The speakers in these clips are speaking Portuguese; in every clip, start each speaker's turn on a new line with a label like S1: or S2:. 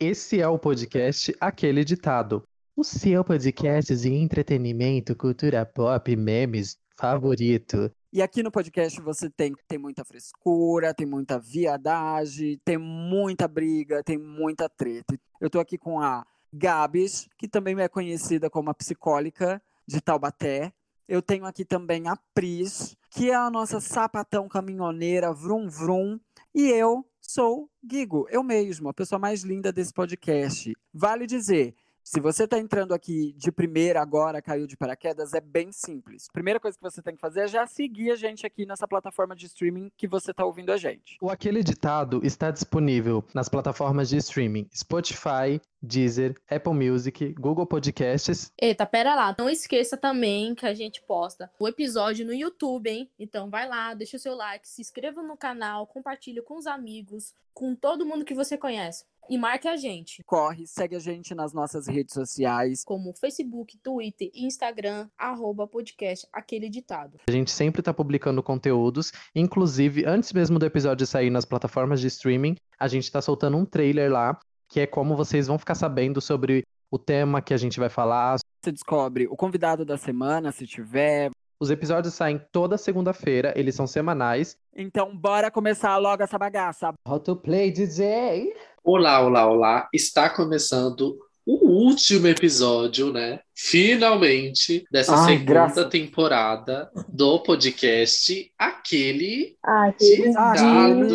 S1: Esse é o podcast Aquele Ditado. O seu podcast de entretenimento, cultura pop, memes favorito.
S2: E aqui no podcast você tem, tem muita frescura, tem muita viadagem, tem muita briga, tem muita treta. Eu tô aqui com a Gabs, que também é conhecida como a psicólica de Taubaté. Eu tenho aqui também a Pris, que é a nossa sapatão caminhoneira, vrum vrum. E eu sou Guigo, eu mesmo, a pessoa mais linda desse podcast. Vale dizer, se você está entrando aqui de primeira agora, caiu de paraquedas, é bem simples. Primeira coisa que você tem que fazer é já seguir a gente aqui nessa plataforma de streaming que você está ouvindo a gente.
S1: O Aquele Ditado está disponível nas plataformas de streaming Spotify, Deezer, Apple Music, Google Podcasts.
S3: Eita, pera lá. Não esqueça também que a gente posta o episódio no YouTube, hein? Então vai lá, deixa o seu like, se inscreva no canal, compartilhe com os amigos, com todo mundo que você conhece. E marque a gente.
S2: Corre, segue a gente nas nossas redes sociais.
S3: Como Facebook, Twitter e Instagram, arroba podcast Aquele Ditado.
S1: A gente sempre está publicando conteúdos, inclusive antes mesmo do episódio sair nas plataformas de streaming, a gente está soltando um trailer lá, que é como vocês vão ficar sabendo sobre o tema que a gente vai falar.
S2: Você descobre o convidado da semana, se tiver.
S1: Os episódios saem toda segunda-feira, eles são semanais.
S2: Então bora começar logo essa bagaça.
S1: How to play DJ?
S4: Olá, olá, olá! Está começando o último episódio, né? Finalmente, dessa
S2: Ai,
S4: segunda
S2: graças-
S4: temporada do podcast Aquele
S3: Aquele
S4: Ditado.
S3: Meu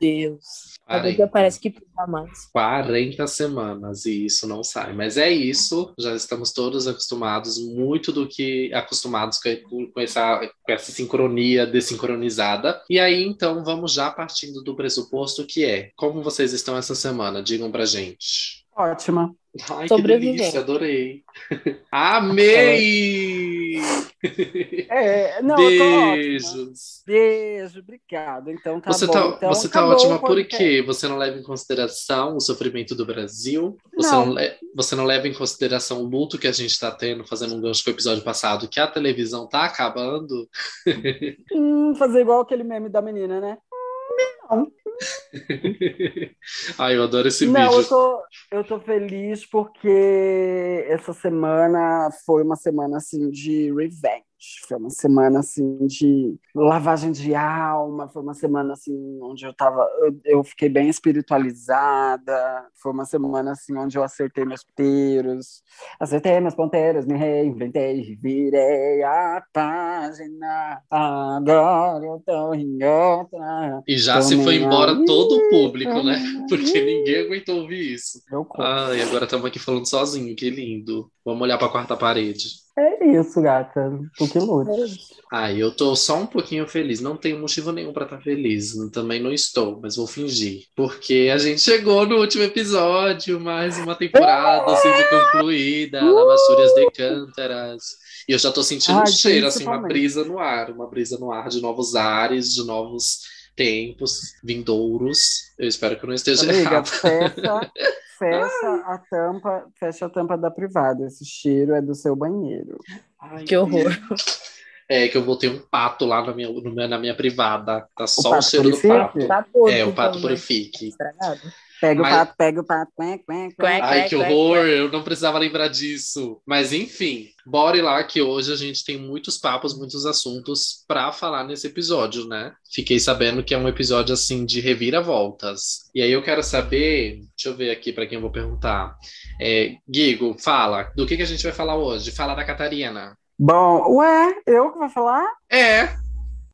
S3: Deus.
S4: 40,
S3: dia parece que precisa mais.
S4: 40 semanas e isso não sai. Mas é isso, já estamos todos acostumados, muito do que acostumados com, com essa, com essa sincronia desincronizada. E aí, então, vamos já partindo do pressuposto que é: como vocês estão essa semana? Digam pra gente.
S2: Ótima.
S4: Ai, que delícia, adorei. Amei!
S2: É, não.
S4: Beijos.
S2: Beijo, obrigado. Então tá
S4: você
S2: bom.
S4: tá,
S2: então,
S4: você tá ótima
S2: o
S4: por
S2: podcast.
S4: quê? Você não leva em consideração o sofrimento do Brasil? Você
S2: Não.
S4: não, você não leva em consideração o luto que a gente tá tendo, fazendo um gancho com o episódio passado, que a televisão tá acabando?
S2: Hum, fazer igual aquele meme da menina, né?
S4: Ai, eu adoro esse
S2: Não,
S4: vídeo.
S2: eu tô, eu tô feliz porque essa semana foi uma semana assim de revenge. Foi uma semana assim de lavagem de alma, foi uma semana assim onde eu tava, eu, eu fiquei bem espiritualizada. Foi uma semana assim onde eu acertei meus ponteiros, acertei meus ponteiros, me reinventei, virei a página. Agora eu tô em outra.
S4: E já se foi embora todo o público, né? Porque ninguém aguentou ouvir isso. Ai, agora estamos aqui falando sozinho, que lindo. Vamos olhar para a quarta parede.
S2: É isso, gata. Tu que lute.
S4: Ai, eu tô só um pouquinho feliz. Não tenho motivo nenhum para estar feliz. Também não estou, mas vou fingir. Porque a gente chegou no último episódio, mais uma temporada sendo concluída. Lavastúrias de Cântaras. E eu já tô sentindo um
S2: Ai,
S4: cheiro, assim, uma brisa no ar. Uma brisa no ar de novos ares, de novos tempos vindouros. Eu espero que eu não esteja
S2: Amiga,
S4: errado.
S2: fecha, fecha a tampa, fecha a tampa da privada. Esse cheiro é do seu banheiro.
S4: Ai,
S3: Que horror.
S4: É que eu botei um pato lá na minha, na minha privada. Tá só o,
S2: pato
S4: cheiro do
S2: purifica?
S4: pato.
S3: Tá.
S4: É, o pato purifique.
S3: Estragado.
S2: Pega
S4: Mas-
S2: o pato, pega o pato. Quém, quém. Quém.
S4: Ai, que horror! Eu não precisava lembrar disso. Mas enfim, bora lá que hoje a gente tem muitos papos, muitos assuntos pra falar nesse episódio, né? Fiquei sabendo que é um episódio assim de reviravoltas. E aí eu quero saber, deixa eu ver aqui pra quem eu vou perguntar. É, Guigo, fala, do que, que a gente vai falar hoje? Fala da Catarina.
S2: Bom, ué, eu que vou falar?
S4: É,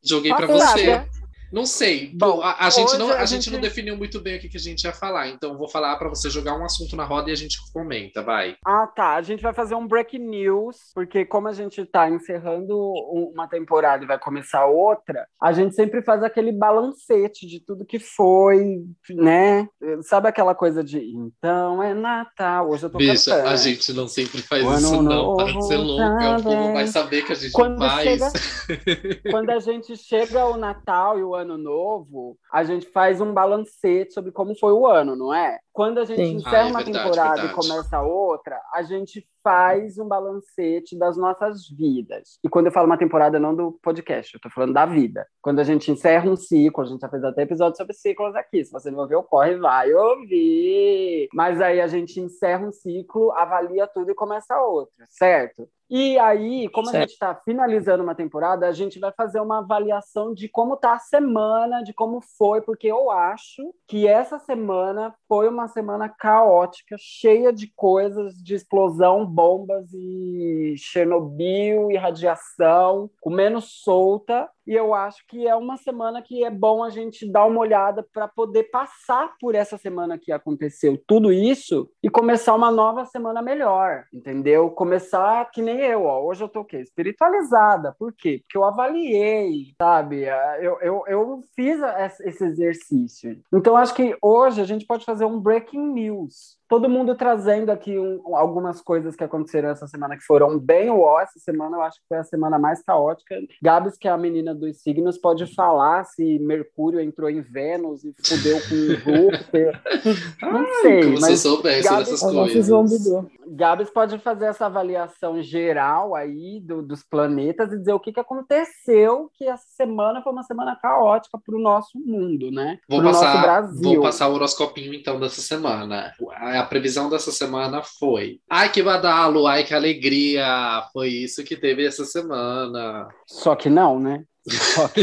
S4: joguei pra
S2: Posso
S4: você.
S2: nada.
S4: Não sei.
S2: Bom,
S4: a, a gente não,
S2: a
S4: a gente
S2: gente-
S4: não definiu muito bem o que, que a gente ia falar, então vou falar pra você jogar um assunto na roda e a gente comenta, vai.
S2: Ah, tá. A gente vai fazer um break news, porque como a gente tá encerrando um- uma temporada e vai começar outra, a gente sempre faz aquele balancete de tudo que foi, né? Sabe aquela coisa de então é Natal, hoje eu tô
S4: Bicha,
S2: cantando.
S4: a gente não sempre faz
S2: O ano
S4: isso, não. Para de ser louca. O povo vai saber que a gente
S2: Quando
S4: faz.
S2: chega, quando a gente chega ao Natal e o Ano Novo, a gente faz um balancete sobre como foi o ano, não é? Quando a gente
S5: Sim.
S2: encerra
S4: Ah, é
S2: uma
S4: verdade,
S2: temporada
S4: verdade.
S2: e começa outra, a gente faz um balancete das nossas vidas. E quando eu falo uma temporada, não do podcast, eu tô falando da vida. Quando a gente encerra um ciclo, a gente já fez até episódio sobre ciclos aqui. Se você não ouviu, corre, vai ouvir. Mas aí a gente encerra um ciclo, avalia tudo e começa outro, certo? E aí, como a
S5: Certo.
S2: gente está finalizando uma temporada, a gente vai fazer uma avaliação de como tá a semana, de como foi, porque eu acho que essa semana foi uma semana caótica, cheia de coisas, de explosão, bombas e Chernobyl e radiação, comendo solta. E eu acho que é uma semana que é bom a gente dar uma olhada para poder passar por essa semana que aconteceu tudo isso e começar uma nova semana melhor, entendeu? Começar que nem eu, ó. Hoje eu tô o quê? Espiritualizada. Por quê? Porque eu avaliei, sabe? Eu, eu, eu fiz esse exercício. Então, acho que hoje a gente pode fazer um breaking news. Todo mundo trazendo aqui um, algumas coisas que aconteceram essa semana que foram bem ó. Essa semana eu acho que foi a semana mais caótica. Gabs, que é a menina dos signos, pode falar se Mercúrio entrou em Vênus e fudeu com Júpiter. Não sei,
S4: Como se
S2: mas
S4: soubesse
S2: Gabi-
S4: dessas
S5: nosso
S4: coisas.
S2: Gabs pode fazer essa avaliação geral aí do- dos planetas e dizer o que, que aconteceu, que essa semana foi uma semana caótica para o nosso mundo, né?
S4: Vou
S2: Pro nosso
S4: passar,
S2: Brasil.
S4: vou passar o horoscopinho então dessa semana. A, a previsão dessa semana foi: ai que badalo, ai que alegria. Foi isso que teve essa semana.
S2: Só que não, né? Só que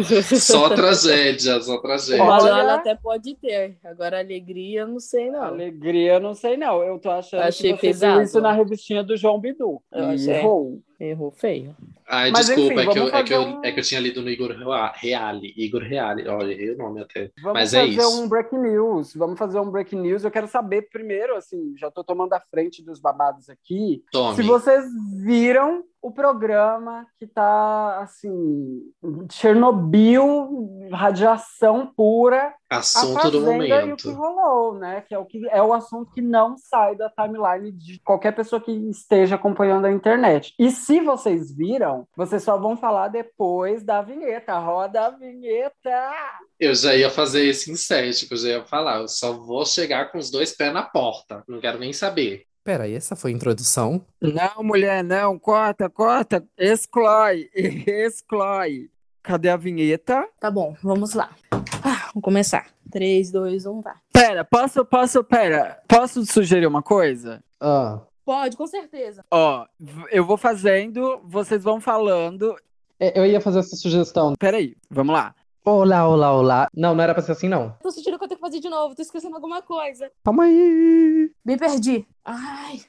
S4: Só tragédia, só tragédia.
S2: Olha-
S5: Olha, até pode ter. Agora, alegria, não sei não.
S2: alegria, não sei não. Eu tô achando
S5: Achei
S2: que você
S5: pesado.
S2: viu isso na revistinha do João Bidu.
S5: Eu
S2: E
S5: achei.
S2: errou.
S5: Errou feio.
S4: Ai,
S2: Mas,
S4: desculpa,
S2: enfim,
S4: é, que eu,
S2: vamos
S4: é, que eu,
S2: fazer um-
S4: é que eu tinha lido no Igor Rea- Reale. Igor Reale, olha, errei o nome até.
S2: Vamos
S4: Mas é
S2: fazer
S4: isso.
S2: um breaking news. Vamos fazer um breaking news. Eu quero saber primeiro, assim, já tô tomando a frente dos babados aqui.
S4: Tome.
S2: Se vocês viram o programa que tá assim, Chernobyl, radiação pura,
S4: Assunto do
S2: fazenda e o que
S4: momento.
S2: rolou, né? Que é o que é o assunto que não sai da timeline de qualquer pessoa que esteja acompanhando a internet. E se vocês viram, vocês só vão falar depois da vinheta. Roda a vinheta.
S4: Eu já ia fazer esse incético, eu já ia falar. Eu só vou chegar com os dois pés na porta. Não quero nem saber.
S6: Peraí, essa foi a introdução?
S2: Não, mulher, não, corta, corta, exclói, exclói. Cadê a vinheta?
S5: Tá bom, vamos lá. Ah, vamos começar. 3, 2, 1, vai.
S2: Pera, posso, posso, pera, posso sugerir uma coisa?
S6: Ah,
S5: Pode, com certeza.
S2: Ó, eu vou fazendo, vocês vão falando.
S6: é, eu ia fazer essa sugestão.
S2: Peraí, vamos lá.
S6: Olá, olá, olá. Não, não era pra ser assim, não.
S5: Tô sentindo que eu tenho que fazer de novo. Tô esquecendo alguma coisa.
S6: Calma aí.
S5: Me perdi. Ai.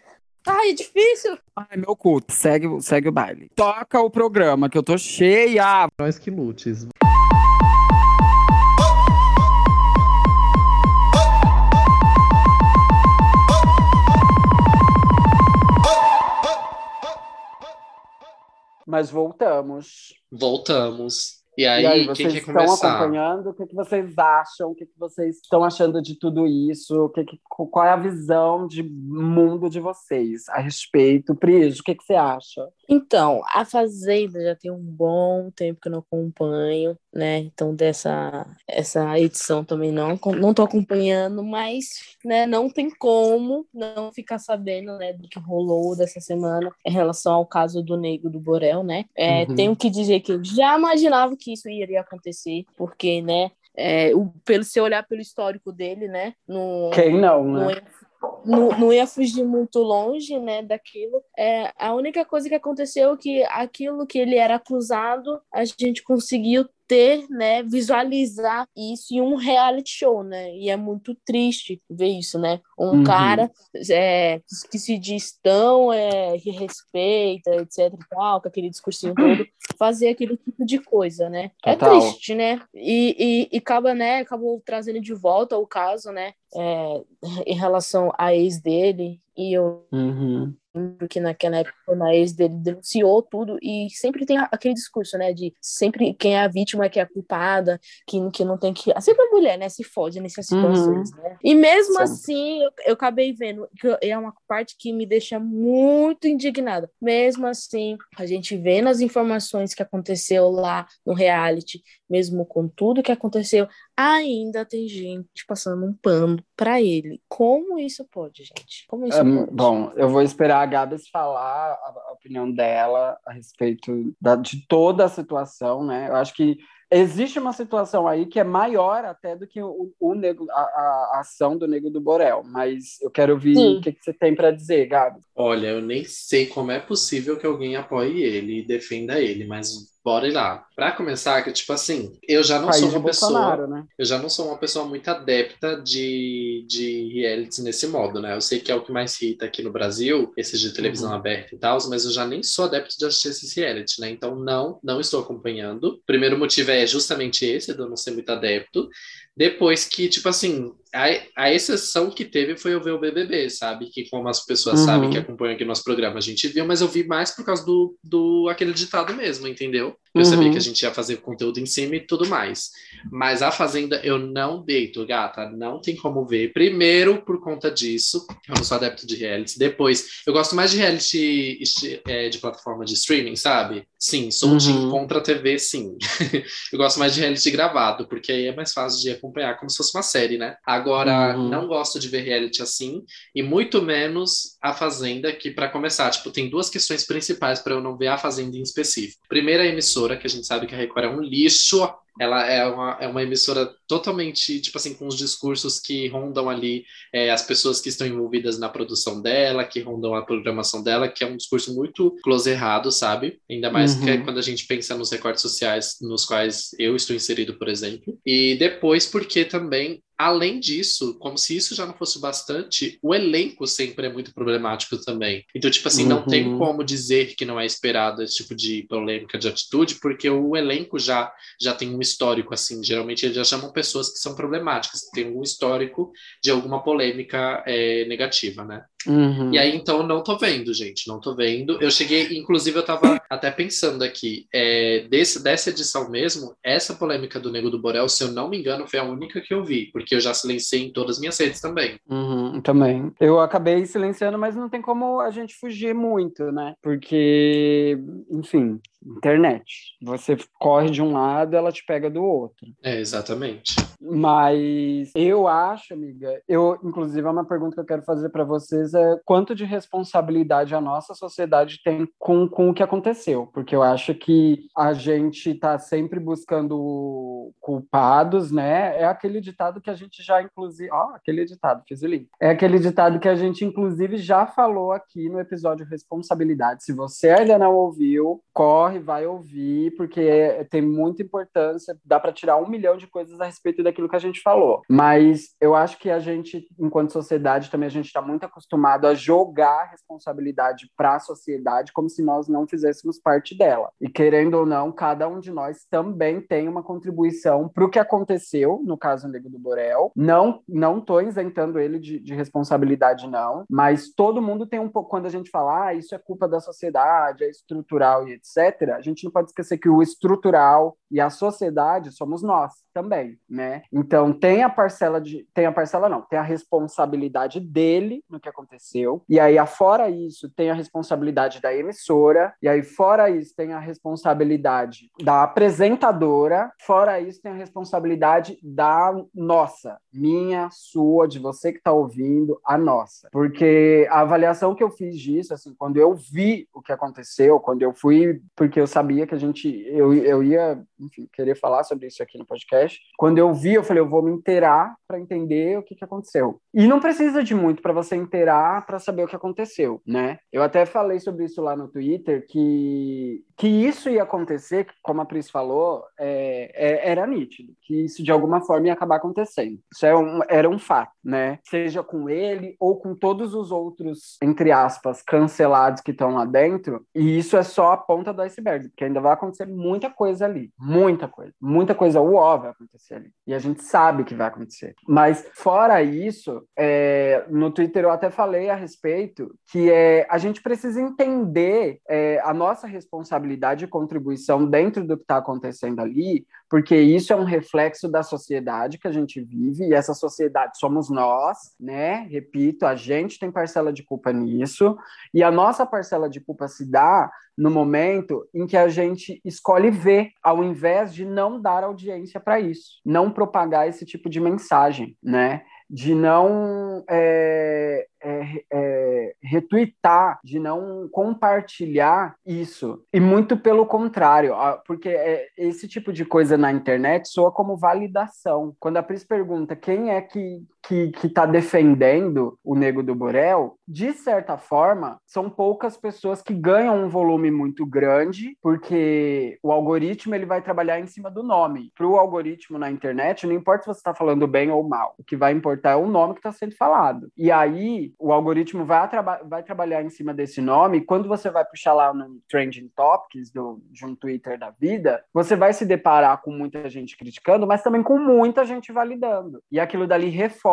S5: Ai, é difícil.
S2: Ai, meu culto, segue, o- segue o baile. Toca o programa, que eu tô cheia.
S6: Nós que lutes.
S2: Mas voltamos.
S4: Voltamos. E
S2: E
S4: aí,
S2: aí,
S4: quem
S2: vocês
S4: quer
S2: estão
S4: começar?
S2: acompanhando? O que, que vocês acham? O que, que vocês estão achando de tudo isso? O que que- qual é a visão de mundo de vocês a respeito? Pris, o que, que você acha?
S5: Então, a Fazenda já tem um bom tempo que eu não acompanho, né? Então, dessa essa edição também não, não tô acompanhando, mas né, não tem como não ficar sabendo né, do que rolou dessa semana em relação ao caso do Nego do Borel, né? É,
S2: Uhum.
S5: Tenho que dizer que eu já imaginava que isso iria acontecer, porque, né? é, o, pelo se olhar pelo histórico dele, né? No,
S2: Quem não, né?
S5: ia, não, não ia fugir muito longe, né, daquilo. É, a única coisa que aconteceu é que aquilo que ele era acusado, a gente conseguiu ter, né, visualizar isso em um reality show, né, e é muito triste ver isso, né, um
S2: Uhum.
S5: cara é, que se diz tão, é, que respeita, etc e tal, com aquele discursinho todo, fazer aquele tipo de coisa, né,
S2: Total.
S5: é triste, né, e, e, e acaba, né, acabou trazendo de volta o caso, né, é, em relação à ex dele, e eu
S2: Uhum.
S5: Lembro que naquela época, quando a ex dele denunciou tudo, e sempre tem aquele discurso, né, de sempre quem é a vítima é que é a culpada, que, que não tem que... Sempre a mulher, né, se fode nessas situações, né. E mesmo
S2: Sim.
S5: assim, eu, eu acabei vendo, que é uma parte que me deixa muito indignada. Mesmo assim, a gente vê nas informações que aconteceu lá no reality, mesmo com tudo que aconteceu,
S3: ainda tem gente passando um pano para ele. Como isso pode, gente? Como isso
S2: Um,
S3: pode?
S2: bom, eu vou esperar a Gabs falar a, a opinião dela a respeito da- de toda a situação, né? Eu acho que existe uma situação aí que é maior até do que o, o nego, a, a- ação do Nego do Borel, mas eu quero ouvir
S3: Sim.
S2: o que, que você tem para dizer, Gabs.
S4: Olha, eu nem sei como é possível que alguém apoie ele e defenda ele, mas bora ir lá. Pra começar, que tipo assim, eu já não
S2: País
S4: sou uma pessoa.
S2: Né?
S4: Eu já não sou uma pessoa muito adepta de, de realities nesse modo, né? Eu sei que é o que mais irrita aqui no Brasil, esses de televisão
S2: Uhum.
S4: aberta e tal, mas eu já nem sou adepto de assistir esses reality, né? Então não, não estou acompanhando. O primeiro motivo é justamente esse, de eu não ser muito adepto. Depois que, tipo assim, a, a exceção que teve foi eu ver o BBB, sabe? Que como as pessoas
S2: Uhum.
S4: sabem que acompanham aqui nosso programa, a gente viu, mas eu vi mais por causa do, do aquele ditado mesmo, entendeu? Eu sabia
S2: Uhum.
S4: que a gente ia fazer conteúdo em cima e tudo mais. Mas a Fazenda eu não deito, gata. Não tem como ver. Primeiro, por conta disso, eu não sou adepto de reality. Depois, eu gosto mais de reality é, de plataforma de streaming, sabe? Sim, sou um
S2: Uhum.
S4: time contra a TV, sim. eu gosto mais de reality gravado, porque aí é mais fácil de acompanhar, como se fosse uma série, né? Agora,
S2: Uhum.
S4: não gosto de ver reality assim, e muito menos a Fazenda, que para começar, tipo, tem duas questões principais para eu não ver a Fazenda em específico. Primeiro, a emissora, que a gente sabe que a Record é um lixo. Ela é uma, é uma emissora totalmente, tipo assim, com os discursos que rondam ali é, as pessoas que estão envolvidas na produção dela, que rondam a programação dela, que é um discurso muito close errado, sabe? Ainda mais
S2: Uhum.
S4: que é quando a gente pensa nos recortes sociais nos quais eu estou inserido, por exemplo. E depois, porque também Além disso, como se isso já não fosse bastante, o elenco sempre é muito problemático também. Então, tipo assim, não tem
S2: Uhum.
S4: como dizer que não é esperado esse tipo de polêmica de atitude, porque o elenco já, já tem um histórico, assim. Geralmente eles já chamam pessoas que são problemáticas, que têm algum histórico de alguma polêmica é, negativa, né?
S2: Uhum.
S4: E aí, então, não tô vendo, gente, não tô vendo. Eu cheguei, inclusive, eu tava até pensando aqui, é, desse, dessa edição mesmo, essa polêmica do Nego do Borel, se eu não me engano, foi a única que eu vi, porque eu já silenciei em todas as minhas redes também.
S2: Uhum, também. Eu acabei silenciando, mas não tem como a gente fugir muito, né? Porque, enfim, internet. Você corre de um lado, ela te pega do outro.
S4: É, exatamente.
S2: Mas eu acho, amiga, eu, inclusive, é uma pergunta que eu quero fazer para vocês é quanto de responsabilidade a nossa sociedade tem com, com o que aconteceu? Porque eu acho que a gente está sempre buscando culpados, né? É aquele ditado que a gente já, inclusive, ó, aquele ditado, fiz o link. É aquele ditado que a gente, inclusive, já falou aqui no episódio Responsabilidade. Se você ainda não ouviu, corre, vai ouvir, porque é- tem muita importância. Dá para tirar um milhão de coisas a respeito daquilo que a gente falou. Mas eu acho que a gente, enquanto sociedade, também a gente está muito acostumado a jogar a responsabilidade para a sociedade como se nós não fizéssemos parte dela. E querendo ou não, cada um de nós também tem uma contribuição para o que aconteceu, no caso do Nego do Borel. Não, não tô isentando ele de, de responsabilidade, não, mas todo mundo tem um pouco, quando a gente fala, ah, isso é culpa da sociedade, é estrutural e etc., a gente não pode esquecer que o estrutural e a sociedade somos nós também, né? Então tem a parcela de, tem a parcela não, tem a responsabilidade dele no que aconteceu, e aí afora isso tem a responsabilidade da emissora, e aí fora isso tem a responsabilidade da apresentadora, fora isso tem a responsabilidade da nossa, minha, sua, de você que está ouvindo, a nossa. Porque a avaliação que eu fiz disso, assim, quando eu vi o que aconteceu, quando eu fui, porque eu sabia que a gente, eu, eu ia, enfim, querer falar sobre isso aqui no podcast, quando eu vi, eu falei, eu vou me inteirar para entender o que, que aconteceu. E não precisa de muito para você inteirar para saber o que aconteceu, né? Eu até falei sobre isso lá no Twitter, que, que isso ia acontecer, como a Pris falou, é, é- era nítido, que isso de alguma forma ia acabar acontecendo. Isso é um- era um fato, né? Seja com ele ou com todos os outros, entre aspas, cancelados que estão lá dentro, e isso é só a ponta do iceberg, porque ainda vai acontecer muita coisa ali, muita coisa, muita coisa uó vai acontecer ali, e a gente sabe que vai acontecer. Mas fora isso, é, no Twitter eu até falei a respeito que é, a gente precisa entender é, a nossa responsabilidade responsabilidade e contribuição dentro do que está acontecendo ali, porque isso é um reflexo da sociedade que a gente vive, e essa sociedade somos nós, né? Repito, a gente tem parcela de culpa nisso, e a nossa parcela de culpa se dá no momento em que a gente escolhe ver, ao invés de não dar audiência para isso, não propagar esse tipo de mensagem, né? De não é, é, é, retweetar, de não compartilhar isso. E muito pelo contrário, porque é, esse tipo de coisa na internet soa como validação. Quando a Pris pergunta quem é que que está defendendo o Nego do Borel, de certa forma, são poucas pessoas que ganham um volume muito grande, porque o algoritmo ele vai trabalhar em cima do nome. Para o algoritmo na internet, não importa se você está falando bem ou mal, o que vai importar é o nome que está sendo falado. E aí, o algoritmo vai, traba vai trabalhar em cima desse nome. Quando você vai puxar lá no Trending Topics do, de um Twitter da vida, você vai se deparar com muita gente criticando, mas também com muita gente validando. E aquilo dali reforça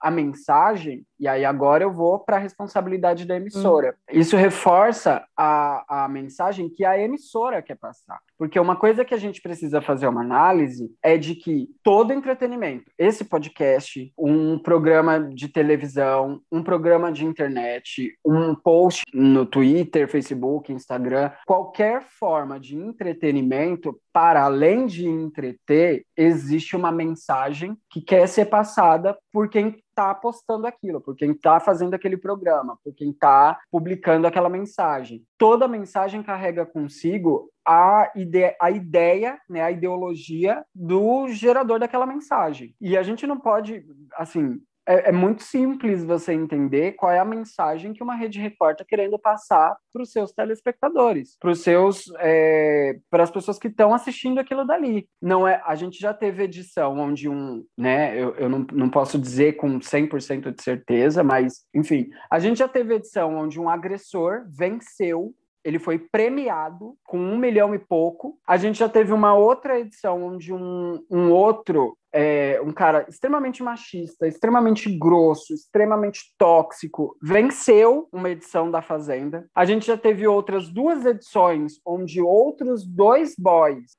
S2: a mensagem, e aí agora eu vou para a responsabilidade da emissora. Hum. Isso reforça a, a mensagem que a emissora quer passar. Porque uma coisa que a gente precisa fazer uma análise é de que todo entretenimento, esse podcast, um programa de televisão, um programa de internet, um post no Twitter, Facebook, Instagram, qualquer forma de entretenimento, para além de entreter, existe uma mensagem que quer ser passada por quem está postando aquilo, por quem está fazendo aquele programa, por quem está publicando aquela mensagem. Toda mensagem carrega consigo a, ide a ideia, né, a ideologia do gerador daquela mensagem. E a gente não pode, assim, é, é, muito simples você entender qual é a mensagem que uma rede Record está querendo passar para os seus telespectadores, para os seus, é, para as pessoas que estão assistindo aquilo dali. Não é, a gente já teve edição onde um, né, eu, eu não, não posso dizer com 100% de certeza, mas, enfim, a gente já teve edição onde um agressor venceu ele foi premiado com um milhão e pouco. A gente já teve uma outra edição onde um, um outro é, um cara extremamente machista, extremamente grosso, extremamente tóxico, venceu uma edição da Fazenda. A gente já teve outras duas edições onde outros dois boys,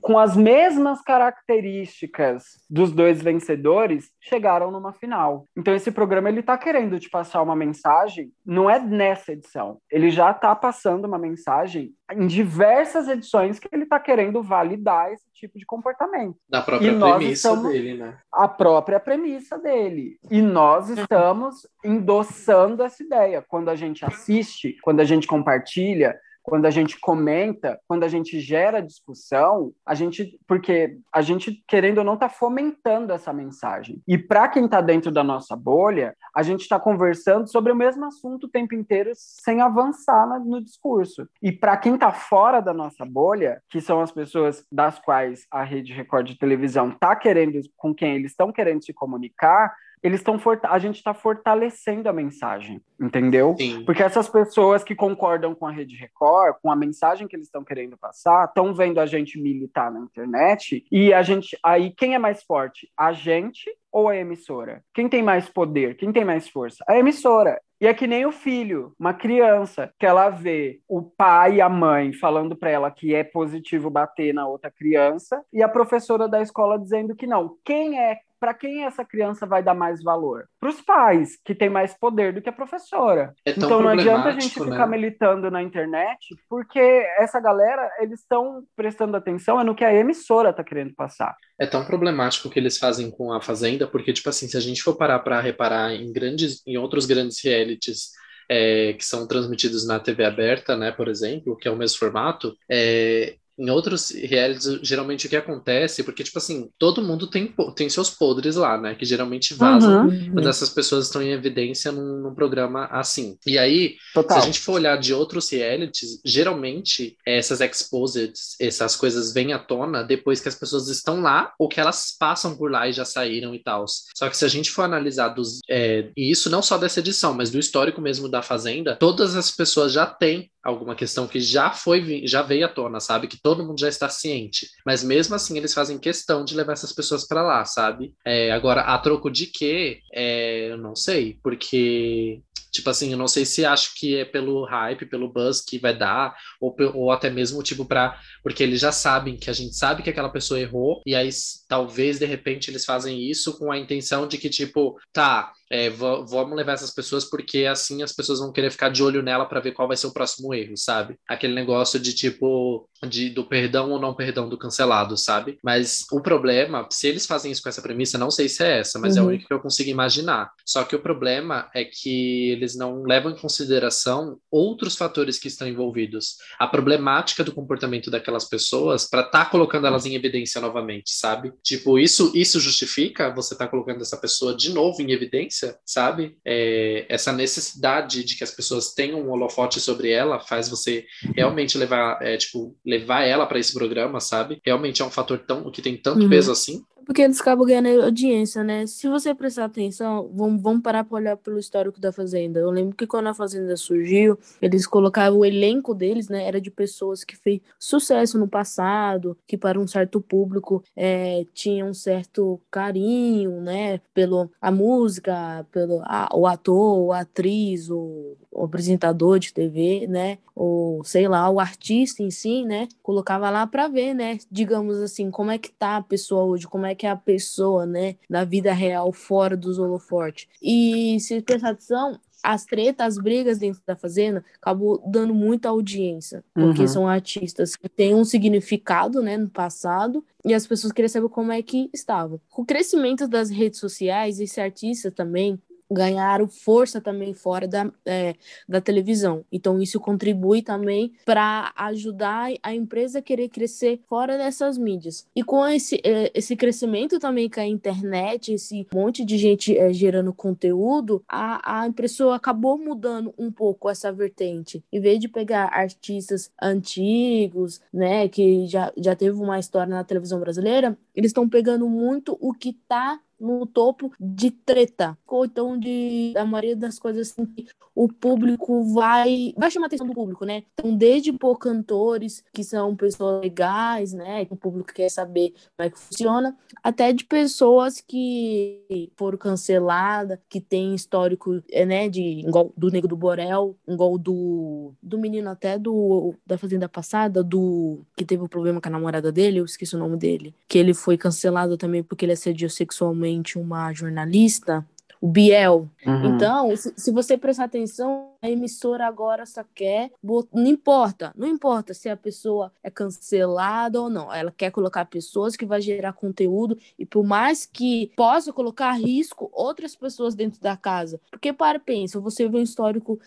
S2: com as mesmas características dos dois vencedores, chegaram numa final. Então esse programa ele tá querendo te passar uma mensagem, não é nessa edição. Ele já tá passando uma mensagem em diversas edições que ele tá querendo validar esse tipo de comportamento.
S4: Da própria premissa dele, né?
S2: A própria premissa dele. E nós estamos endossando essa ideia. Quando a gente assiste, quando a gente compartilha, quando a gente comenta, quando a gente gera discussão, a gente, porque a gente querendo ou não está fomentando essa mensagem. E para quem está dentro da nossa bolha, a gente está conversando sobre o mesmo assunto o tempo inteiro sem avançar no, discurso. E para quem está fora da nossa bolha, que são as pessoas das quais a rede Record de televisão está querendo, com quem eles estão querendo se comunicar, eles estão a gente está fortalecendo a mensagem, entendeu?
S4: Sim.
S2: Porque essas pessoas que concordam com a Rede Record, com a mensagem que eles estão querendo passar, estão vendo a gente militar na internet e a gente aí quem é mais forte, a gente ou a emissora? Quem tem mais poder? Quem tem mais força? A emissora. E é que nem o filho, uma criança, que ela vê o pai e a mãe falando para ela que é positivo bater na outra criança e a professora da escola dizendo que não. Quem é para quem essa criança vai dar mais valor? Para os pais, que tem mais poder do que a professora.
S4: É
S2: então não adianta a gente né? ficar militando na internet, porque essa galera, eles estão prestando atenção é no que a emissora está querendo passar.
S4: É tão problemático o que eles fazem com a Fazenda, porque, tipo assim, se a gente for parar para reparar em grandes, em outros grandes realities é, que são transmitidos na TV aberta, né, por exemplo, que é o mesmo formato, é, em outros realities, geralmente o que acontece, porque, tipo assim, todo mundo tem, tem seus podres lá, né? Que geralmente vazam uhum. quando essas pessoas estão em evidência num, num programa assim. E aí, Total. se a gente for olhar de outros realities, geralmente essas exposeds, essas coisas vêm à tona depois que as pessoas estão lá ou que elas passam por lá e já saíram e tal. Só que se a gente for analisar dos. É, e isso não só dessa edição, mas do histórico mesmo da Fazenda, todas as pessoas já têm alguma questão que já foi já veio à tona, sabe? Que todo mundo já está ciente. Mas mesmo assim eles fazem questão de levar essas pessoas para lá, sabe? É, agora, a troco de quê? É, eu não sei, porque Tipo assim, eu não sei se acho que é pelo hype, pelo buzz que vai dar, ou, ou até mesmo, tipo, pra. Porque eles já sabem que a gente sabe que aquela pessoa errou, e aí talvez de repente eles fazem isso com a intenção de que, tipo, tá, é, vamos levar essas pessoas porque assim as pessoas vão querer ficar de olho nela para ver qual vai ser o próximo erro, sabe? Aquele negócio de tipo de, do perdão ou não perdão do cancelado, sabe? Mas o problema, se eles fazem isso com essa premissa, não sei se é essa, mas uhum. é a única que eu consigo imaginar. Só que o problema é que eles não levam em consideração outros fatores que estão envolvidos. A problemática do comportamento daquelas pessoas para estar tá colocando elas em evidência novamente, sabe? Tipo, isso isso justifica você estar tá colocando essa pessoa de novo em evidência, sabe? É, essa necessidade de que as pessoas tenham um holofote sobre ela faz você uhum. realmente levar, é, tipo, levar ela para esse programa, sabe? Realmente é um fator tão que tem tanto uhum. peso assim
S5: porque eles acabam ganhando audiência, né? Se você prestar atenção, vamos, vamos parar para olhar pelo histórico da Fazenda. Eu lembro que quando a Fazenda surgiu, eles colocavam o elenco deles, né? Era de pessoas que fez sucesso no passado, que para um certo público é, tinha um certo carinho, né? Pelo a música, pelo a, o ator, a atriz, o, o apresentador de TV, né? Ou sei lá, o artista em si, né? Colocava lá para ver, né? Digamos assim, como é que tá a pessoa hoje, como é que é a pessoa, né, na vida real, fora dos holofortes. E se prestar atenção, as tretas, as brigas dentro da fazenda acabou dando muita audiência, porque uhum. são artistas que têm um significado, né, no passado, e as pessoas queriam saber como é que estavam. Com o crescimento das redes sociais, esse artista também ganharam força também fora da, é, da televisão. Então, isso contribui também para ajudar a empresa a querer crescer fora dessas mídias. E com esse, é, esse crescimento também com a internet, esse monte de gente é, gerando conteúdo, a, a pessoa acabou mudando um pouco essa vertente. Em vez de pegar artistas antigos, né, que já, já teve uma história na televisão brasileira, eles estão pegando muito o que está no topo de treta, ou então de a maioria das coisas assim que o público vai vai chamar a atenção do público, né? Então, desde por cantores que são pessoas legais, né, que o público quer saber como é que funciona, até de pessoas que foram canceladas, que tem histórico, é, né, de igual do Nego do Borel, igual do do menino até do da fazenda passada, do que teve o um problema com a namorada dele, eu esqueci o nome dele, que ele foi cancelado também porque ele assediou sexualmente uma jornalista, o Biel. Uhum. Então, se, se, você prestar atenção, a emissora agora só quer. Não importa, não importa se a pessoa é cancelada ou não. Ela quer colocar pessoas que vai gerar conteúdo e por mais que possa colocar risco outras pessoas dentro da casa. Porque para pensa, você vê um histórico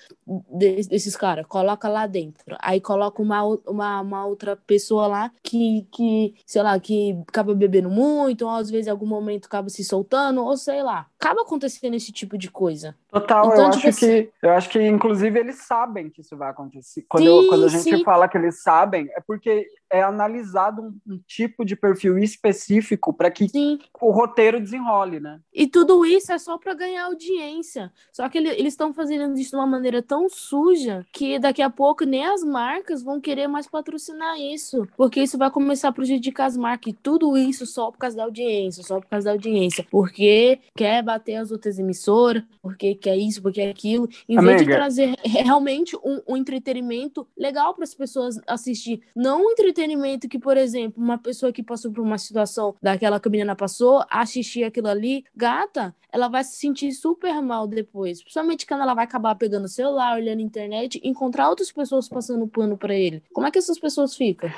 S5: desses caras, coloca lá dentro. Aí coloca uma, uma, uma outra pessoa lá que, que, sei lá, que acaba bebendo muito, ou às vezes em algum momento acaba se soltando, ou sei lá. Acaba acontecendo esse tipo de coisa.
S2: Total, então, eu tipo acho assim... que eu acho que inclusive eles sabem que isso vai acontecer. Quando, sim, eu, quando a gente sim. fala que eles sabem, é porque é analisado um, um tipo de perfil específico para que sim. o roteiro desenrole, né?
S5: E tudo isso é só para ganhar audiência. Só que ele, eles estão fazendo isso de uma maneira tão suja que daqui a pouco nem as marcas vão querer mais patrocinar isso, porque isso vai começar a prejudicar as marcas. E tudo isso só por causa da audiência, só por causa da audiência, porque quer bater as outras emissoras, porque quer isso, porque é aquilo, em Amiga. vez de trazer realmente um, um entretenimento legal para as pessoas assistir. Não um entretenimento que, por exemplo, uma pessoa que passou por uma situação daquela que a menina passou, assistir aquilo ali, gata, ela vai se sentir super mal depois. Principalmente quando ela vai acabar pegando o celular, olhando a internet, encontrar outras pessoas passando pano para ele. Como é que essas pessoas ficam?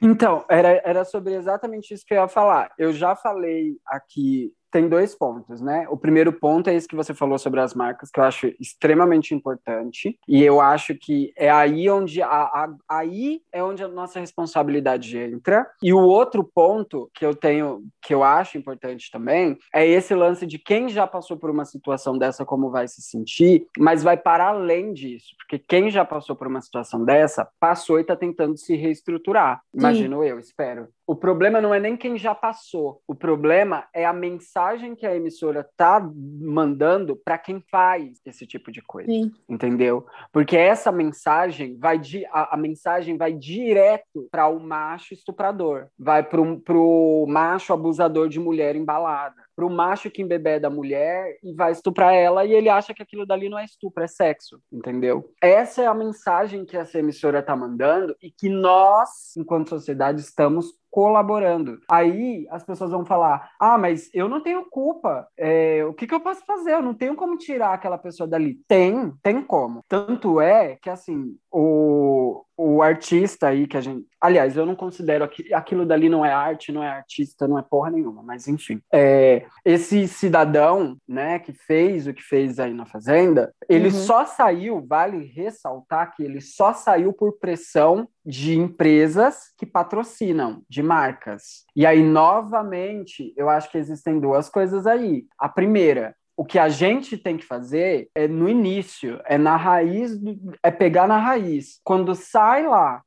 S2: Então, era, era sobre exatamente isso que eu ia falar. Eu já falei aqui tem dois pontos, né? O primeiro ponto é esse que você falou sobre as marcas, que eu acho extremamente importante, e eu acho que é aí onde a, a, aí é onde a nossa responsabilidade entra. E o outro ponto que eu tenho, que eu acho importante também, é esse lance de quem já passou por uma situação dessa, como vai se sentir, mas vai para além disso, porque quem já passou por uma situação dessa, passou e está tentando se reestruturar. Imagino Sim. eu, espero. O problema não é nem quem já passou, o problema é a mensagem mensagem que a emissora tá mandando para quem faz esse tipo de coisa.
S3: Sim.
S2: Entendeu? Porque essa mensagem vai di a, a mensagem vai direto para o macho estuprador, vai pro, pro macho abusador de mulher embalada pro macho que embebeda a mulher e vai estuprar ela e ele acha que aquilo dali não é estupro, é sexo, entendeu? Essa é a mensagem que essa emissora tá mandando e que nós, enquanto sociedade, estamos colaborando. Aí as pessoas vão falar: ah, mas eu não tenho culpa. É, o que, que eu posso fazer? Eu não tenho como tirar aquela pessoa dali. Tem, tem como. Tanto é que assim, o, o artista aí que a gente. Aliás, eu não considero aqui, aquilo dali não é arte, não é artista, não é porra nenhuma, mas enfim. É, esse cidadão, né, que fez o que fez aí na Fazenda, ele
S3: Uhum.
S2: só saiu, vale ressaltar que ele só saiu por pressão de empresas que patrocinam, de marcas. E aí, novamente, eu acho que existem duas coisas aí. A primeira, o que a gente tem que fazer é no início, é na raiz, do- é pegar na raiz. Quando sai lá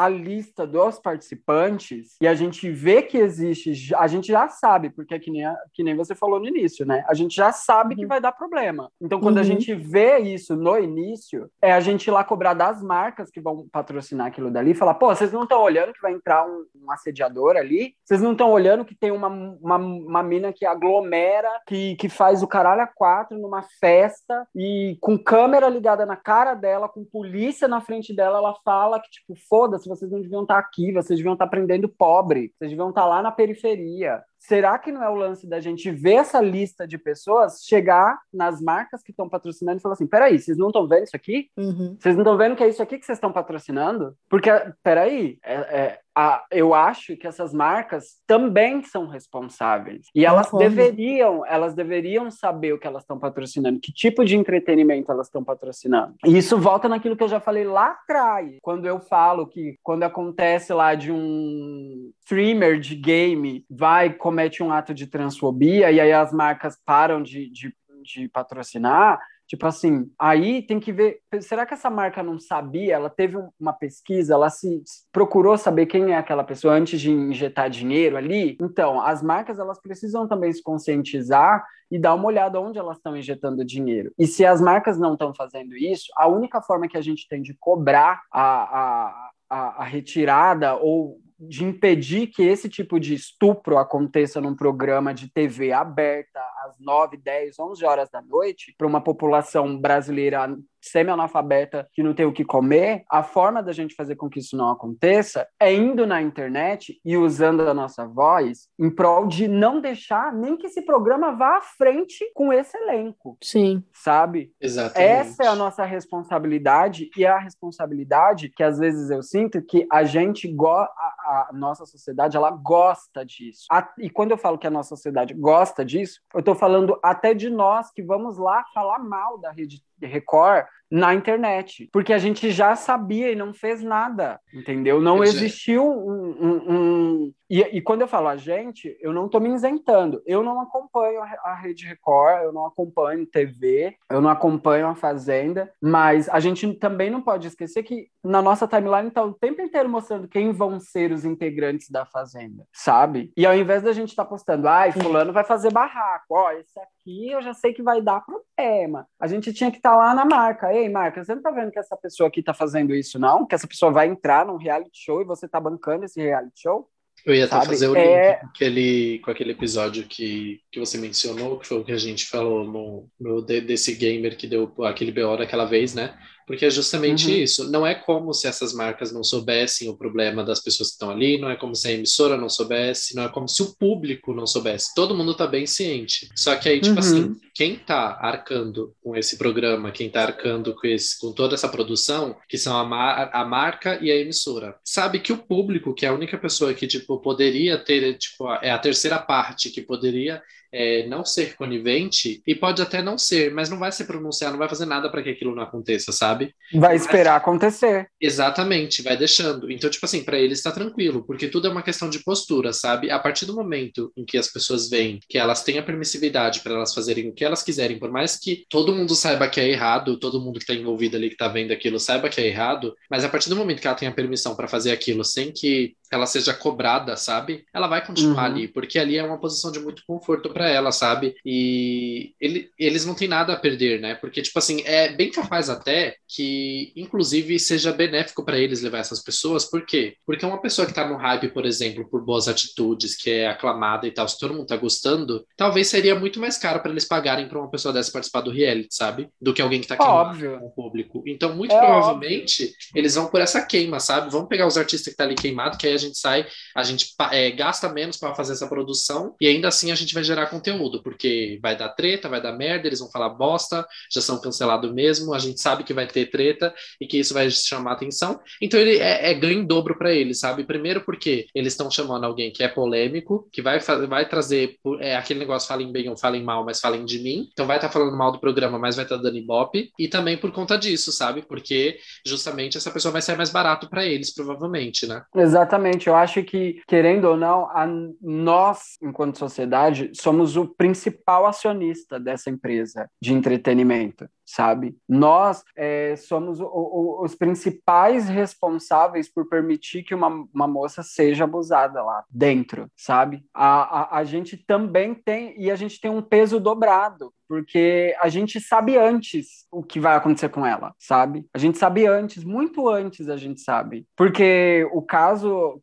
S2: a, a lista dos participantes e a gente vê que existe, a gente já sabe, porque é que nem, a- que nem você falou no início, né? A gente já sabe que
S3: Uhum.
S2: vai dar problema. Então, quando a
S3: Uhum.
S2: gente vê isso no início, é a gente ir lá cobrar das marcas que vão patrocinar aquilo dali e falar: pô, vocês não estão olhando que vai entrar um, um assediador ali? Vocês não estão olhando que tem uma, uma, uma mina que aglomera, que, que faz o caralho a quatro numa festa e com câmera ligada na cara dela, com polícia na frente dela, ela fala que, tipo, foda-se, vocês não deviam estar aqui, vocês deviam estar prendendo pobre, vocês deviam estar lá na periferia. Será que não é o lance da gente ver essa lista de pessoas, chegar nas marcas que estão patrocinando e falar assim: peraí, vocês não estão vendo isso aqui?
S3: Uhum.
S2: Vocês não estão vendo que é isso aqui que vocês estão patrocinando? Porque, peraí, é, é, a, eu acho que essas marcas também são responsáveis. E elas
S3: Concordo.
S2: deveriam, elas deveriam saber o que elas estão patrocinando, que tipo de entretenimento elas estão patrocinando. E isso volta naquilo que eu já falei lá atrás, quando eu falo que quando acontece lá de um streamer de game vai comete um ato de transfobia e aí as marcas param de, de, de patrocinar, Tipo assim, aí tem que ver. Será que essa marca não sabia? Ela teve um- uma pesquisa, ela se se procurou saber quem é aquela pessoa antes de injetar dinheiro ali? Então, as marcas elas precisam também se conscientizar e dar uma olhada onde elas estão injetando dinheiro. E se as marcas não estão fazendo isso, a única forma que a gente tem de cobrar a, a, a, a retirada ou de impedir que esse tipo de estupro aconteça num programa de TV aberta às 9, 10, 11 horas da noite para uma população brasileira semi-analfabeta que não tem o que comer, a forma da gente fazer com que isso não aconteça é indo na internet e usando a nossa voz em prol de não deixar nem que esse programa vá à frente com esse elenco,
S3: Sim.
S2: sabe?
S4: Exatamente.
S2: Essa é a nossa responsabilidade e é a responsabilidade que às vezes eu sinto que a gente go a, a nossa sociedade ela gosta disso. A- e quando eu falo que a nossa sociedade gosta disso, eu estou falando até de nós que vamos lá falar mal da rede Record na internet, porque a gente já sabia e não fez nada, entendeu? Não
S4: é.
S2: existiu um, um- um- E, e quando eu falo a gente, eu não estou me isentando. Eu não acompanho a, Re- a Rede Record, eu não acompanho TV, eu não acompanho a Fazenda, mas a gente também não pode esquecer que na nossa timeline está o tempo inteiro mostrando quem vão ser os integrantes da Fazenda, sabe? E ao invés da gente estar postando, ai, fulano vai fazer barraco, ó, esse aqui eu já sei que vai dar problema. A gente tinha que estar lá na marca. Ei, marca, você não tá vendo que essa pessoa aqui tá fazendo isso, não? Que essa pessoa vai entrar num reality show e você tá bancando esse reality show?
S4: Eu ia até fazer o
S2: É-
S4: link com aquele, com aquele episódio que, que você mencionou, que foi o que a gente falou no, no de- desse gamer que deu aquele BO daquela vez, né? Porque é justamente
S2: Uhum.
S4: isso. Não é como se essas marcas não soubessem o problema das pessoas que estão ali, não é como se a emissora não soubesse, não é como se o público não soubesse. Todo mundo tá bem ciente. Só que aí, tipo
S2: Uhum.
S4: assim, quem tá arcando com esse programa, quem tá arcando com, esse, com toda essa produção, que são a, mar- a marca e a emissora, sabe que o público, que é a única pessoa que, tipo, poderia ter, tipo, é a terceira parte que poderia é, não ser conivente, e pode até não ser, mas não vai se pronunciar, não vai fazer nada para que aquilo não aconteça, sabe?
S2: Vai esperar acontecer.
S4: Exatamente, vai deixando. Então, tipo assim, para eles está tranquilo, porque tudo é uma questão de postura, sabe? A partir do momento em que as pessoas veem que elas têm a permissividade para elas fazerem o que elas quiserem, por mais que todo mundo saiba que é errado, todo mundo que está envolvido ali que está vendo aquilo saiba que é errado, mas a partir do momento que ela tem a permissão para fazer aquilo sem que ela seja cobrada, sabe? Ela vai continuar
S2: Uhum.
S4: ali, porque ali é uma posição de muito conforto para ela, sabe? E ele- eles não têm nada a perder, né? Porque, tipo assim, é bem capaz até que, inclusive, seja benéfico para eles levar essas pessoas. Por quê? Porque uma pessoa que tá no hype, por exemplo, por boas atitudes, que é aclamada e tal, se todo mundo tá gostando, talvez seria muito mais caro para eles pagarem para uma pessoa dessa participar do reality, sabe? Do que alguém que tá queimado
S2: Óbvio.
S4: com o público. Então, muito
S2: É
S4: provavelmente, eles vão por essa queima, sabe? Vamos pegar os artistas que tá ali queimado, que aí a gente sai, a gente é, gasta menos para fazer essa produção e ainda assim a gente vai gerar conteúdo, porque vai dar treta, vai dar merda, eles vão falar bosta, já são cancelados mesmo, a gente sabe que vai ter treta e que isso vai chamar atenção. Então ele é, é ganho em dobro para eles, sabe? Primeiro porque eles estão chamando alguém que é polêmico, que vai, vai trazer é, aquele negócio falem bem ou falem mal, mas falem de mim. Então vai estar falando mal do programa, mas vai estar dando ibope. E também por conta disso, sabe? Porque justamente essa pessoa vai sair mais barato para eles, provavelmente, né?
S2: Exatamente, eu acho que, querendo ou não, a- nós, enquanto sociedade, somos o principal acionista dessa empresa de entretenimento, sabe? Nós é, somos o- o- os principais responsáveis por permitir que uma, uma moça seja abusada lá dentro, sabe? A, a, a gente também tem, e a gente tem um peso dobrado, porque a gente sabe antes o que vai acontecer com ela, sabe? A gente sabe antes, muito antes a gente sabe. Porque o caso,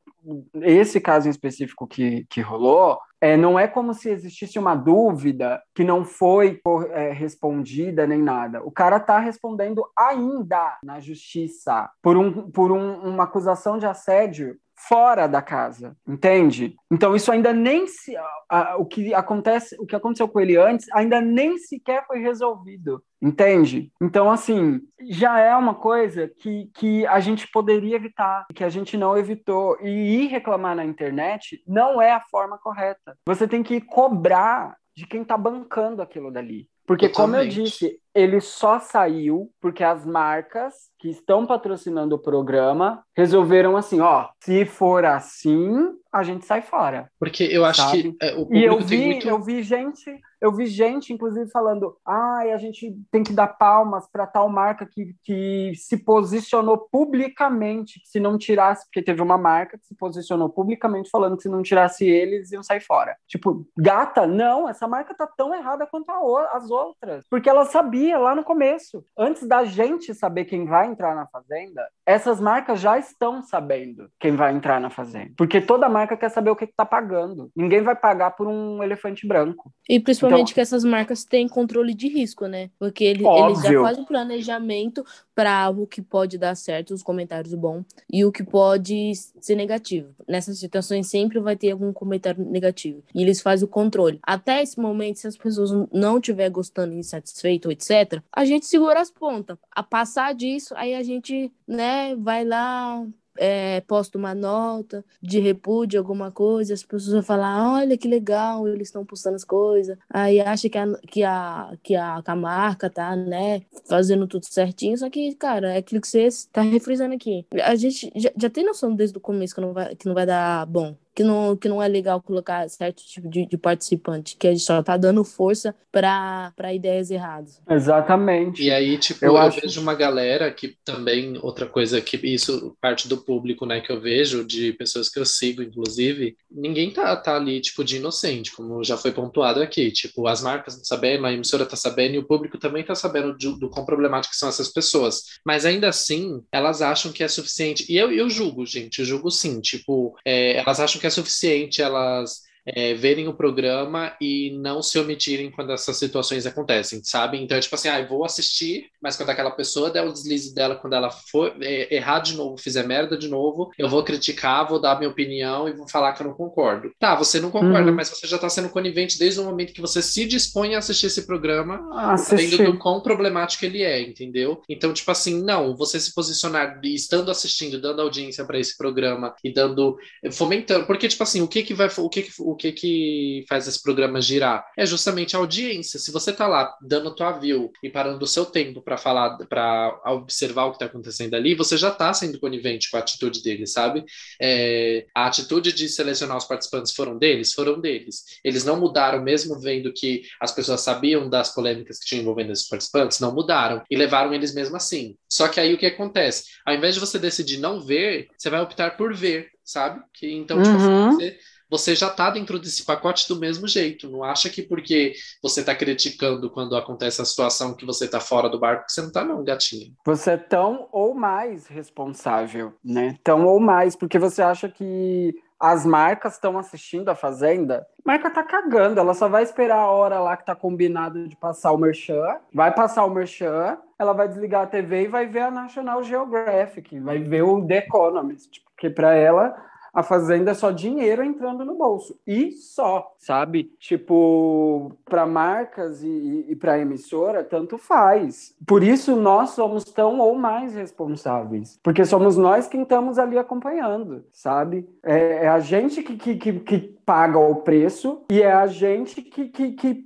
S2: esse caso em específico que, que rolou, é, não é como se existisse uma dúvida que não foi é, respondida nem nada. O cara tá respondendo ainda na justiça por, um, por um, uma acusação de assédio fora da casa, entende? Então isso ainda nem se a, o que acontece, o que aconteceu com ele antes, ainda nem sequer foi resolvido, entende? Então assim já é uma coisa que, que a gente poderia evitar, que a gente não evitou e ir reclamar na internet não é a forma correta. Você tem que cobrar de quem está bancando aquilo dali. Porque, Totalmente. como eu disse, ele só saiu porque as marcas que estão patrocinando o programa resolveram assim, ó, se for assim, a gente sai fora.
S4: Porque eu acho
S2: sabe?
S4: que é, o
S2: e eu vi,
S4: muito...
S2: eu vi gente, eu vi gente, inclusive, falando, ai, ah, a gente tem que dar palmas para tal marca que, que se posicionou publicamente, que se não tirasse, porque teve uma marca que se posicionou publicamente falando que se não tirasse eles, iam sair fora. Tipo, gata, não, essa marca tá tão errada quanto a, as outras. Porque ela sabia lá no começo. Antes da gente saber quem vai entrar na fazenda, essas marcas já estão sabendo quem vai entrar na fazenda. Porque toda marca quer saber o que está pagando. Ninguém vai pagar por um elefante branco.
S3: E principalmente então, que essas marcas têm controle de risco, né? Porque eles, eles já fazem planejamento para o que pode dar certo, os comentários bons, e o que pode ser negativo. Nessas situações sempre vai ter algum comentário negativo. E eles fazem o controle. Até esse momento, se as pessoas não estiver gostando, insatisfeito, etc., a gente segura as pontas. A passar disso, aí a gente, né, vai lá, é, posta uma nota de repúdio, alguma coisa, as pessoas vão falar, olha que legal, eles estão postando as coisas, aí acha que a, que a, que a, que a marca tá, né, fazendo tudo certinho, só que, cara, é aquilo que você tá refrisando aqui. A gente já, já tem noção desde o começo que não vai, que não vai dar bom. Que não, que não é legal colocar certo tipo de, de participante, que a gente só tá dando força para ideias erradas.
S2: Exatamente.
S4: E aí, tipo, eu, eu acho... vejo uma galera que também, outra coisa que isso parte do público, né, que eu vejo, de pessoas que eu sigo, inclusive, ninguém tá, tá ali, tipo, de inocente, como já foi pontuado aqui. Tipo, as marcas não sabendo, a emissora tá sabendo e o público também tá sabendo do, do quão problemáticas são essas pessoas. Mas ainda assim, elas acham que é suficiente. E eu, eu julgo, gente, eu julgo sim. Tipo, é, elas acham que é suficiente elas é, verem o programa e não se omitirem quando essas situações acontecem, sabe? Então é tipo assim, ah, eu vou assistir, mas quando aquela pessoa der o deslize dela, quando ela for é, errar de novo, fizer merda de novo, eu vou criticar, vou dar minha opinião e vou falar que eu não concordo. Tá, você não concorda, uhum. mas você já tá sendo conivente desde o momento que você se dispõe a assistir esse programa,
S2: assistir.
S4: sabendo do quão problemático ele é, entendeu? Então, tipo assim, não, você se posicionar estando assistindo, dando audiência para esse programa e dando, fomentando, porque tipo assim, o que que vai, o que que o que que faz esse programa girar? É justamente a audiência. Se você tá lá dando tua view e parando o seu tempo para falar, para observar o que tá acontecendo ali, você já tá sendo conivente com a atitude deles, sabe? É, a atitude de selecionar os participantes foram deles? Foram deles. Eles não mudaram, mesmo vendo que as pessoas sabiam das polêmicas que tinham envolvendo esses participantes, não mudaram e levaram eles mesmo assim. Só que aí o que acontece? Ao invés de você decidir não ver, você vai optar por ver sabe? Que, então, tipo assim,
S2: Uhum.
S4: você, você já tá dentro desse pacote do mesmo jeito. Não acha que porque você tá criticando quando acontece a situação que você tá fora do barco, que você não tá, não, gatinho.
S2: Você é tão ou mais responsável, né? Tão ou mais, porque você acha que as marcas estão assistindo a Fazenda. A marca tá cagando, ela só vai esperar a hora lá que tá combinado de passar o merchan, vai passar o merchan, ela vai desligar a TV e vai ver a National Geographic, vai ver o The Economist, porque para ela a fazenda é só dinheiro entrando no bolso. E só, sabe? Tipo, para marcas e, e, para emissora, tanto faz. Por isso nós somos tão ou mais responsáveis. Porque somos nós quem estamos ali acompanhando, sabe? É, é a gente que, que, que, que, paga o preço e é a gente que, que, que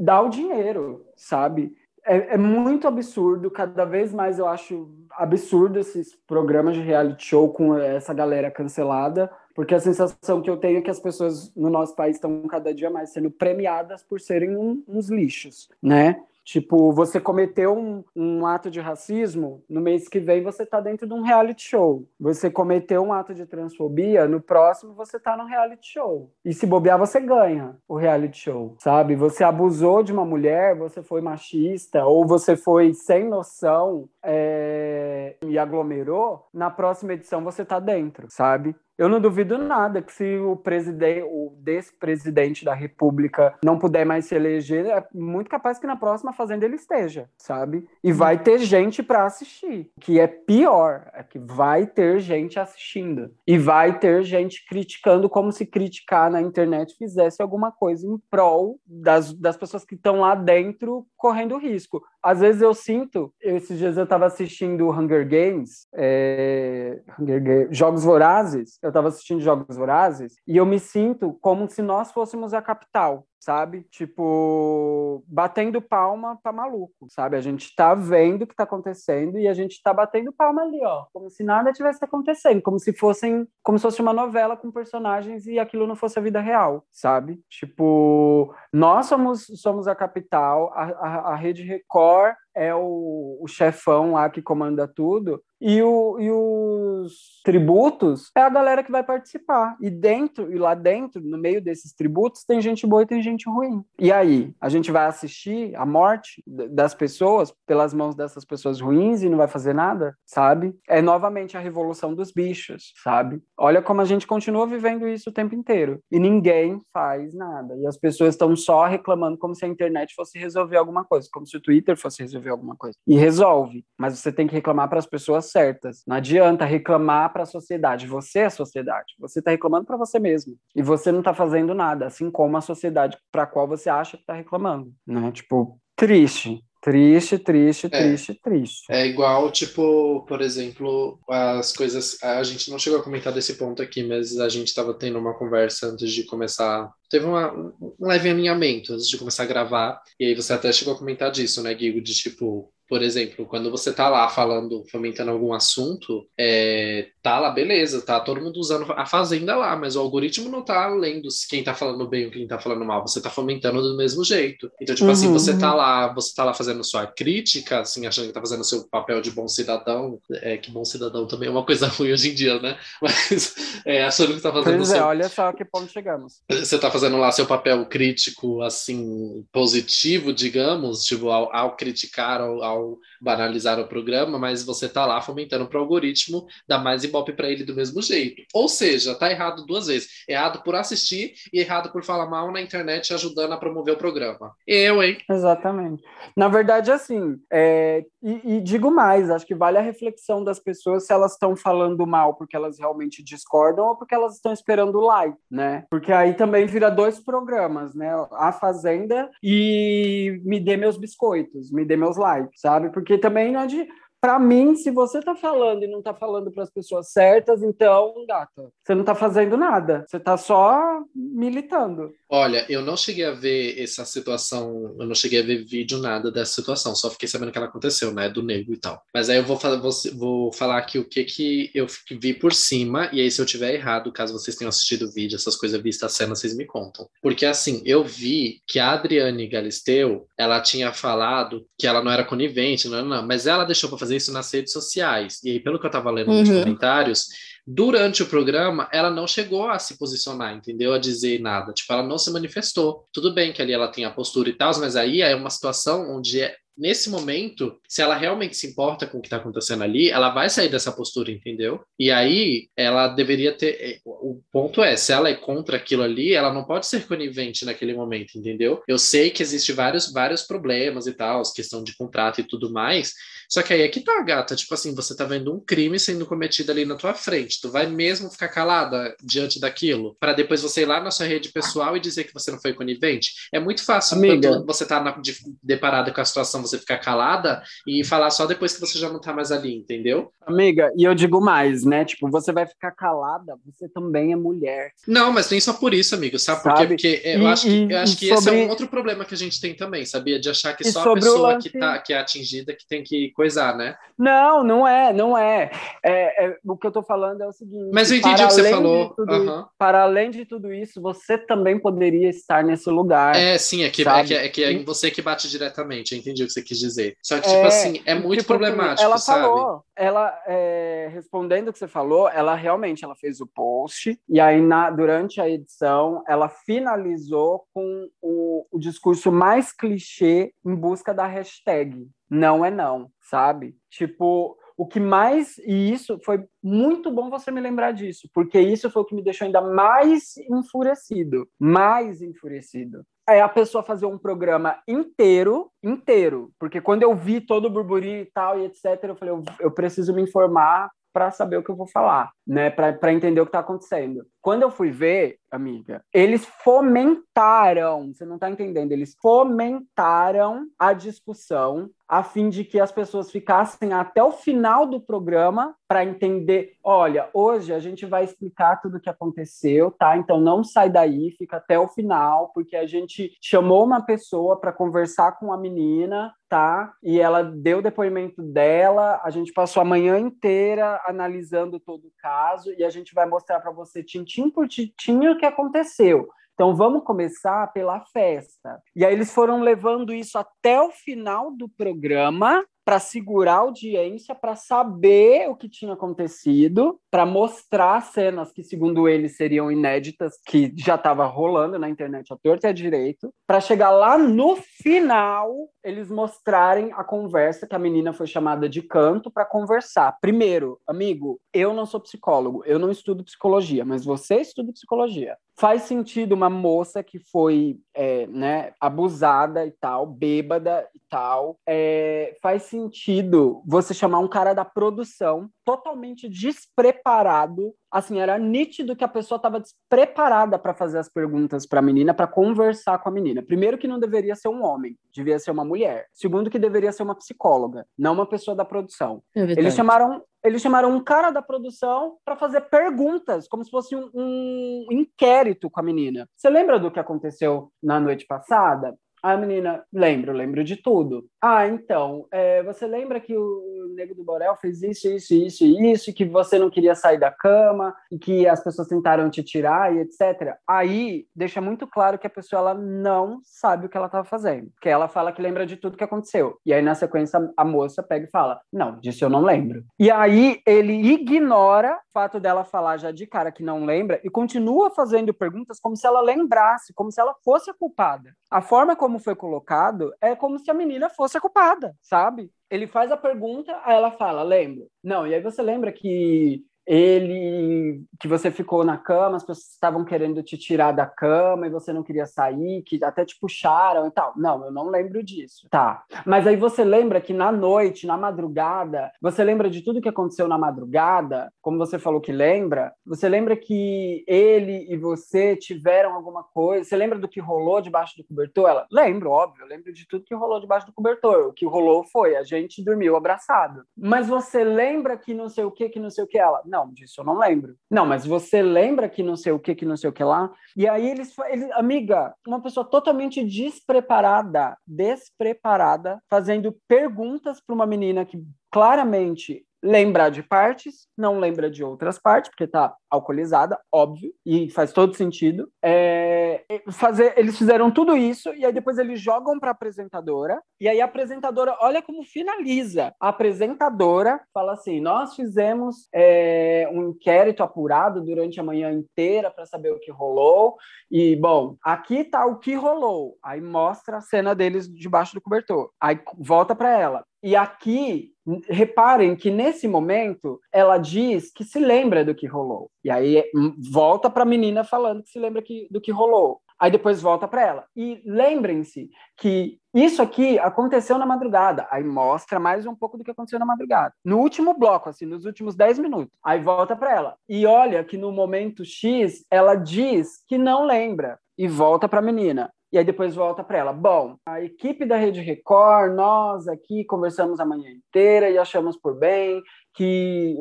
S2: dá o dinheiro, sabe? É, é, muito absurdo, cada vez mais eu acho absurdo esses programas de reality show com essa galera cancelada, porque a sensação que eu tenho é que as pessoas no nosso país estão cada dia mais sendo premiadas por serem um, uns lixos, né? Tipo, você cometeu um, um, ato de racismo, no mês que vem você tá dentro de um reality show. Você cometeu um ato de transfobia, no próximo você tá no reality show. E se bobear, você ganha o reality show, sabe? Você abusou de uma mulher, você foi machista, ou você foi sem noção é... e aglomerou, na próxima edição você tá dentro, sabe? Eu não duvido nada que se o presidente, o despresidente da República não puder mais se eleger, é muito capaz que na próxima fazenda ele esteja, sabe? E vai ter gente para assistir. Que é pior é que vai ter gente assistindo e vai ter gente criticando como se criticar na internet fizesse alguma coisa em prol das, das pessoas que estão lá dentro correndo risco. Às vezes eu sinto, esses dias eu estava assistindo Hunger Games, é, Hunger Games, Jogos Vorazes, eu estava assistindo Jogos Vorazes e eu me sinto como se nós fôssemos a capital, sabe? Tipo, batendo palma para maluco, sabe? A gente tá vendo o que tá acontecendo e a gente tá batendo palma ali, ó, como se nada tivesse acontecendo, como se fossem, como se fosse uma novela com personagens e aquilo não fosse a vida real, sabe? Tipo, nós somos somos a capital, a, a, a Rede Record é o, o chefão lá que comanda tudo, e, o, e, os tributos é a galera que vai participar. E dentro, e lá dentro, no meio desses tributos, tem gente boa e tem gente ruim. E aí, a gente vai assistir a morte das pessoas pelas mãos dessas pessoas ruins e não vai fazer nada, sabe? É novamente a revolução dos bichos, sabe? Olha como a gente continua vivendo isso o tempo inteiro. E ninguém faz nada. E as pessoas estão só reclamando como se a internet fosse resolver alguma coisa, como se o Twitter fosse resolver alguma coisa. E resolve, mas você tem que reclamar para as pessoas certas. Não adianta reclamar para a sociedade. Você é a sociedade. Você está reclamando para você mesmo. E você não está fazendo nada, assim como a sociedade para a qual você acha que está reclamando. Né? Tipo, triste. Triste, triste, triste, é, triste.
S4: É igual, tipo, por exemplo, as coisas. A gente não chegou a comentar desse ponto aqui, mas a gente estava tendo uma conversa antes de começar. Teve uma, um leve alinhamento antes de começar a gravar. E aí você até chegou a comentar disso, né, Guigo? De tipo, por exemplo, quando você tá lá falando, fomentando algum assunto, é, tá lá, beleza, tá todo mundo usando a fazenda lá, mas o algoritmo não tá lendo quem tá falando bem ou quem tá falando mal, você tá fomentando do mesmo jeito. Então, tipo uhum. assim, você tá lá, você tá lá fazendo sua crítica, assim, achando que tá fazendo seu papel de bom cidadão, é que bom cidadão também é uma coisa ruim hoje em dia, né? Mas é, achando que tá fazendo
S2: pois
S4: seu...
S2: é, olha só que ponto chegamos.
S4: Você tá fazendo lá seu papel crítico, assim, positivo, digamos, tipo, ao, ao criticar, ao, ao banalizar o programa, mas você tá lá fomentando para o algoritmo dar mais ibope para ele do mesmo jeito. Ou seja, tá errado duas vezes. Errado por assistir e errado por falar mal na internet ajudando a promover o programa. Eu, hein?
S2: Exatamente. Na verdade, assim, é... e, e digo mais, acho que vale a reflexão das pessoas se elas estão falando mal porque elas realmente discordam ou porque elas estão esperando like, né? Porque aí também vira dois programas, né? A Fazenda e me dê meus biscoitos, me dê meus likes, sabe? Porque também não é de para mim, se você tá falando e não tá falando para as pessoas certas, então, gata, você não tá fazendo nada. Você tá só militando.
S4: Olha, eu não cheguei a ver essa situação, eu não cheguei a ver vídeo nada dessa situação, só fiquei sabendo que ela aconteceu, né, do nego e tal. Mas aí eu vou falar, vou, vou falar aqui o que que eu vi por cima, e aí se eu tiver errado, caso vocês tenham assistido o vídeo, essas coisas vistas a cena, vocês me contam. Porque assim, eu vi que a Adriane Galisteu, ela tinha falado que ela não era conivente, não, não, mas ela deixou para fazer isso nas redes sociais. E aí, pelo que eu tava lendo nos
S3: Uhum.
S4: comentários, durante o programa, ela não chegou a se posicionar, entendeu? A dizer nada. Tipo, ela não se manifestou. Tudo bem que ali ela tem a postura e tal, mas aí é uma situação onde é nesse momento, se ela realmente se importa com o que está acontecendo ali, ela vai sair dessa postura, entendeu? E aí ela deveria ter. É, o ponto é, se ela é contra aquilo ali, ela não pode ser conivente naquele momento, entendeu? Eu sei que existe vários, vários problemas e tal, questão de contrato e tudo mais. Só que aí é que tá, gata. Tipo assim, você tá vendo um crime sendo cometido ali na tua frente. Tu vai mesmo ficar calada diante daquilo? para depois você ir lá na sua rede pessoal e dizer que você não foi conivente? É muito fácil
S2: Amiga.
S4: quando você tá na, de, deparada com a situação você ficar calada e falar só depois que você já não tá mais ali, entendeu?
S2: Amiga, e eu digo mais, né? Tipo, você vai ficar calada, você também é mulher.
S4: Não, mas nem só por isso, amigo, sabe?
S2: Sabe?
S4: Porque eu
S2: E-
S4: acho que, eu acho que esse é
S2: sobre-
S4: um outro problema que a gente tem também, sabia? De achar que
S2: E
S4: só a
S2: sobre
S4: pessoa
S2: lance-
S4: que, tá, que é atingida que tem que coisar, né?
S2: Não, não é, não é. É, é, o que eu tô falando é o seguinte.
S4: Mas eu entendi o que você falou.
S2: tudo isso- para além de tudo isso, você também poderia estar nesse lugar.
S4: É, sim, é que, é, que, é que é em
S2: E-
S4: você que bate diretamente, eu entendi o que você quis dizer. Só que,
S2: É,
S4: tipo assim, é muito
S2: Tipo assim,
S4: problemático,
S2: ela
S4: sabe?
S2: falou, ela é, respondendo o que você falou, ela realmente ela fez o post e aí na, durante a edição ela finalizou com o, o discurso mais clichê em busca da hashtag não é não, sabe? Tipo o que mais e isso foi muito bom você me lembrar disso, porque isso foi o que me deixou ainda mais enfurecido, mais enfurecido é a pessoa fazer um programa inteiro, inteiro, porque quando eu vi todo o burburinho e tal e etc, eu falei, eu, eu preciso me informar para saber o que eu vou falar, né, para entender o que está acontecendo. Quando eu fui ver, amiga, eles fomentaram, você não está entendendo, eles fomentaram a discussão a fim de que as pessoas ficassem até o final do programa para entender, olha, hoje a gente vai explicar tudo o que aconteceu, tá? Então não sai daí, fica até o final, porque a gente chamou uma pessoa para conversar com a menina, tá? E ela deu o depoimento dela, a gente passou a manhã inteira analisando todo o caso e a gente vai mostrar para você tintim por tintim o que aconteceu. Então vamos começar pela festa. E aí eles foram levando isso até o final do programa para segurar a audiência, para saber o que tinha acontecido, para mostrar cenas que, segundo eles, seriam inéditas, que já estava rolando na internet a torta e a direito, para chegar lá no final, eles mostrarem a conversa que a menina foi chamada de canto para conversar. Primeiro, amigo, eu não sou psicólogo, eu não estudo psicologia, mas você estuda psicologia. Faz sentido uma moça que foi é, né, abusada e tal, bêbada e tal, é, faz sentido você chamar um cara da produção totalmente despreparado. Assim, era nítido que a pessoa estava despreparada para fazer as perguntas para a menina, para conversar com a menina. Primeiro, que não deveria ser um homem, devia ser uma mulher. Segundo, que deveria ser uma psicóloga, não uma pessoa da produção.
S3: É
S2: Eles chamaram, eles chamaram um cara da produção para fazer perguntas, como se fosse um, um inquérito com a menina. Você lembra do que aconteceu na noite passada? A menina, lembro, lembro de tudo. Ah, então, é, você lembra que o Nego do Borel fez isso, isso, isso e isso, que você não queria sair da cama, e que as pessoas tentaram te tirar e etc. Aí, deixa muito claro que a pessoa ela não sabe o que ela estava fazendo. Porque ela fala que lembra de tudo que aconteceu. E aí, na sequência, a moça pega e fala, não, disso eu não lembro. E aí, ele ignora fato dela falar já de cara que não lembra e continua fazendo perguntas como se ela lembrasse, como se ela fosse a culpada. A forma como foi colocado é como se a menina fosse a culpada, sabe? Ele faz a pergunta, aí ela fala, lembro. Não, e aí você lembra que ele que você ficou na cama, as pessoas estavam querendo te tirar da cama e você não queria sair, que até te puxaram e tal. Não, eu não lembro disso. Tá. Mas aí você lembra que na noite, na madrugada, você lembra de tudo que aconteceu na madrugada, como você falou que lembra? Você lembra que ele e você tiveram alguma coisa? Você lembra do que rolou debaixo do cobertor? Ela, lembro, óbvio, eu lembro de tudo que rolou debaixo do cobertor. O que rolou foi a gente dormiu abraçado. Mas você lembra que não sei o que, que não sei o que ela? Não, disso eu não lembro. Não, mas você lembra que não sei o que, que não sei o que lá? E aí eles, eles amiga, uma pessoa totalmente despreparada, despreparada, fazendo perguntas para uma menina que claramente lembrar de partes, não lembra de outras partes, porque tá alcoolizada, óbvio, e faz todo sentido. É, fazer, eles fizeram tudo isso, e aí depois eles jogam para apresentadora, e aí a apresentadora, olha como finaliza. A apresentadora fala assim: nós fizemos é, um inquérito apurado durante a manhã inteira para saber o que rolou, e bom, aqui tá o que rolou. Aí mostra a cena deles debaixo do cobertor. Aí volta para ela. E aqui, reparem que nesse momento ela diz que se lembra do que rolou. E aí hum, volta para a menina falando que se lembra que, do que rolou. Aí depois volta para ela. E lembrem-se que isso aqui aconteceu na madrugada. Aí mostra mais um pouco do que aconteceu na madrugada. No último bloco, assim, nos últimos 10 minutos. Aí volta para ela. E olha que no momento X ela diz que não lembra e volta para a menina. E aí depois volta para ela. Bom, a equipe da Rede Record, nós aqui conversamos a manhã inteira e achamos por bem que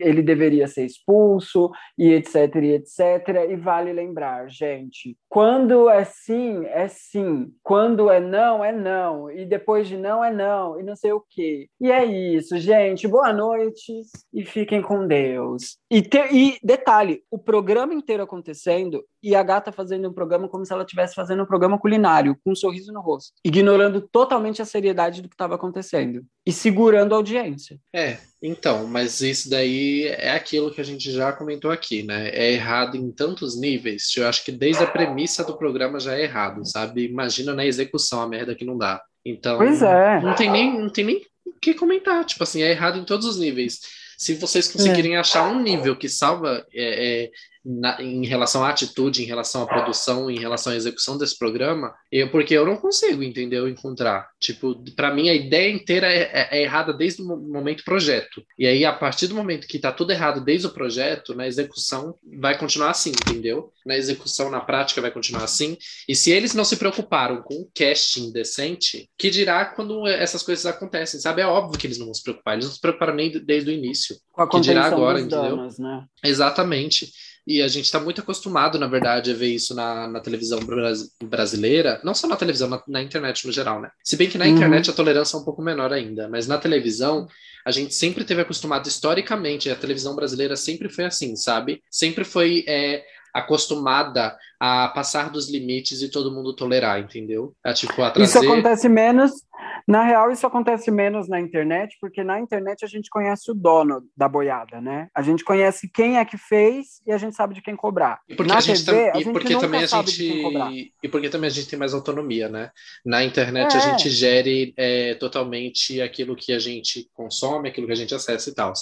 S2: ele deveria ser expulso e etc e etc. E vale lembrar, gente, quando é sim, é sim. Quando é não, é não. E depois de não, é não. E não sei o quê. E é isso, gente. Boa noite e fiquem com Deus. E, te, e detalhe, o programa inteiro acontecendo e a gata fazendo um programa como se ela estivesse fazendo um programa culinário, com um sorriso no rosto, ignorando totalmente a seriedade do que estava acontecendo e segurando a audiência.
S4: É, então, mas isso daí é aquilo que a gente já comentou aqui, né? É errado em tantos níveis. Eu acho que desde a premissa do programa já é errado, sabe? Imagina na execução a merda que não dá. Então,
S2: pois é.
S4: não tem nem não tem nem o que comentar. Tipo assim, é errado em todos os níveis. Se vocês conseguirem é. achar um nível que salva é, é, na, em relação à atitude, em relação à produção, em relação à execução desse programa, eu, porque eu não consigo, entendeu? Encontrar. Tipo, para mim a ideia inteira é, é, é, errada desde o momento projeto. E aí, a partir do momento que tá tudo errado desde o projeto, na execução vai continuar assim, entendeu? Na execução, na prática, vai continuar assim. E se eles não se preocuparam com o casting decente, que dirá quando essas coisas acontecem, sabe? É óbvio que eles não vão se preocupar, eles não se preocuparam nem desde o início.
S2: Com a
S4: que dirá
S2: agora, entendeu? Danos, né?
S4: Exatamente. E a gente está muito acostumado, na verdade, a ver isso na, na televisão brasileira, não só na televisão, na, na, internet no geral, né? Se bem que na uhum. internet a tolerância é um pouco menor ainda, mas na televisão a gente sempre teve acostumado historicamente, a televisão brasileira sempre foi assim, sabe? Sempre foi é, acostumada a passar dos limites e todo mundo tolerar, entendeu? É, tipo, a
S2: trazer... Isso acontece menos na real, isso acontece menos na internet, porque na internet a gente conhece o dono da boiada, né? A gente conhece quem é que fez e a gente sabe de quem cobrar.
S4: E porque
S2: na
S4: a gente, TV, a gente porque também a gente e porque também a gente tem mais autonomia, né? Na internet é. a gente gere é, totalmente aquilo que a gente consome, aquilo que a gente acessa e tal.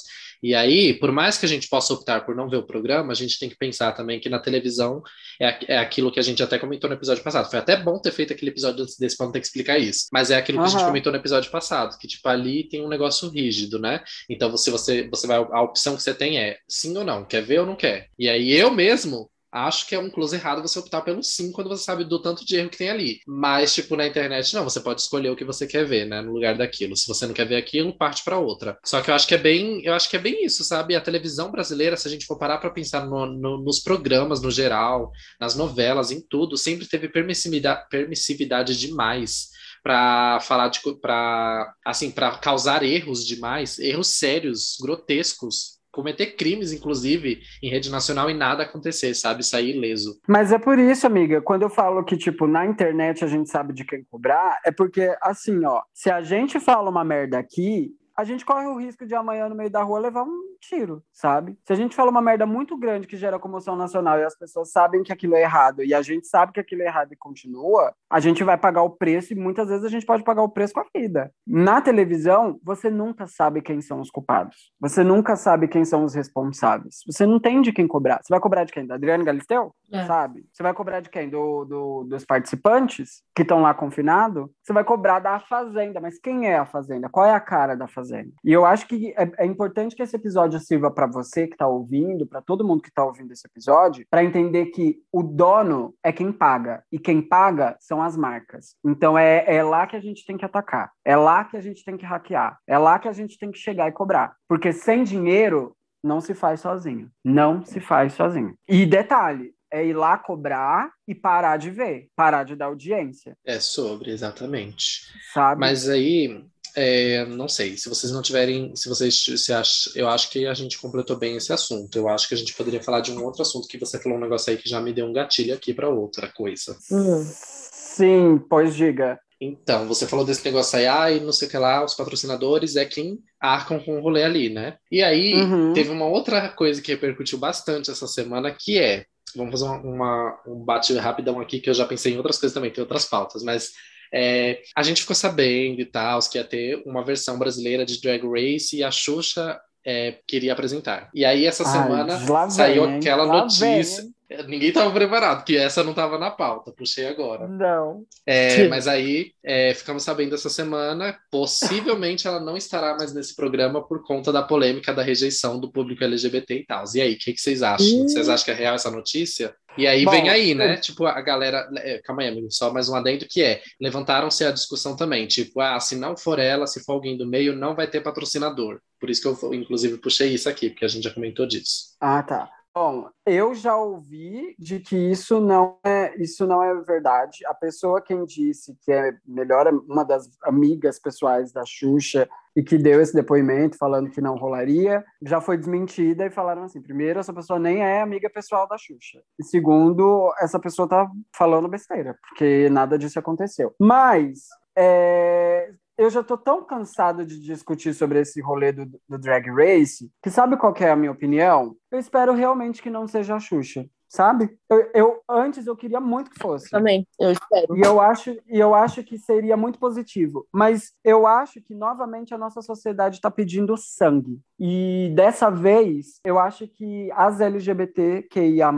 S4: E aí, por mais que a gente possa optar por não ver o programa, a gente tem que pensar também que na televisão é, é aquilo que a gente até comentou no episódio passado. Foi até bom ter feito aquele episódio antes desse para não ter que explicar isso. Mas é aquilo que uhum. a gente comentou no episódio passado, que tipo ali tem um negócio rígido, né? Então você você você vai a opção que você tem é sim ou não, quer ver ou não quer. E aí eu mesmo Acho que é um close errado você optar pelo sim quando você sabe do tanto de erro que tem ali. Mas, tipo, na internet, não, você pode escolher o que você quer ver, né? No lugar daquilo. Se você não quer ver aquilo, parte para outra. Só que eu acho que é bem, eu acho que é bem isso, sabe? A televisão brasileira, se a gente for parar para pensar no, no, nos programas no geral, nas novelas, em tudo, sempre teve permissividade, permissividade demais para falar de para assim para causar erros demais, erros sérios, grotescos cometer crimes, inclusive, em rede nacional e nada acontecer, sabe? Sair ileso.
S2: Mas é por isso, amiga, quando eu falo que, tipo, na internet a gente sabe de quem cobrar, é porque, assim, ó, se a gente fala uma merda aqui, a gente corre o risco de amanhã no meio da rua levar um tiro, sabe? Se a gente fala uma merda muito grande que gera comoção nacional e as pessoas sabem que aquilo é errado e a gente sabe que aquilo é errado e continua, a gente vai pagar o preço e muitas vezes a gente pode pagar o preço com a vida. Na televisão, você nunca sabe quem são os culpados. Você nunca sabe quem são os responsáveis. Você não tem de quem cobrar. Você vai cobrar de quem? Da Adriane Galisteu? É. Sabe? Você vai cobrar de quem? Do, do dos participantes que estão lá confinados? Você vai cobrar da Fazenda. Mas quem é a Fazenda? Qual é a cara da Fazenda? E eu acho que é, é importante que esse episódio episódio sirva para você que está ouvindo, para todo mundo que está ouvindo esse episódio, para entender que o dono é quem paga e quem paga são as marcas. Então é, é lá que a gente tem que atacar, é lá que a gente tem que hackear, é lá que a gente tem que chegar e cobrar. Porque sem dinheiro não se faz sozinho. Não se faz sozinho. E detalhe, é ir lá cobrar e parar de ver, parar de dar audiência.
S4: É sobre, exatamente.
S2: Sabe?
S4: Mas aí é, não sei, se vocês não tiverem, se vocês se acham, eu acho que a gente completou bem esse assunto. Eu acho que a gente poderia falar de um outro assunto que você falou um negócio aí que já me deu um gatilho aqui para outra coisa.
S2: Hum. Sim, pois diga.
S4: Então, você falou desse negócio aí, ai, não sei o que lá, os patrocinadores é quem arcam com o rolê ali, né? E aí,
S2: Uhum.
S4: teve uma outra coisa que repercutiu bastante essa semana, que é, vamos fazer uma, uma- um bate rapidão aqui, que eu já pensei em outras coisas também, tem outras pautas, mas é, a gente ficou sabendo e tal, que ia ter uma versão brasileira de Drag Race e a Xuxa é, queria apresentar. E aí, essa semana, saiu aquela notícia.
S2: vem?
S4: Ninguém estava preparado, que essa não estava na pauta, puxei agora.
S2: Não.
S4: É, mas aí é, ficamos sabendo essa semana, possivelmente ela não estará mais nesse programa por conta da polêmica da rejeição do público LGBT e tal. E aí, o que, que vocês acham?
S3: Hum.
S4: Vocês acham que é real essa notícia? E aí
S2: Bom,
S4: vem aí, né?
S2: eu-
S4: Tipo, a galera. é, calma aí, amigo, só mais um adendo que é: levantaram-se a discussão também. Tipo, ah, se não for ela, se for alguém do meio, não vai ter patrocinador. Por isso que eu, inclusive, puxei isso aqui, porque a gente já comentou disso.
S2: Ah, tá. Bom, eu já ouvi de que isso não é isso não é verdade. A pessoa quem disse que é melhor uma das amigas pessoais da Xuxa e que deu esse depoimento falando que não rolaria, já foi desmentida e falaram assim: primeiro, essa pessoa nem é amiga pessoal da Xuxa. E segundo, essa pessoa tá falando besteira, porque nada disso aconteceu. Mas é, eu já tô tão cansado de discutir sobre esse rolê do, do Drag Race, que sabe qual é a minha opinião? Eu espero realmente que não seja a Xuxa, sabe? Eu, eu- antes eu queria muito que fosse.
S3: Também, eu espero.
S2: E eu acho, e eu acho que seria muito positivo. Mas eu acho que, novamente, a nossa sociedade está pedindo sangue. E dessa vez, eu acho que as LGBTQIA,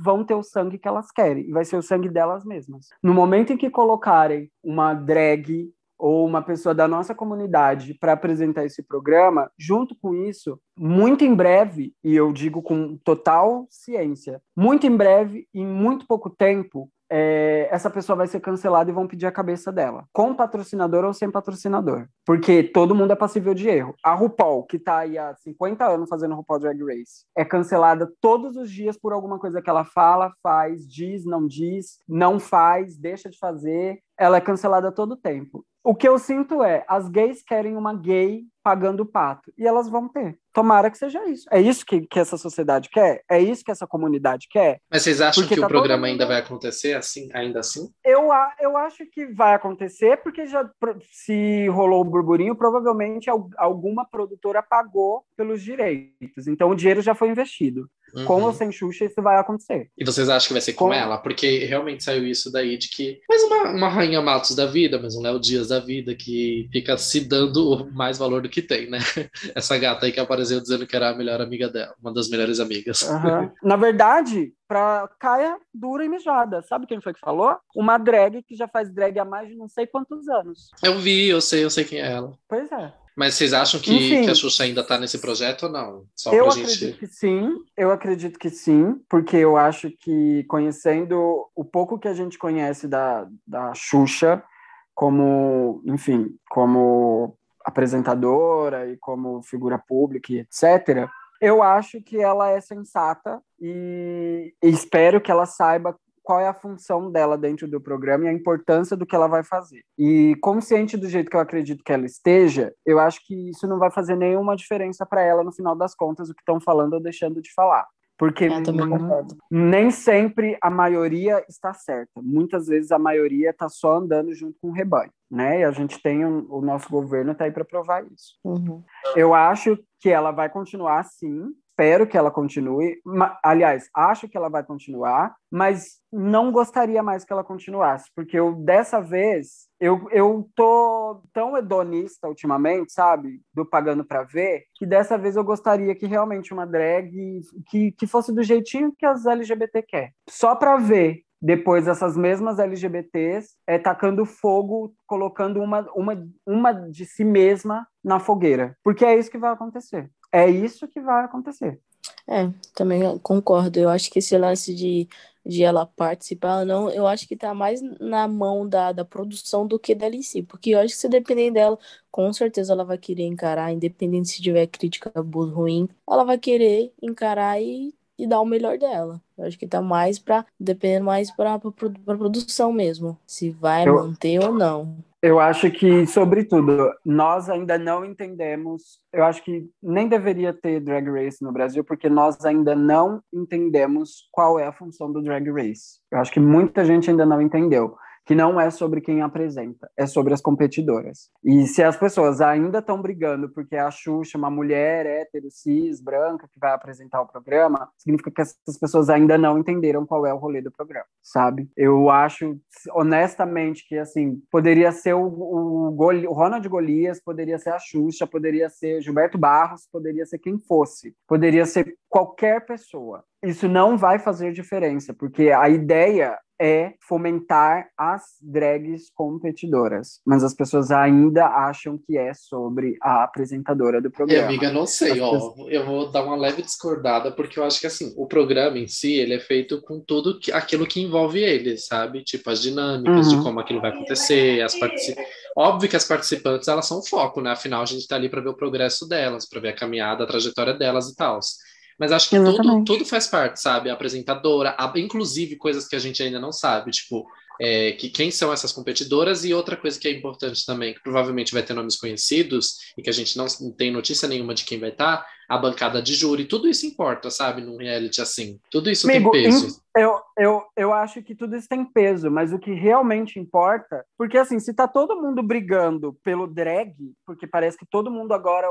S2: vão ter o sangue que elas querem. E vai ser o sangue delas mesmas. No momento em que colocarem uma drag ou uma pessoa da nossa comunidade para apresentar esse programa, junto com isso, muito em breve, e eu digo com total ciência, muito em breve, em muito pouco tempo, é, essa pessoa vai ser cancelada e vão pedir a cabeça dela, com patrocinador ou sem patrocinador, porque todo mundo é passível de erro. A RuPaul, que está aí há 50 anos fazendo RuPaul Drag Race, é cancelada todos os dias por alguma coisa que ela fala, faz, diz, não diz, não faz, deixa de fazer. Ela é cancelada todo tempo. O que eu sinto é, as gays querem uma gay pagando o pato, e elas vão ter. Tomara que seja isso. É isso que, que essa sociedade quer? É isso que essa comunidade quer?
S4: Mas vocês acham
S2: Porque
S4: que
S2: tá
S4: o programa
S2: mundo-
S4: ainda vai acontecer assim, ainda assim?
S2: Eu, eu acho que vai acontecer, porque já se rolou o burburinho, provavelmente al- alguma produtora pagou pelos direitos. Então o dinheiro já foi investido. Com
S4: Uhum.
S2: ou sem Xuxa, isso vai acontecer.
S4: E vocês acham que vai ser com
S2: Com-
S4: ela? Porque realmente saiu isso daí de que. Mais uma, uma Rainha Matos da vida, mas um Léo Dias da vida, que fica se dando mais valor do que tem, né? Essa gata aí que apareceu dizendo que era a melhor amiga dela, uma das melhores amigas.
S2: Aham. Na verdade, pra caia dura e mijada. Sabe quem foi que falou? Uma drag que já faz drag há mais de não sei quantos anos.
S4: Eu vi, eu sei, eu sei quem é ela.
S2: Pois é.
S4: Mas vocês acham que,
S2: Enfim.
S4: que a Xuxa ainda tá nesse projeto ou não? Só
S2: Eu acredito que sim, eu acredito que sim, porque eu acho que conhecendo o pouco que a gente conhece da, da Xuxa, como, enfim, como apresentadora e como figura pública e etc., eu acho que ela é sensata e, e espero que ela saiba qual é a função dela dentro do programa e a importância do que ela vai fazer. E consciente do jeito que eu acredito que ela esteja, eu acho que isso não vai fazer nenhuma diferença para ela no final das contas o que estão falando ou deixando de falar. Porque nem sempre a maioria está certa. Muitas vezes a maioria está só andando junto com o rebanho, né? E a gente tem um, o nosso governo está aí para provar isso.
S3: Uhum.
S2: Eu acho que ela vai continuar sim. Espero que ela continue. Aliás, acho que ela vai continuar, mas não gostaria mais que ela continuasse, porque eu dessa vez eu, eu tô tão hedonista ultimamente, sabe? Do pagando para ver, que dessa vez eu gostaria que realmente uma drag que, que fosse do jeitinho que as LGBT quer. Só para ver depois essas mesmas LGBTs é, tacando fogo, colocando uma, uma, uma de si mesma na fogueira. Porque é isso que vai acontecer. É isso que vai acontecer.
S3: É, também concordo. Eu acho que esse lance de, de ela participar não, eu acho que tá mais na mão da, da produção do que dela em si. Porque eu acho que se depender dela, com certeza ela vai querer encarar, independente se tiver crítica boa ruim, ela vai querer encarar e, e dar o melhor dela. Eu acho que tá mais pra, dependendo mais pra, pra, produ- pra produção mesmo. Se vai
S2: Eu-
S3: manter ou não.
S2: Eu acho que, sobretudo, nós ainda não entendemos. Eu acho que nem deveria ter drag race no Brasil, porque nós ainda não entendemos qual é a função do drag race. Eu acho que muita gente ainda não entendeu que não é sobre quem apresenta, é sobre as competidoras. E se as pessoas ainda estão brigando porque a Xuxa, uma mulher hétero, cis, branca, que vai apresentar o programa, significa que essas pessoas ainda não entenderam qual é o rolê do programa, sabe? Eu acho, honestamente, que, assim, poderia ser o, o, o Ronald Golias, poderia ser a Xuxa, poderia ser Gilberto Barros, poderia ser quem fosse, poderia ser qualquer pessoa. Isso não vai fazer diferença, porque a ideia é fomentar as drags competidoras, mas as pessoas ainda acham que é sobre a apresentadora do programa.
S4: E, amiga, não sei, ó, pessoas... eu vou dar uma leve discordada porque eu acho que assim, o programa em si, ele é feito com tudo que, aquilo que envolve ele, sabe? Tipo as dinâmicas uhum. de como aquilo vai acontecer, as participações. Óbvio que as participantes, elas são foco, né? Afinal, a gente tá ali para ver o progresso delas, para ver a caminhada, a trajetória delas e tal. Mas acho que tudo, tudo faz parte, sabe? A apresentadora, a, inclusive coisas que a gente ainda não sabe, tipo, é, que quem são essas competidoras e outra coisa que é importante também, que provavelmente vai ter nomes conhecidos e que a gente não, tem notícia nenhuma de quem vai estar, a bancada de júri, tudo isso importa, sabe? Num reality assim. Tudo isso Amigo, tem peso.
S2: Eu, eu, eu acho que tudo isso tem peso, mas o que realmente importa, porque assim, se tá todo mundo brigando pelo drag, porque parece que todo mundo agora,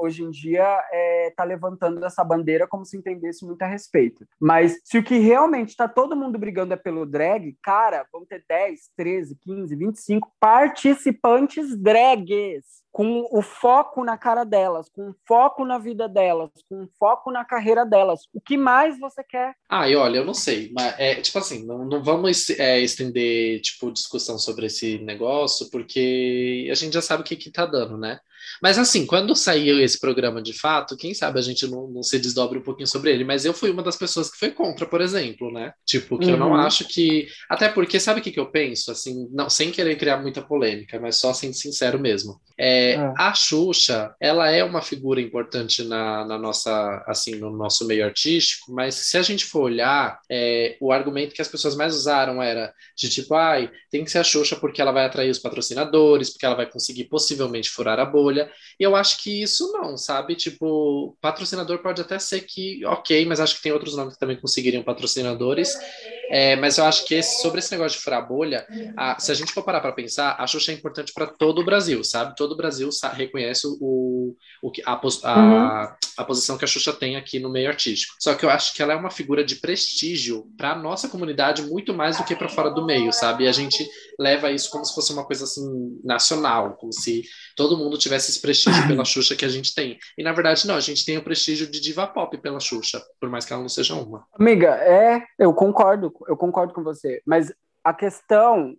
S2: hoje em dia, é, tá levantando essa bandeira como se entendesse muito a respeito. Mas se o que realmente tá todo mundo brigando é pelo drag, cara, vão ter 10, 13, 15, 25 participantes drags com o foco na cara delas, com o foco na vida delas, com o foco na carreira delas. O que mais você quer?
S4: Ah, e olha, eu não sei, mas é tipo assim, não, não vamos é, estender tipo discussão sobre esse negócio, porque a gente já sabe o que que tá dando, né? Mas assim, quando saiu esse programa de fato, quem sabe a gente não, não se desdobre um pouquinho sobre ele. Mas eu fui uma das pessoas que foi contra, por exemplo, né? Tipo, que uhum. eu não uhum. acho que. Até porque, sabe o que, que eu penso? Assim, não, sem querer criar muita polêmica, mas só sendo sincero mesmo. É, é. A Xuxa, ela é uma figura importante na, na, nossa, assim, no nosso meio artístico, mas se a gente for olhar, é, o argumento que as pessoas mais usaram era de tipo, ai, tem que ser a Xuxa porque ela vai atrair os patrocinadores, porque ela vai conseguir possivelmente furar a bolha bolha. E eu acho que isso não, sabe? Tipo, patrocinador pode até ser que, ok, mas acho que tem outros nomes que também conseguiriam patrocinadores. É, mas eu acho que esse, sobre esse negócio de furar bolha, a, se a gente for parar para pensar, a Xuxa é importante para todo o Brasil, sabe? Todo o Brasil sabe, reconhece o, o, a, a, uhum. a posição que a Xuxa tem aqui no meio artístico. Só que eu acho que ela é uma figura de prestígio para a nossa comunidade muito mais do que para fora do meio, sabe? E a gente leva isso como se fosse uma coisa assim nacional, como se todo mundo tivesse esse prestígio pela Xuxa que a gente tem. E na verdade, não, a gente tem o prestígio de diva pop pela Xuxa, por mais que ela não seja uma.
S2: Amiga, é, eu concordo, eu concordo com você, mas a questão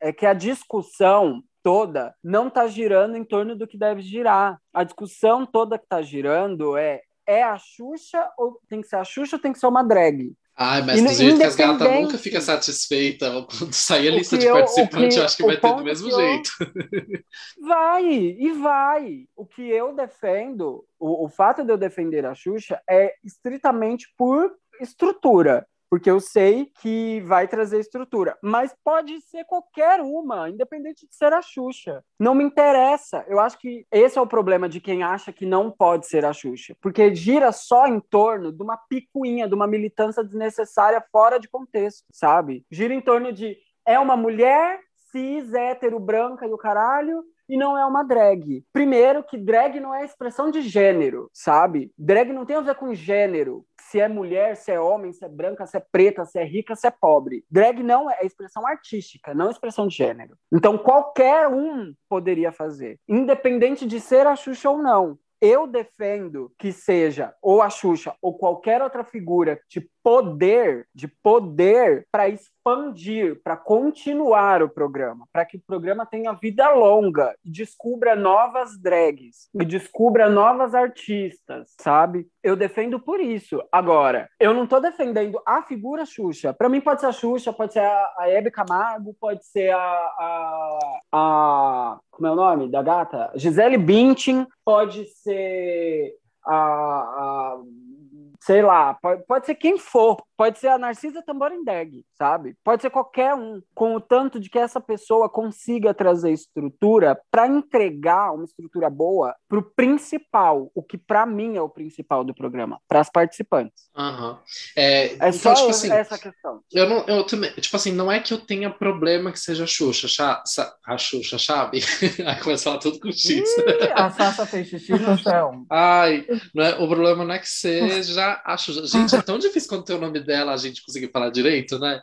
S2: é que a discussão toda não está girando em torno do que deve girar. A discussão toda que está girando é é a Xuxa ou tem que ser a Xuxa ou tem que ser uma drag?
S4: Ai, mas do jeito que as gatas nunca fica satisfeita quando sair a lista de eu, participantes, eu acho que vai ter do mesmo jeito.
S2: Eu... Vai, e vai. O que eu defendo, o, o fato de eu defender a Xuxa é estritamente por estrutura porque eu sei que vai trazer estrutura. Mas pode ser qualquer uma, independente de ser a Xuxa. Não me interessa. Eu acho que esse é o problema de quem acha que não pode ser a Xuxa. Porque gira só em torno de uma picuinha, de uma militância desnecessária fora de contexto, sabe? Gira em torno de é uma mulher cis, hétero, branca e o caralho, e não é uma drag. Primeiro, que drag não é expressão de gênero, sabe? Drag não tem a ver com gênero se é mulher, se é homem, se é branca, se é preta, se é rica, se é pobre. Drag não é expressão artística, não é expressão de gênero. Então qualquer um poderia fazer, independente de ser a Xuxa ou não. Eu defendo que seja ou a Xuxa ou qualquer outra figura de poder, de poder para expandir, para continuar o programa, para que o programa tenha vida longa e descubra novas drags e descubra novas artistas, sabe? Eu defendo por isso. Agora, eu não estou defendendo a figura Xuxa. Para mim pode ser a Xuxa, pode ser a, a Hebe Camargo, pode ser a, a, a como é o nome da gata? Gisele Bündchen, pode ser a, a sei lá, pode, pode ser quem for, Pode ser a Narcisa Tamborindeg, sabe? Pode ser qualquer um, com o tanto de que essa pessoa consiga trazer estrutura para entregar uma estrutura boa para o principal, o que para mim é o principal do programa, para as participantes.
S4: Uhum. É,
S2: É
S4: então,
S2: só
S4: tipo assim,
S2: essa questão.
S4: Eu não, eu também, tipo assim, não é que eu tenha problema que seja a Xuxa, cha- sa- a Xuxa, sabe? Aí começa a falar tudo com X.
S2: Ih, a Sasha fez xixi no chão.
S4: Ai, não é- o problema não é que seja a Xuxa. Gente, é tão difícil quando tem o nome dela a gente conseguir falar direito, né?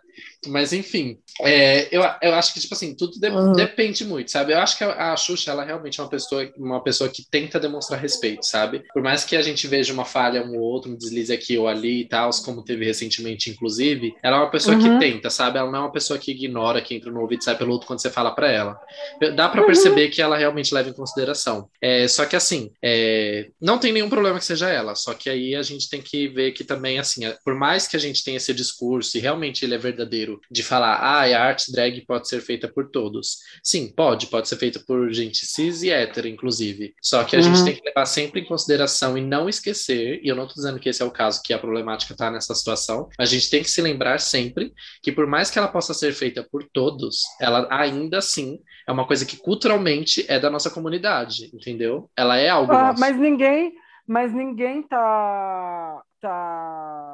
S4: Mas enfim, é, eu, eu acho que, tipo assim, tudo de-
S2: Uhum.
S4: depende muito, sabe? Eu acho que a, a Xuxa, ela realmente é uma pessoa, uma pessoa que tenta demonstrar respeito, sabe? Por mais que a gente veja uma falha um ou outro, um deslize aqui ou ali e tal, como teve recentemente, inclusive, ela é uma pessoa
S2: Uhum.
S4: que tenta, sabe? Ela não é uma pessoa que ignora, que entra no ouvido e sai pelo outro quando você fala pra ela. Dá pra
S2: Uhum.
S4: perceber que ela realmente leva em consideração. É, só que assim, é, não tem nenhum problema que seja ela, só que aí a gente tem que ver que também, assim, é, por mais que a gente tenha esse discurso e realmente ele é verdadeiro, de falar, ah, a arte drag pode ser feita por todos. Sim, pode, pode ser feita por gente cis e hétero, inclusive. Só que a gente
S2: Uhum.
S4: tem que levar sempre em consideração e não esquecer, e eu não tô dizendo que esse é o caso, que a problemática tá nessa situação, mas a gente tem que se lembrar sempre que por mais que ela possa ser feita por todos, ela ainda assim é uma coisa que culturalmente é da nossa comunidade, entendeu? Ela é algo
S2: Ah, mas ninguém, mas ninguém tá, tá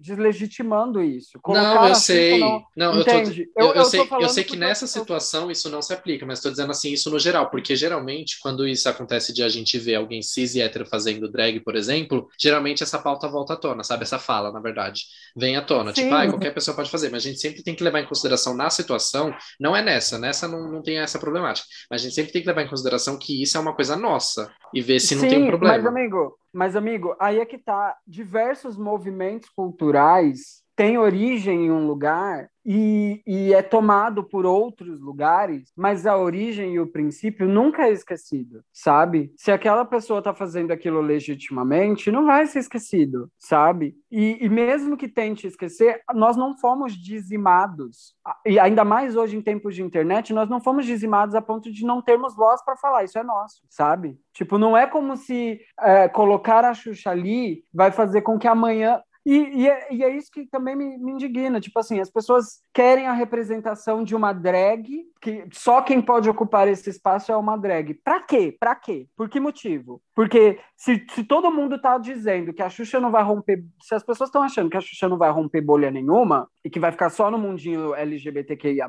S2: deslegitimando isso.
S4: Não, eu sei.
S2: Não-
S4: Não, eu, tô, eu, sei, eu
S2: falando
S4: sei que nessa situação isso não se aplica, mas estou dizendo assim, isso no geral, porque geralmente, quando isso acontece de a gente ver alguém cis e hétero fazendo drag, por exemplo, geralmente essa pauta volta à tona, sabe? Essa fala, na verdade, vem à tona.
S2: Sim.
S4: Tipo, ah, qualquer pessoa pode fazer, mas a gente sempre tem que levar em consideração na situação, não é nessa, nessa não, não tem essa problemática, mas a gente sempre tem que levar em consideração que isso é uma coisa nossa e ver se não tem um
S2: Sim,
S4: problema.
S2: Mas, amigo, mas, amigo, aí é que tá. Diversos movimentos culturais têm origem em um lugar e, e é tomado por outros lugares, mas a origem e o princípio nunca é esquecido, sabe? Se aquela pessoa tá fazendo aquilo legitimamente, não vai ser esquecido, sabe? E, e mesmo que tente esquecer, nós não fomos dizimados. E ainda mais hoje em tempos de internet, nós não fomos dizimados a ponto de não termos voz para falar, isso é nosso, sabe? Tipo, não é como se é, colocar a Xuxa ali vai fazer com que amanhã. E, e, é, e é isso que também me, me indigna. Tipo assim, as pessoas querem a representação de uma drag, que só quem pode ocupar esse espaço é uma drag. Pra quê? Pra quê? Por que motivo? Porque se, se todo mundo tá dizendo que a Xuxa não vai romper. Se as pessoas estão achando que a Xuxa não vai romper bolha nenhuma e que vai ficar só no mundinho LGBTQIA,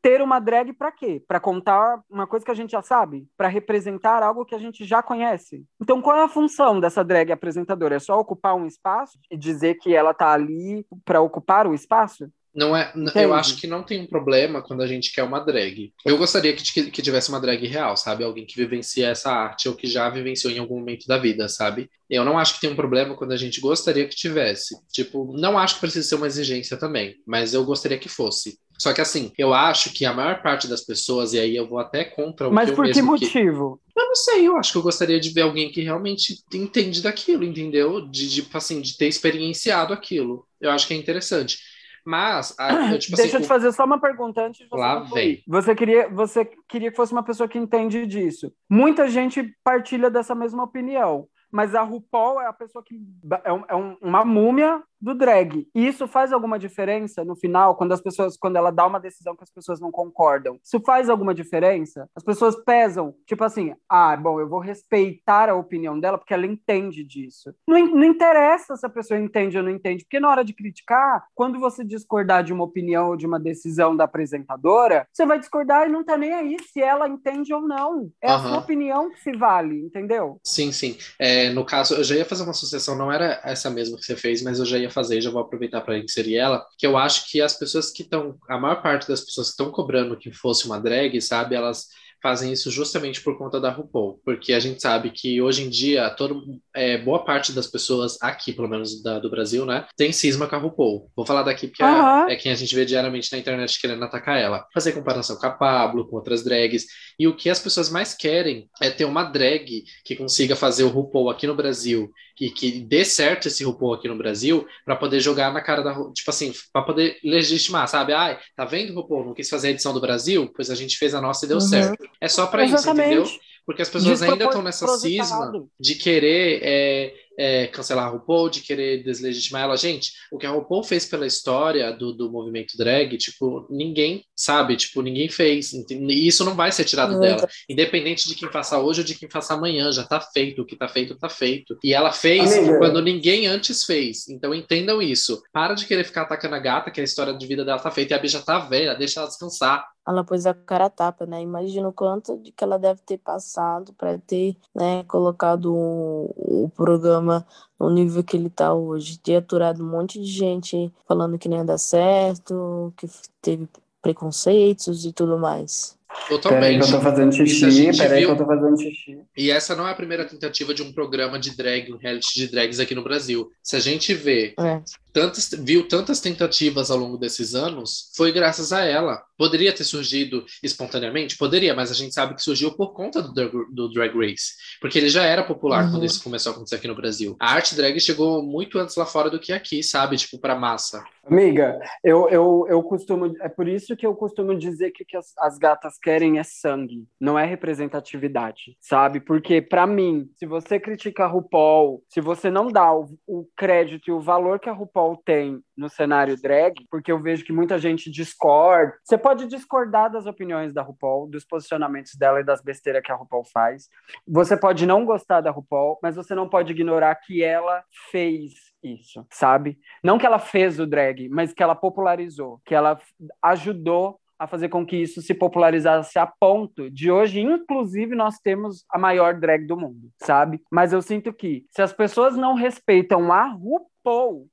S2: ter uma drag pra quê? Pra contar uma coisa que a gente já sabe? Pra representar algo que a gente já conhece. Então, qual é a função dessa drag apresentadora? É só ocupar um espaço e dizer que ela tá ali pra ocupar o espaço?
S4: Não é,
S2: Entende?
S4: eu acho que não tem um problema quando a gente quer uma drag. Eu gostaria que, que tivesse uma drag real, sabe? Alguém que vivencia essa arte ou que já vivenciou em algum momento da vida, sabe? Eu não acho que tem um problema quando a gente gostaria que tivesse. Tipo, não acho que precisa ser uma exigência também, mas eu gostaria que fosse. Só que assim, eu acho que a maior parte das pessoas, e aí eu vou até contra o
S2: Mas
S4: que
S2: por que
S4: mesmo que-
S2: motivo?
S4: Eu não sei, eu acho que eu gostaria de ver alguém que realmente entende daquilo, entendeu? De, de, assim, de ter experienciado aquilo. Eu acho que é interessante. Mas, a- eu, tipo
S2: Deixa eu
S4: assim,
S2: te fazer só uma pergunta antes de você
S4: Lá vem.
S2: Você queria, você queria que fosse uma pessoa que entende disso. Muita gente partilha dessa mesma opinião. Mas a RuPaul é a pessoa que é, um- é um- uma múmia do drag. E isso faz alguma diferença no final, quando as pessoas, quando ela dá uma decisão que as pessoas não concordam? Isso faz alguma diferença? As pessoas pesam, tipo assim, ah, bom, eu vou respeitar a opinião dela porque ela entende disso. Não, não interessa se a pessoa entende ou não entende, porque na hora de criticar, quando você discordar de uma opinião ou de uma decisão da apresentadora, você vai discordar e não tá nem aí se ela entende ou não. É a
S4: Aham.
S2: sua opinião que se vale, entendeu?
S4: Sim, sim. É, no caso, eu já ia fazer uma associação, não era essa mesma que você fez, mas eu já ia fazer, já vou aproveitar para inserir ela, que eu acho que as pessoas que estão, a maior parte das pessoas que estão cobrando que fosse uma drag, sabe, elas fazem isso justamente por conta da RuPaul, porque a gente sabe que hoje em dia todo, é, boa parte das pessoas aqui, pelo menos da- do Brasil, né, tem cisma com a RuPaul. Vou falar daqui porque é-
S2: Aham.
S4: é quem a gente vê diariamente na internet querendo atacar ela. Fazer comparação com a Pablo, com outras drags. E o que as pessoas mais querem é ter uma drag que consiga fazer o RuPaul aqui no Brasil e que dê certo esse RuPaul aqui no Brasil para poder jogar na cara da tipo assim, para poder legitimar, sabe? Ai, tá vendo, RuPaul? Não quis fazer a edição do Brasil? Pois a gente fez a nossa e deu
S2: Uhum.
S4: certo. É só para isso, entendeu? Porque as pessoas ainda estão nessa cisma de querer é, é, cancelar a RuPaul, de querer deslegitimar ela. Gente, o que a RuPaul fez pela história do, do movimento drag, tipo, ninguém sabe, tipo, ninguém fez. E isso não vai ser tirado dela. Independente de quem faça hoje ou de quem faça amanhã, já tá feito. O que tá feito, tá feito. E ela fez Amiga. quando ninguém antes fez. Então entendam isso. Para de querer ficar atacando a gata, que a história de vida dela tá feita. E a bicha tá velha, deixa ela descansar
S5: ela pôs a cara a tapa, né? Imagina o quanto de que ela deve ter passado para ter, né, colocado o, o, programa no nível que ele tá hoje. Ter aturado um monte de gente falando que nem ia dar certo, que teve preconceitos e tudo mais.
S4: Totalmente.
S2: Peraí que eu tô fazendo xixi, peraí viu... que eu tô fazendo xixi.
S4: E essa não é a primeira tentativa de um programa de drag, um reality de drags aqui no Brasil. Se a gente vê é tantas, viu tantas tentativas ao longo desses anos, foi graças a ela. Poderia ter surgido espontaneamente? Poderia, mas a gente sabe que surgiu por conta do, do Drag Race. Porque ele já era popular uhum. quando isso começou a acontecer aqui no Brasil. A arte drag chegou muito antes lá fora do que aqui, sabe? Tipo, pra massa.
S2: Amiga, eu, eu, eu costumo. É por isso que eu costumo dizer que o que as, as gatas querem é sangue, não é representatividade, sabe? Porque, para mim, se você critica a RuPaul, se você não dá o, o crédito e o valor que a RuPaul RuPaul tem no cenário drag, porque eu vejo que muita gente discorda. Você pode discordar das opiniões da RuPaul, dos posicionamentos dela e das besteiras que a RuPaul faz. Você pode não gostar da RuPaul, mas você não pode ignorar que ela fez isso, sabe? Não que ela fez o drag, mas que ela popularizou, que ela ajudou a fazer com que isso se popularizasse a ponto de hoje, inclusive, nós temos a maior drag do mundo, sabe? Mas eu sinto que se as pessoas não respeitam a RuPaul,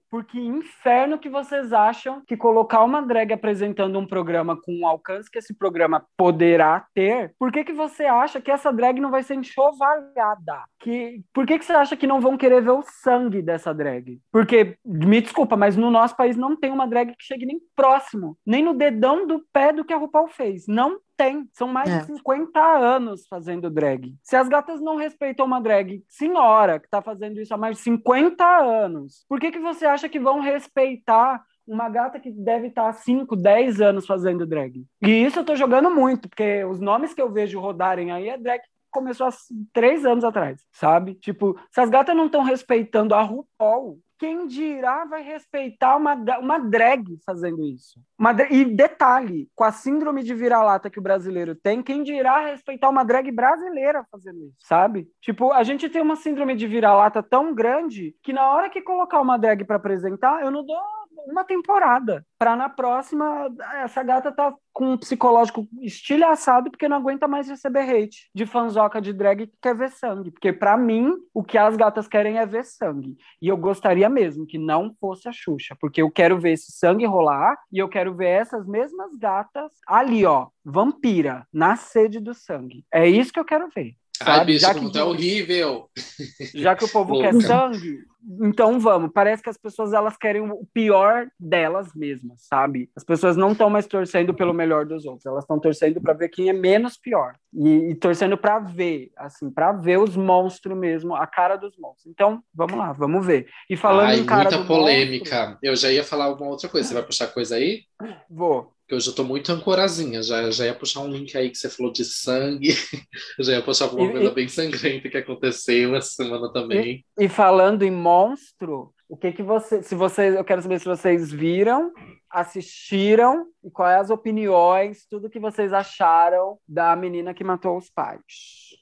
S2: porque inferno que vocês acham que colocar uma drag apresentando um programa com o alcance que esse programa poderá ter, por que, que você acha que essa drag não vai ser enxovalhada? Que, por que, que você acha que não vão querer ver o sangue dessa drag? Porque, me desculpa, mas no nosso país não tem uma drag que chegue nem próximo, nem no dedão do pé do que a RuPaul fez. Não tem. São mais é. de 50 anos fazendo drag. Se as gatas não respeitam uma drag senhora que tá fazendo isso há mais de 50 anos, por que, que você acha que vão respeitar uma gata que deve estar há 5, 10 anos fazendo drag? E isso eu tô jogando muito, porque os nomes que eu vejo rodarem aí é drag que começou há três anos atrás, sabe? Tipo, se as gatas não estão respeitando a RuPaul, quem dirá vai respeitar uma, uma drag fazendo isso? Uma, e detalhe, com a síndrome de vira-lata que o brasileiro tem, quem dirá respeitar uma drag brasileira fazendo isso, sabe? Tipo, a gente tem uma síndrome de vira-lata tão grande que na hora que colocar uma drag para apresentar, eu não dou uma temporada. Pra na próxima, essa gata tá com um psicológico estilhaçado porque não aguenta mais receber hate de fanzoca de drag que quer ver sangue. Porque para mim, o que as gatas querem é ver sangue. E eu gostaria mesmo que não fosse a Xuxa, porque eu quero ver esse sangue rolar e eu quero ver essas mesmas gatas ali, ó, vampira, na sede do sangue. É isso que eu quero ver.
S4: Sabe? Ai, bicho, já que, tá horrível.
S2: Já que o povo quer sangue, então vamos. Parece que as pessoas elas querem o pior delas mesmas, sabe? As pessoas não estão mais torcendo pelo melhor dos outros, elas estão torcendo para ver quem é menos pior e, e torcendo para ver, assim, para ver os monstros mesmo, a cara dos monstros. Então vamos lá, vamos ver. E falando Ai, em cara
S4: muita polêmica. Monstro, eu já ia falar uma outra coisa. Você vai puxar coisa aí?
S2: Vou
S4: que eu já tô muito ancorazinha, já, já ia puxar um link aí que você falou de sangue, já ia puxar alguma e, coisa bem sangrenta que aconteceu essa semana também.
S2: E, e, falando em monstro, o que que você, se vocês, eu quero saber se vocês viram, assistiram e quais as opiniões, tudo que vocês acharam da menina que matou os pais.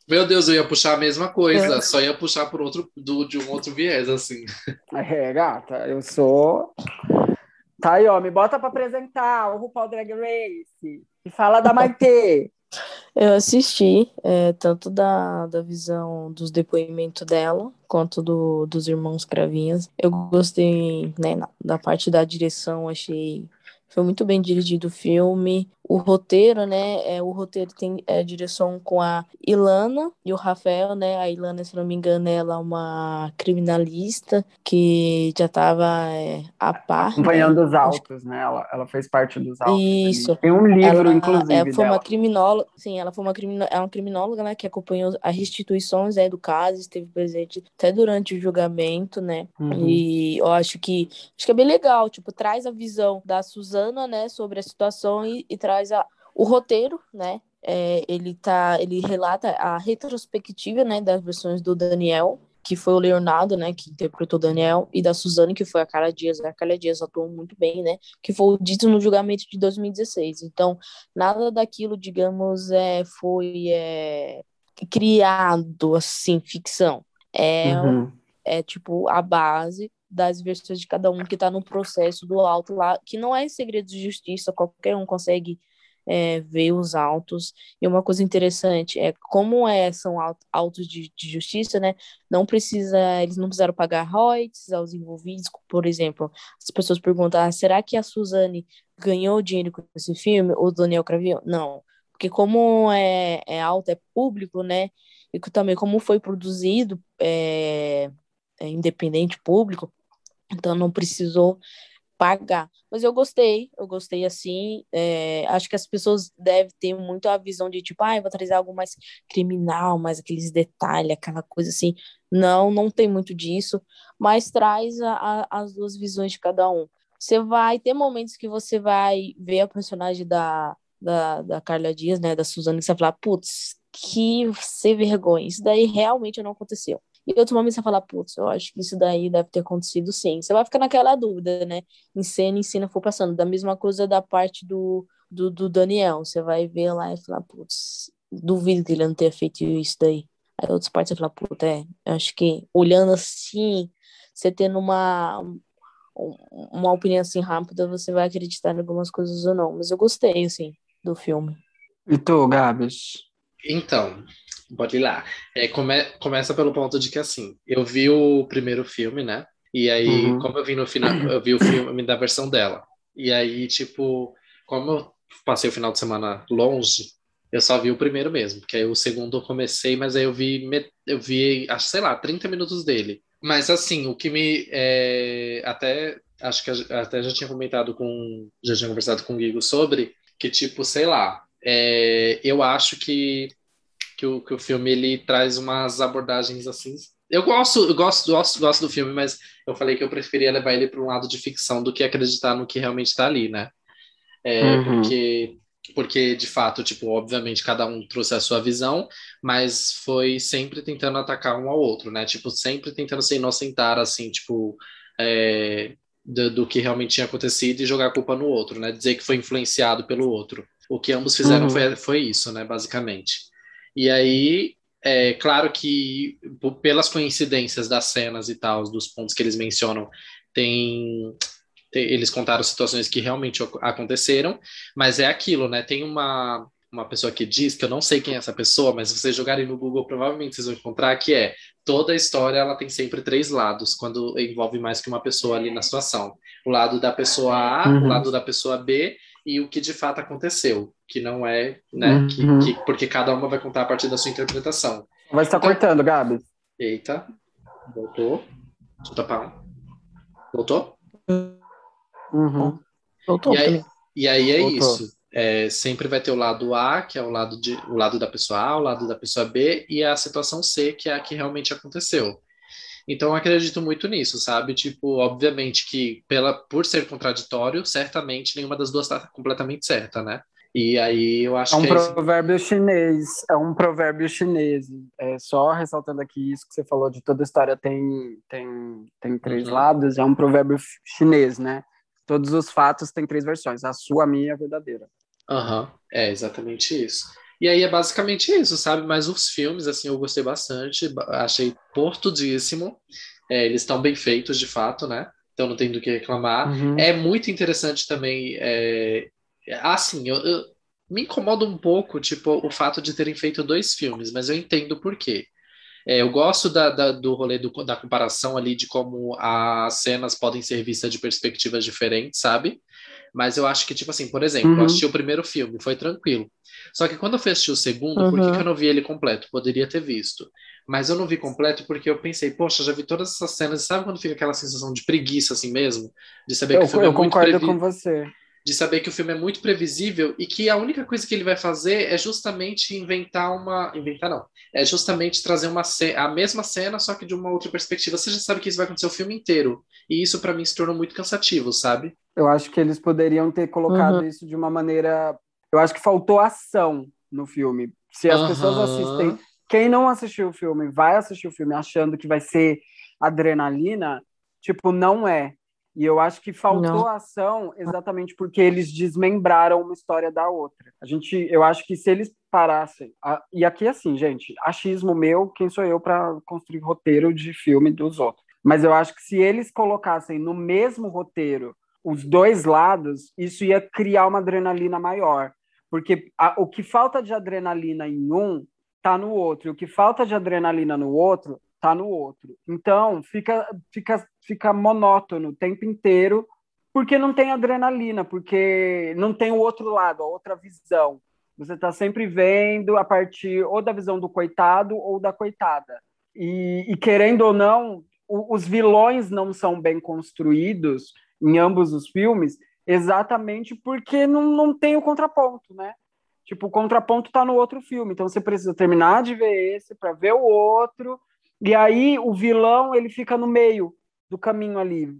S4: Meu Deus, eu ia puxar a mesma coisa, é. só ia puxar por outro, do, de um outro viés, assim.
S2: É, gata, eu sou Tá aí, ó, me bota para apresentar o RuPaul Drag Race e fala da Maite.
S5: Eu assisti é, tanto da, da visão dos depoimentos dela quanto do, dos irmãos Cravinhas. Eu gostei né, da parte da direção, achei foi muito bem dirigido o filme. O roteiro, né? É, o roteiro tem é, direção com a Ilana e o Rafael, né? A Ilana, se não me engano, ela é uma criminalista que já estava é, a par.
S2: Acompanhando né? os autos, né? Ela, ela fez parte dos autos.
S5: Isso.
S2: Tem um livro, ela, inclusive.
S5: Ela foi
S2: dela.
S5: uma criminóloga, sim, ela foi uma, crimino, é uma criminóloga, né? Que acompanhou as restituições né, do caso, esteve presente até durante o julgamento, né? Uhum. E eu acho que acho que é bem legal, tipo, traz a visão da Suzana, né, sobre a situação e, e traz traz a, o roteiro, né? É, ele tá, ele relata a retrospectiva, né, das versões do Daniel, que foi o Leonardo, né, que interpretou Daniel, e da Suzane, que foi a Carla Dias. A Carla Dias atuou muito bem, né, que foi dito no julgamento de 2016. Então, nada daquilo, digamos, é, foi é, criado, assim, ficção. É, uhum. é, tipo, a base das versões de cada um que está no processo do auto lá, que não é segredo de justiça, qualquer um consegue é, ver os autos. E uma coisa interessante é como é, são autos de, de, justiça, né? Não precisa, eles não precisaram pagar royalties aos envolvidos, por exemplo. As pessoas perguntam: ah, será que a Suzane ganhou dinheiro com esse filme? Ou o Daniel Cravinho? Não. Porque como é, é alto, é público, né? E também como foi produzido, é, é independente, público, então não precisou pagar. Mas eu gostei, eu gostei assim. É, acho que as pessoas devem ter muito a visão de tipo, ah, vou trazer algo mais criminal, mais aqueles detalhes, aquela coisa assim. Não, não tem muito disso, mas traz a, a, as duas visões de cada um. Você vai ter momentos que você vai ver a personagem da, da, da Carla Dias, né, da Suzana, e você vai falar, putz, que sem vergonha. Isso daí realmente não aconteceu. E outro momento você fala, putz, eu acho que isso daí deve ter acontecido sim. Você vai ficar naquela dúvida, né? Em cena, em cena for passando. Da mesma coisa da parte do, do, do Daniel. Você vai ver lá e falar, putz, duvido que ele não tenha feito isso daí. Aí outras partes você fala, putz, é, eu acho que olhando assim, você tendo uma, uma opinião assim rápida, você vai acreditar em algumas coisas ou não. Mas eu gostei, assim, do filme.
S2: E tu, Gabs?
S4: Então, Pode ir lá. É, come, começa pelo ponto de que, assim, eu vi o primeiro filme, né? E aí, uhum. como eu vi no final, eu vi o filme da versão dela. E aí, tipo, como eu passei o final de semana longe, eu só vi o primeiro mesmo, porque aí o segundo eu comecei, mas aí eu vi, eu vi, acho, sei lá, 30 minutos dele. Mas assim, o que me. É, até acho que até já tinha comentado com. Já tinha conversado com o Guigo sobre que, tipo, sei lá, é, eu acho que que o, que o filme ele traz umas abordagens assim. Eu gosto, eu gosto, gosto, gosto do filme, mas eu falei que eu preferia levar ele para um lado de ficção do que acreditar no que realmente está ali, né? É, uhum. Porque porque de fato, tipo, obviamente cada um trouxe a sua visão, mas foi sempre tentando atacar um ao outro, né? Tipo, sempre tentando se inocentar, assim, tipo, é, do, do, que realmente tinha acontecido e jogar a culpa no outro, né? Dizer que foi influenciado pelo outro. O que ambos fizeram uhum. foi, foi isso, né? Basicamente. E aí, é claro que pelas coincidências das cenas e tal, dos pontos que eles mencionam, tem, tem, eles contaram situações que realmente aconteceram, mas é aquilo, né? Tem uma uma pessoa que diz que eu não sei quem é essa pessoa, mas se vocês jogarem no Google, provavelmente vocês vão encontrar que é toda a história ela tem sempre três lados quando envolve mais que uma pessoa ali na situação. O lado da pessoa A, uhum. o lado da pessoa B e o que de fato aconteceu, que não é, né? Uhum. Que, que, porque cada uma vai contar a partir da sua interpretação.
S2: Vai estar então, cortando, Gabi.
S4: Eita, voltou. Deixa eu tapar. Voltou?
S2: Uhum.
S5: Voltou.
S4: E aí, e aí é voltou. isso. É, sempre vai ter o lado A, que é o lado, de, o lado da pessoa A, o lado da pessoa B, e a situação C, que é a que realmente aconteceu. Então, eu acredito muito nisso, sabe? Tipo, obviamente que pela, por ser contraditório, certamente nenhuma das duas está completamente certa, né? E aí eu acho
S2: é um
S4: que.
S2: É um provérbio chinês, é um provérbio chinês. É só ressaltando aqui isso que você falou de toda história tem, tem, tem três uhum. lados, é um provérbio chinês, né? Todos os fatos têm três versões, a sua, a minha e a verdadeira.
S4: Aham, uhum. é exatamente isso. E aí é basicamente isso, sabe? Mas os filmes, assim, eu gostei bastante, achei portudíssimo. É, eles estão bem feitos, de fato, né? Então não tem do que reclamar. Uhum. É muito interessante também. É... Assim, eu, eu, me incomoda um pouco, tipo, o fato de terem feito dois filmes, mas eu entendo por quê. É, eu gosto da, da, do rolê do, da comparação ali de como as cenas podem ser vistas de perspectivas diferentes, sabe? Mas eu acho que, tipo assim, por exemplo, uhum. eu assisti o primeiro filme, foi tranquilo. Só que quando eu fui assistir o segundo, uhum. por que, que, eu não vi ele completo? Poderia ter visto. Mas eu não vi completo porque eu pensei, poxa, já vi todas essas cenas. Sabe quando fica aquela sensação de preguiça assim mesmo? De saber
S2: eu,
S4: que o filme
S2: eu
S4: é muito
S2: concordo previ... com você.
S4: De saber que o filme é muito previsível e que a única coisa que ele vai fazer é justamente inventar uma. Inventar não. É justamente trazer uma ce... a mesma cena, só que de uma outra perspectiva. Você já sabe que isso vai acontecer o filme inteiro. E isso para mim se tornou muito cansativo, sabe?
S2: Eu acho que eles poderiam ter colocado uhum. isso de uma maneira. Eu acho que faltou ação no filme. Se as uhum. pessoas assistem quem não assistiu o filme vai assistir o filme achando que vai ser adrenalina, tipo, não é. E eu acho que faltou não. ação exatamente porque eles desmembraram uma história da outra. A gente, eu acho que se eles parassem, a, e aqui assim, gente, achismo meu, quem sou eu para construir roteiro de filme dos outros. Mas eu acho que se eles colocassem no mesmo roteiro os dois lados, isso ia criar uma adrenalina maior. Porque a, o que falta de adrenalina em um tá no outro, e o que falta de adrenalina no outro tá no outro. Então, fica fica fica monótono o tempo inteiro, porque não tem adrenalina, porque não tem o outro lado, a outra visão. Você está sempre vendo a partir ou da visão do coitado ou da coitada. E, e querendo ou não, o, os vilões não são bem construídos em ambos os filmes, exatamente porque não, não tem o contraponto, né? Tipo, o contraponto está no outro filme, então você precisa terminar de ver esse para ver o outro, e aí o vilão ele fica no meio do caminho ali.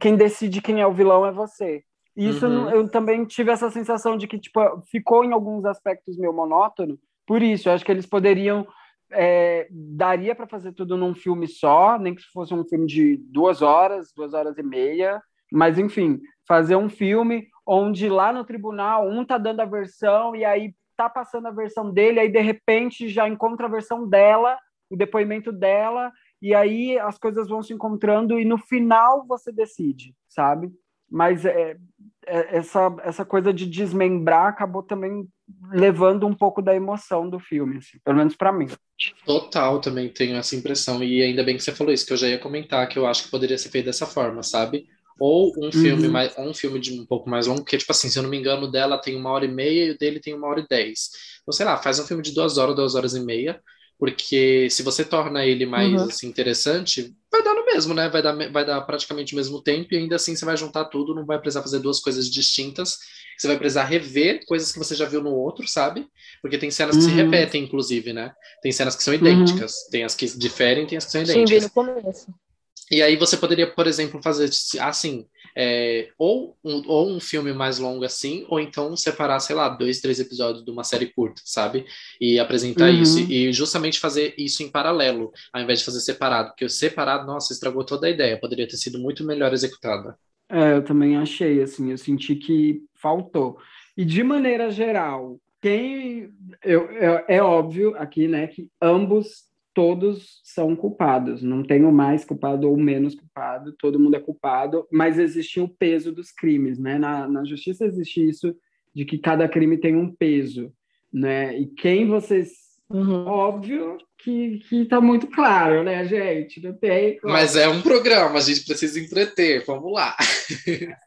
S2: Quem decide quem é o vilão é você. E isso uhum. eu também tive essa sensação de que tipo ficou em alguns aspectos meio monótono. Por isso, eu acho que eles poderiam é, daria para fazer tudo num filme só, nem que fosse um filme de duas horas, duas horas e meia. Mas enfim, fazer um filme onde lá no tribunal um tá dando a versão e aí tá passando a versão dele, aí de repente já encontra a versão dela, o depoimento dela, e aí as coisas vão se encontrando e no final você decide, sabe? Mas é, é, essa, essa coisa de desmembrar acabou também levando um pouco da emoção do filme, assim, pelo menos para mim.
S4: Total, também tenho essa impressão. E ainda bem que você falou isso, que eu já ia comentar, que eu acho que poderia ser feito dessa forma, sabe? ou um filme uhum. mais um filme de um pouco mais longo, porque, tipo assim, se eu não me engano, dela tem uma hora e meia e o dele tem uma hora e dez. Então, sei lá, faz um filme de duas horas, duas horas e meia, porque se você torna ele mais uhum. assim, interessante, vai dar no mesmo, né? Vai dar, vai dar praticamente o mesmo tempo e ainda assim você vai juntar tudo, não vai precisar fazer duas coisas distintas. Você vai precisar rever coisas que você já viu no outro, sabe? Porque tem cenas que se uhum. repetem, inclusive, né? Tem cenas que são idênticas, uhum. tem as que diferem, tem as que são idênticas. Sim, vi no começo. E aí você poderia, por exemplo, fazer assim, é, ou, um, ou um filme mais longo assim, ou então separar, sei lá, dois, três episódios de uma série curta, sabe? E apresentar uhum. isso. E justamente fazer isso em paralelo, ao invés de fazer separado. Porque o separado, nossa, estragou toda a ideia. Poderia ter sido muito melhor executada.
S2: É, eu também achei, assim, eu senti que faltou. E de maneira geral, quem. Eu, eu, é óbvio aqui, né, que ambos todos são culpados, não tem o mais culpado ou menos culpado, todo mundo é culpado, mas existe o peso dos crimes, né? Na, na justiça existe isso de que cada crime tem um peso, né? E quem vocês. Uhum. Óbvio que, que tá muito claro, né, gente? Não tem.
S4: Mas é um programa, a gente precisa entreter, vamos lá.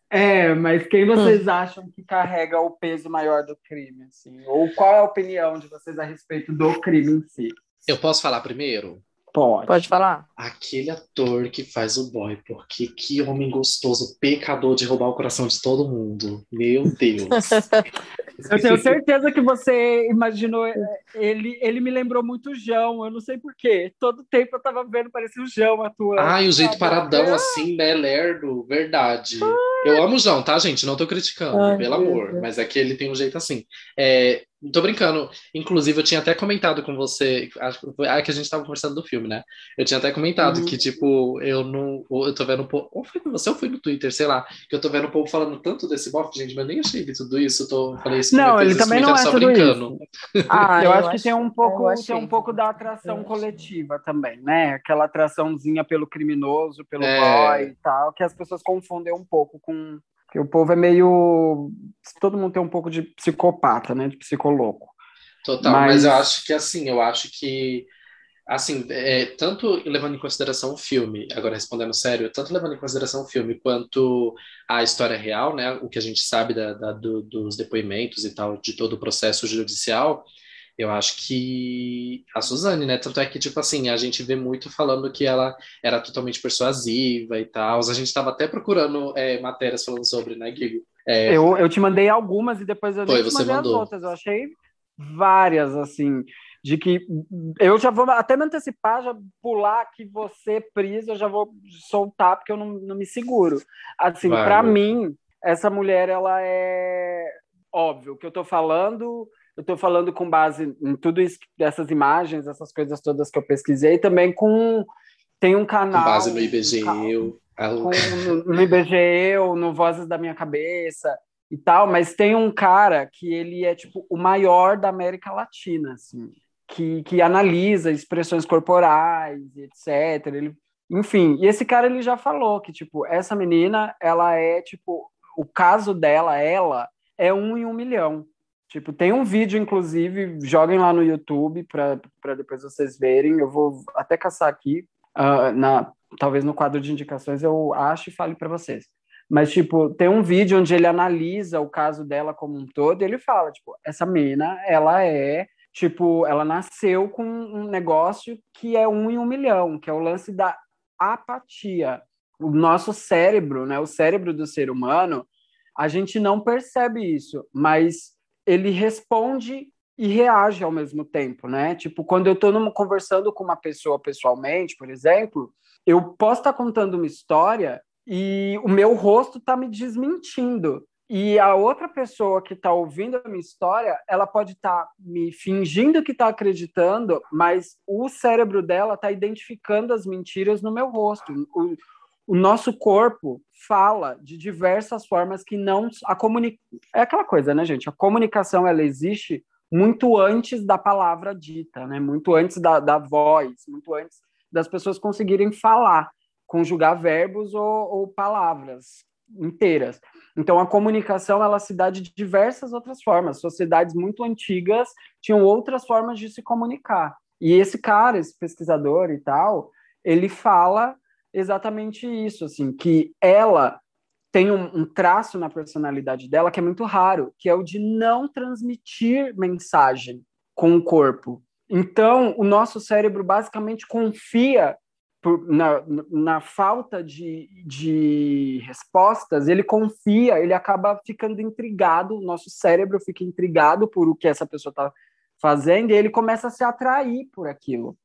S2: É, mas quem vocês acham que carrega o peso maior do crime, assim? Ou qual é a opinião de vocês a respeito do crime em si?
S4: Eu posso falar primeiro?
S2: Pode.
S5: Pode falar.
S4: Aquele ator que faz o boy, porque que homem gostoso, pecador de roubar o coração de todo mundo. Meu Deus.
S2: eu tenho certeza que você imaginou ele. Ele me lembrou muito o João. Eu não sei porquê. Todo tempo eu tava vendo, parecia o João atuando.
S4: Ah, e o jeito paradão assim, né? Lerdo, verdade. Eu amo o João, tá, gente? Não tô criticando, Ai, pelo amor. Mas é que ele tem um jeito assim. É, não tô brincando. Inclusive, eu tinha até comentado com você, acho que que a gente tava conversando do filme, né? Eu tinha até comentado uhum. que, tipo, eu não. Eu tô vendo um pouco. Ou foi com você ou foi no Twitter, sei lá. Que eu tô vendo um povo falando tanto desse bofe, gente, mas nem achei tudo isso. Eu tô, falei isso
S2: Não, ele também não é só tudo brincando. Isso. Ah, eu, eu acho que tem um pouco, tem um pouco da atração coletiva também, né? Aquela atraçãozinha pelo criminoso, pelo é... boy e tal, que as pessoas confundem um pouco com que o povo é meio. Todo mundo tem um pouco de psicopata, né? De psicoloco.
S4: Total, mas, mas eu acho que assim, eu acho que. Assim, é, tanto levando em consideração o filme, agora respondendo sério, tanto levando em consideração o filme quanto a história real, né, o que a gente sabe da, da do, dos depoimentos e tal, de todo o processo judicial, eu acho que a Suzane, né? Tanto é que, tipo assim, a gente vê muito falando que ela era totalmente persuasiva e tal. A gente estava até procurando é, matérias falando sobre, né, Guigo?
S2: É... Eu, eu te mandei algumas e depois eu Foi, te mandei mandou. as outras. Eu achei várias, assim, de que eu já vou até me antecipar, já pular que você, Pris, eu já vou soltar porque eu não, não me seguro. Assim, para mim, essa mulher, ela é óbvio que eu tô falando eu estou falando com base em tudo isso, dessas imagens, essas coisas todas que eu pesquisei, também com tem um canal.
S4: Com base no IBGE. Um,
S2: no, no IBGE, no Vozes da Minha Cabeça e tal, mas tem um cara que ele é tipo o maior da América Latina, assim, que, que analisa expressões corporais, etc. Ele, enfim, e esse cara ele já falou que tipo essa menina, ela é tipo o caso dela, ela é um em um milhão. Tipo, tem um vídeo, inclusive, joguem lá no YouTube para depois vocês verem. Eu vou até caçar aqui, uh, na, talvez no quadro de indicações eu acho e fale para vocês. Mas, tipo, tem um vídeo onde ele analisa o caso dela como um todo e ele fala, tipo, essa mina, ela é, tipo, ela nasceu com um negócio que é um em um milhão, que é o lance da apatia. O nosso cérebro, né, o cérebro do ser humano, a gente não percebe isso, mas ele responde e reage ao mesmo tempo, né? Tipo, quando eu estou conversando com uma pessoa pessoalmente, por exemplo, eu posso estar tá contando uma história e o meu rosto está me desmentindo. E a outra pessoa que está ouvindo a minha história, ela pode estar tá me fingindo que está acreditando, mas o cérebro dela está identificando as mentiras no meu rosto. O, o, nosso corpo fala de diversas formas que não a comunica é aquela coisa, né, gente? A comunicação ela existe muito antes da palavra dita, né? Muito antes da, da voz, muito antes das pessoas conseguirem falar conjugar verbos ou, ou palavras inteiras. Então, a comunicação ela se dá de diversas outras formas. Sociedades muito antigas tinham outras formas de se comunicar. E esse cara, esse pesquisador e tal, ele fala exatamente isso, assim, que ela tem um, um, traço na personalidade dela que é muito raro, que é o de não transmitir mensagem com o corpo. Então, o nosso cérebro basicamente confia por, na, na falta de, de respostas, ele confia, ele acaba ficando intrigado, o nosso cérebro fica intrigado por o que essa pessoa está fazendo, e ele começa a se atrair por aquilo.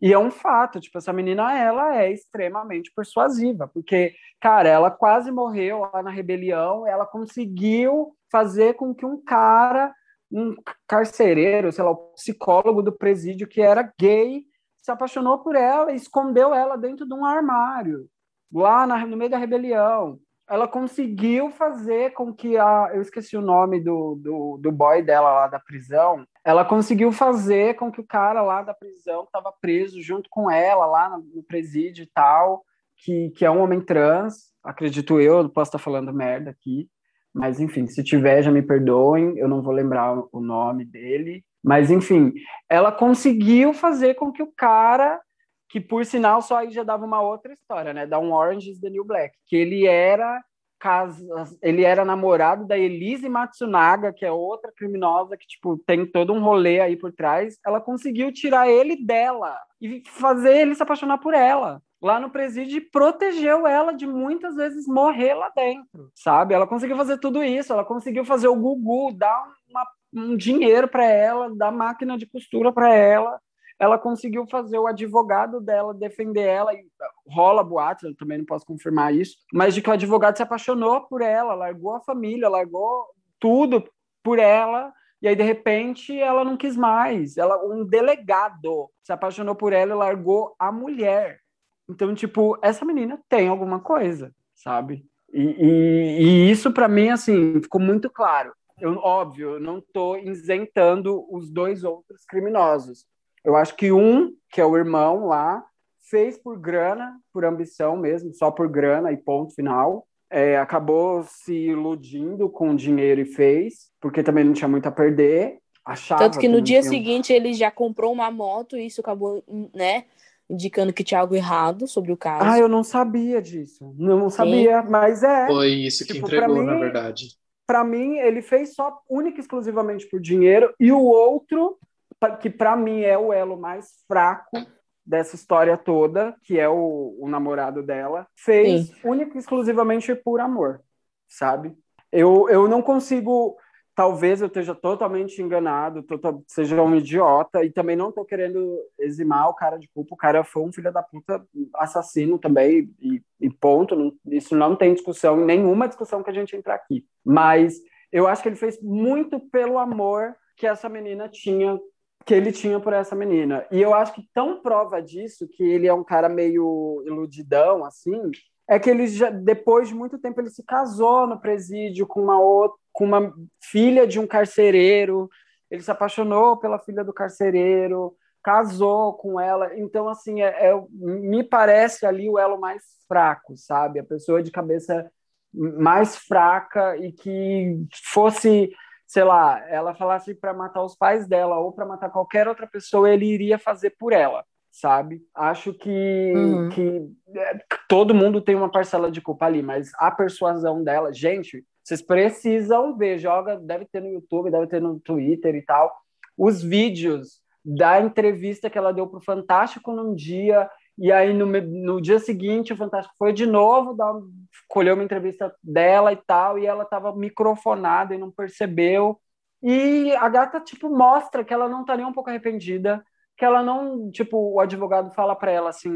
S2: E é um fato, tipo, essa menina, ela é extremamente persuasiva, porque, cara, ela quase morreu lá na rebelião, ela conseguiu fazer com que um cara, um carcereiro, sei lá, o psicólogo do presídio que era gay, se apaixonou por ela e escondeu ela dentro de um armário, lá na, no meio da rebelião. Ela conseguiu fazer com que a. Eu esqueci o nome do, do, do boy dela lá da prisão. Ela conseguiu fazer com que o cara lá da prisão estava preso junto com ela lá no, presídio e tal, que, que é um homem trans, acredito eu, eu posso estar falando merda aqui, mas enfim, se tiver, já me perdoem, eu não vou lembrar o nome dele. Mas, enfim, ela conseguiu fazer com que o cara, que por sinal só aí já dava uma outra história, né? Da um Orange is the New Black, que ele era casa, ele era namorado da Elise Matsunaga, que é outra criminosa que tipo tem todo um rolê aí por trás. Ela conseguiu tirar ele dela e fazer ele se apaixonar por ela lá no presídio protegeu ela de muitas vezes morrer lá dentro, sabe? Ela conseguiu fazer tudo isso, ela conseguiu fazer o Gugu dar uma um dinheiro para ela, da máquina de costura para ela. Ela conseguiu fazer o advogado dela defender ela. E rola boatos, eu também não posso confirmar isso, mas de que o advogado se apaixonou por ela, largou a família, largou tudo por ela. E aí, de repente, ela não quis mais. Ela, um delegado se apaixonou por ela e largou a mulher. Então, tipo, essa menina tem alguma coisa, sabe? E, e, e isso, para mim, assim, ficou muito claro eu, óbvio, eu não estou isentando os dois outros criminosos. Eu acho que um, que é o irmão lá, fez por grana, por ambição mesmo, só por grana e ponto final. É, acabou se iludindo com o dinheiro e fez, porque também não tinha muito a perder. Achava
S5: Tanto que no
S2: que
S5: dia
S2: tinha...
S5: seguinte ele já comprou uma moto e isso acabou, né? Indicando que tinha algo errado sobre o caso.
S2: Ah, eu não sabia disso. Não sabia, Sim. mas é.
S4: Foi isso que tipo, entregou, mim, na verdade
S2: para mim, ele fez só única e exclusivamente por dinheiro, e o outro, que para mim é o elo mais fraco dessa história toda, que é o, o namorado dela, fez Sim. única e exclusivamente por amor, sabe? Eu, eu não consigo talvez eu esteja totalmente enganado, total, seja um idiota, e também não estou querendo eximar o cara de culpa, o cara foi um filho da puta assassino também, e, e ponto, não, isso não tem discussão, nenhuma discussão que a gente entrar aqui. Mas eu acho que ele fez muito pelo amor que essa menina tinha, que ele tinha por essa menina. E eu acho que tão prova disso que ele é um cara meio iludidão, assim, é que ele já, depois de muito tempo, ele se casou no presídio com uma outra, com uma filha de um carcereiro. Ele se apaixonou pela filha do carcereiro, casou com ela. Então, assim, é, é, me parece ali o elo mais fraco, sabe? A pessoa de cabeça mais fraca e que fosse, sei lá, ela falasse para matar os pais dela ou para matar qualquer outra pessoa, ele iria fazer por ela, sabe? Acho que, uhum. que é, todo mundo tem uma parcela de culpa ali, mas a persuasão dela, gente, vocês precisam ver, joga, deve ter no YouTube, deve ter no Twitter e tal, os vídeos da entrevista que ela deu para o Fantástico num dia e aí, no, no dia seguinte, o Fantástico foi de novo, dar, colheu uma entrevista dela e tal, e ela estava microfonada e não percebeu. E a gata, tipo, mostra que ela não tá nem um pouco arrependida, que ela não, tipo, o advogado fala para ela assim,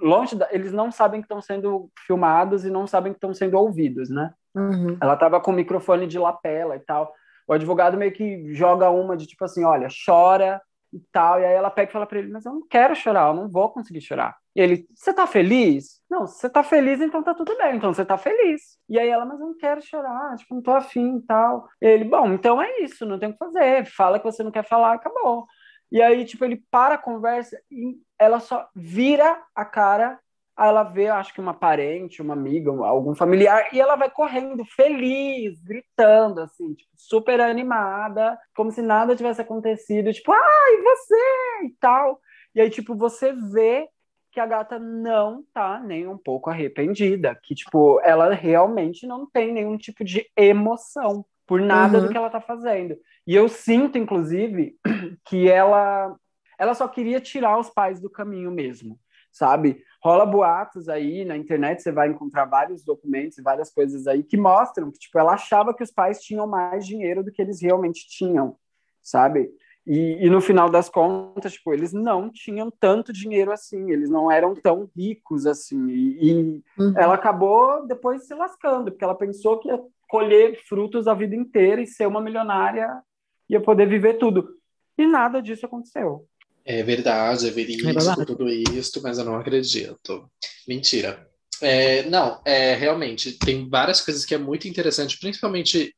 S2: longe, da, eles não sabem que estão sendo filmados e não sabem que estão sendo ouvidos, né? Uhum. Ela tava com o microfone de lapela e tal. O advogado meio que joga uma de tipo assim, olha, chora, e tal. E aí ela pega e fala para ele: Mas eu não quero chorar, eu não vou conseguir chorar. E ele: Você tá feliz? Não, se você tá feliz, então tá tudo bem, então você tá feliz. E aí ela: Mas eu não quero chorar, tipo, não tô afim e tal. E ele: Bom, então é isso, não tem o que fazer. Fala que você não quer falar, acabou. E aí, tipo, ele para a conversa e ela só vira a cara Aí ela vê, acho que uma parente, uma amiga, algum familiar, e ela vai correndo, feliz, gritando, assim, tipo, super animada, como se nada tivesse acontecido, tipo, ai, você! e tal. E aí, tipo, você vê que a gata não tá nem um pouco arrependida, que, tipo, ela realmente não tem nenhum tipo de emoção por nada uhum. do que ela tá fazendo. E eu sinto, inclusive, que ela, ela só queria tirar os pais do caminho mesmo, sabe? Rola boatos aí na internet, você vai encontrar vários documentos e várias coisas aí que mostram que tipo ela achava que os pais tinham mais dinheiro do que eles realmente tinham, sabe? E, e no final das contas, tipo, eles não tinham tanto dinheiro assim, eles não eram tão ricos assim. E, e uhum. ela acabou depois se lascando, porque ela pensou que ia colher frutos a vida inteira e ser uma milionária, ia poder viver tudo. E nada disso aconteceu.
S4: É verdade, é verídico é tudo isso, mas eu não acredito. Mentira. É, não, é, realmente, tem várias coisas que é muito interessante, principalmente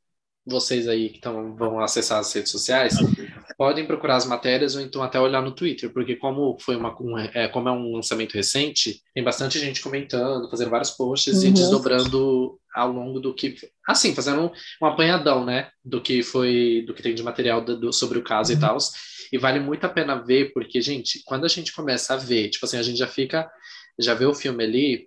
S4: vocês aí que tão, vão acessar as redes sociais, podem procurar as matérias ou então até olhar no Twitter, porque como foi uma um, é, como é um lançamento recente, tem bastante gente comentando, fazendo vários posts uhum. e desdobrando ao longo do que assim, fazendo um, um, apanhadão, né, do que foi do que tem de material do, do sobre o caso uhum. e tal. E vale muito a pena ver, porque, gente, quando a gente começa a ver, tipo assim, a gente já fica, já vê o filme ali,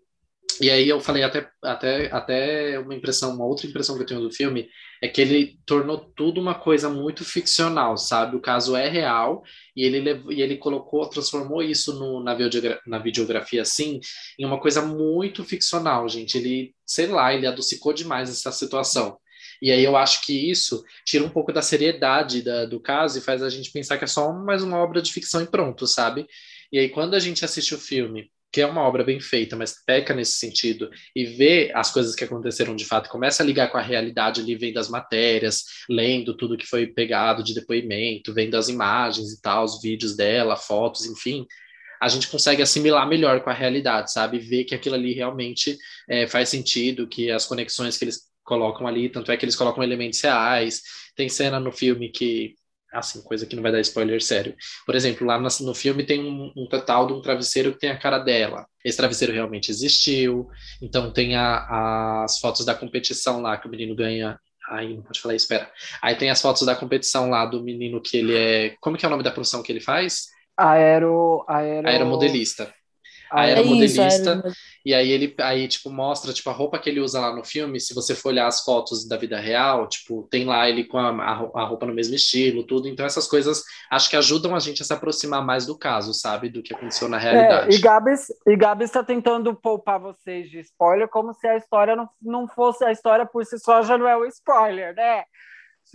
S4: e aí eu falei até, até, até uma impressão, uma outra impressão que eu tenho do filme é que ele tornou tudo uma coisa muito ficcional, sabe? O caso é real e ele, e ele colocou, transformou isso no, na, videografia, na videografia, assim, em uma coisa muito ficcional, gente. Ele, sei lá, ele adocicou demais essa situação. E aí eu acho que isso tira um pouco da seriedade da, do caso e faz a gente pensar que é só mais uma obra de ficção e pronto, sabe? E aí quando a gente assiste o filme, que é uma obra bem feita, mas peca nesse sentido, e vê as coisas que aconteceram de fato, começa a ligar com a realidade ali, vendo as matérias, lendo tudo que foi pegado de depoimento, vendo as imagens e tal, os vídeos dela, fotos, enfim, a gente consegue assimilar melhor com a realidade, sabe? Ver que aquilo ali realmente é, faz sentido, que as conexões que eles colocam ali, tanto é que eles colocam elementos reais. Tem cena no filme que, assim, coisa que não vai dar spoiler sério. Por exemplo, lá no, filme tem um, um total de um travesseiro que tem a cara dela. Esse travesseiro realmente existiu. Então tem a, as fotos da competição lá que o menino ganha. Aí não pode falar, espera. Aí tem as fotos da competição lá do menino que ele é. Como que é o nome da profissão que ele faz?
S2: Aero. aero...
S4: Aeromodelista. Aí era é modelista. E aí ele aí, tipo, mostra tipo, a roupa que ele usa lá no filme. Se você for olhar as fotos da vida real, tipo, tem lá ele com a, a roupa no mesmo estilo, tudo. Então, essas coisas acho que ajudam a gente a se aproximar mais do caso, sabe? Do que aconteceu na realidade.
S2: É, e Gabs e Gabs está tentando poupar vocês de spoiler, como se a história não, não fosse a história por si só, já não é o spoiler, né?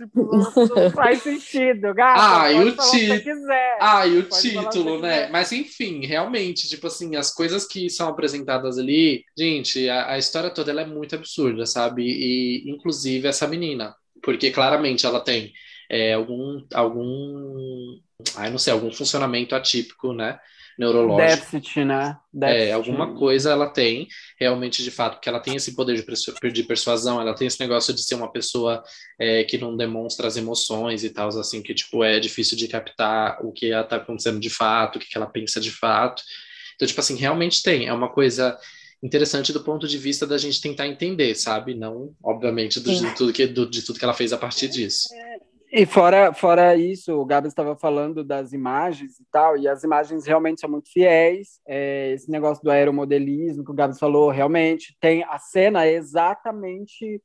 S2: Tipo, não faz sentido, gato.
S4: Ah, e o título. Ah, e o título, né? Mas enfim, realmente, tipo assim, as coisas que são apresentadas ali, gente, a, a história toda ela é muito absurda, sabe? E inclusive essa menina, porque claramente ela tem é, algum, algum, ai, não sei, algum funcionamento atípico, né? Neurológico.
S2: Déficit, né? Déficit.
S4: É, alguma coisa ela tem, realmente, de fato, porque ela tem esse poder de, persu de persuasão, ela tem esse negócio de ser uma pessoa é, que não demonstra as emoções e tal, assim, que, tipo, é difícil de captar o que está acontecendo de fato, o que ela pensa de fato. Então, tipo assim, realmente tem. É uma coisa interessante do ponto de vista da gente tentar entender, sabe? Não, obviamente, do, de, tudo que, do, de tudo que ela fez a partir disso.
S2: E fora, fora isso, o Gabi estava falando das imagens e tal, e as imagens realmente são muito fiéis. É, esse negócio do aeromodelismo que o Gabi falou, realmente tem a cena exatamente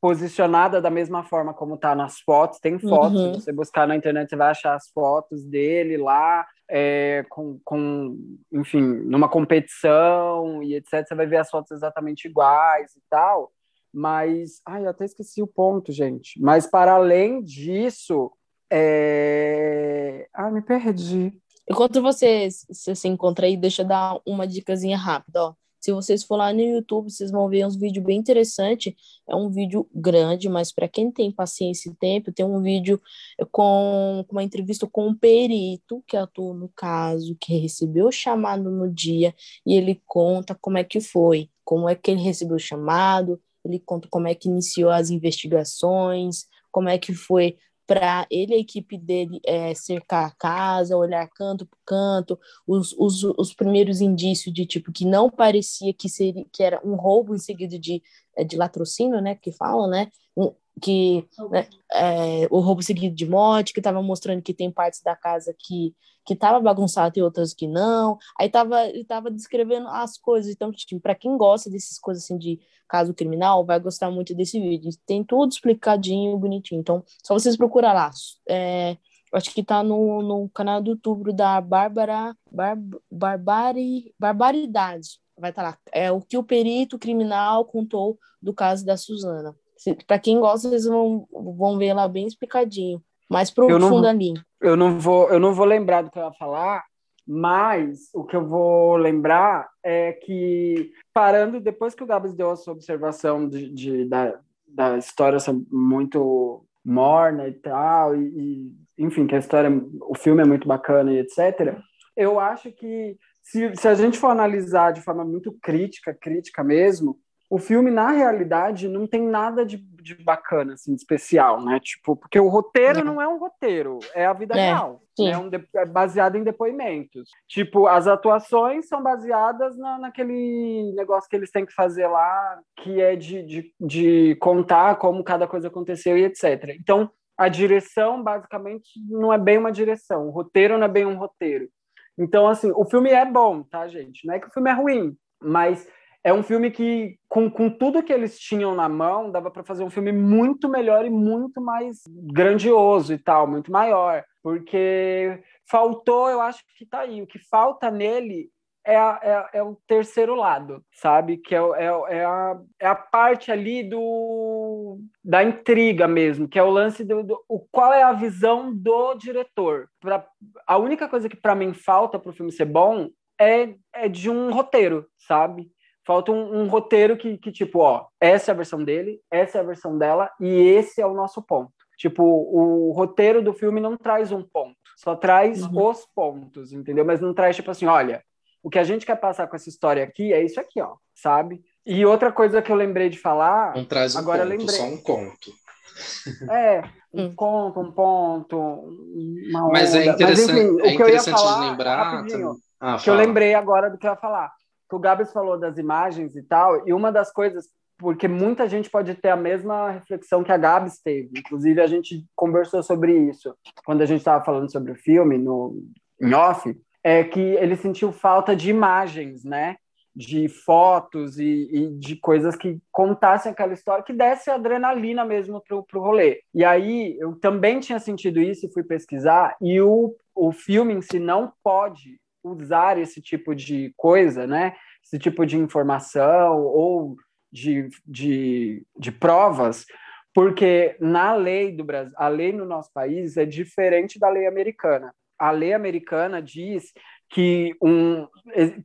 S2: posicionada da mesma forma como está nas fotos. Tem fotos, uhum. se você buscar na internet, você vai achar as fotos dele lá, é, com, com, enfim, numa competição e etc. Você vai ver as fotos exatamente iguais e tal. Mas, ai, eu até esqueci o ponto, gente. Mas para além disso, é... ah, me perdi.
S5: Enquanto você, você se encontra aí, deixa eu dar uma dicasinha rápida, ó. Se vocês for lá no YouTube, vocês vão ver uns vídeos bem interessantes. É um vídeo grande, mas para quem tem paciência e tempo, tem um vídeo com, com uma entrevista com um perito que atuou no caso, que recebeu o chamado no dia, e ele conta como é que foi, como é que ele recebeu o chamado, ele conta como é que iniciou as investigações, como é que foi para ele e a equipe dele é, cercar a casa, olhar canto por canto, os, os, os primeiros indícios de tipo que não parecia que seria que era um roubo em seguida de, é, de latrocínio, né, que falam, né, que né, é, o roubo seguido de morte, que estava mostrando que tem partes da casa que que estava bagunçado e outras que não. Aí tava, ele estava descrevendo as coisas. Então, tipo, para quem gosta dessas coisas assim de caso criminal, vai gostar muito desse vídeo. Tem tudo explicadinho, bonitinho. Então, só vocês procurar lá. É, acho que tá no, no canal do YouTube da Bárbara Bar, Barbari, Barbaridade. Vai estar tá lá. É o que o perito criminal contou do caso da Suzana. Para quem gosta, vocês vão, vão ver lá bem explicadinho. Mais profundo ali.
S2: Eu não, vou, eu não vou lembrar do que eu ia falar, mas o que eu vou lembrar é que, parando, depois que o Gabs deu a sua observação de, de da, da história muito morna e tal, e, e, enfim, que a história, o filme é muito bacana e etc., eu acho que se, se a gente for analisar de forma muito crítica, crítica mesmo, o filme, na realidade, não tem nada de, de bacana, assim, de especial, né? Tipo, porque o roteiro não, não é um roteiro, é a vida é, real. Né? É, um de, é baseado em depoimentos. Tipo, as atuações são baseadas na, naquele negócio que eles têm que fazer lá, que é de, de, de contar como cada coisa aconteceu e etc. Então, a direção, basicamente, não é bem uma direção. O roteiro não é bem um roteiro. Então, assim, o filme é bom, tá, gente? Não é que o filme é ruim, mas é um filme que, com, com tudo que eles tinham na mão, dava para fazer um filme muito melhor e muito mais grandioso e tal, muito maior. Porque faltou, eu acho que tá aí. O que falta nele é, a, é, é, o terceiro lado, sabe? Que é, é, é, a, é a parte ali do da intriga mesmo, que é o lance do, do o, qual é a visão do diretor. Pra, a única coisa que para mim falta para o filme ser bom é, é de um roteiro, sabe? Falta um, um, roteiro que, que, tipo, ó, essa é a versão dele, essa é a versão dela, e esse é o nosso ponto. Tipo, o roteiro do filme não traz um ponto, só traz uhum. os pontos, entendeu? Mas não traz, tipo assim, olha, o que a gente quer passar com essa história aqui é isso aqui, ó, sabe? E outra coisa que eu lembrei de falar.
S4: Não traz um
S2: agora
S4: ponto,
S2: lembrei.
S4: só um conto.
S2: É, um hum. conto, um ponto, uma
S4: Mas é interessante, Mas, enfim, é interessante falar, de lembrar.
S2: Ah, que eu lembrei agora do que eu ia falar que o Gabs falou das imagens e tal, e uma das coisas, porque muita gente pode ter a mesma reflexão que a Gabs teve, inclusive a gente conversou sobre isso quando a gente estava falando sobre o filme no em off, é que ele sentiu falta de imagens, né? De fotos e, e de coisas que contassem aquela história, que desse adrenalina mesmo pro, pro rolê. E aí eu também tinha sentido isso e fui pesquisar, e o, o filme em si não pode usar esse tipo de coisa, né? Esse tipo de informação ou de, de, de provas, porque na lei do Brasil, a lei no nosso país é diferente da lei americana. A lei americana diz que um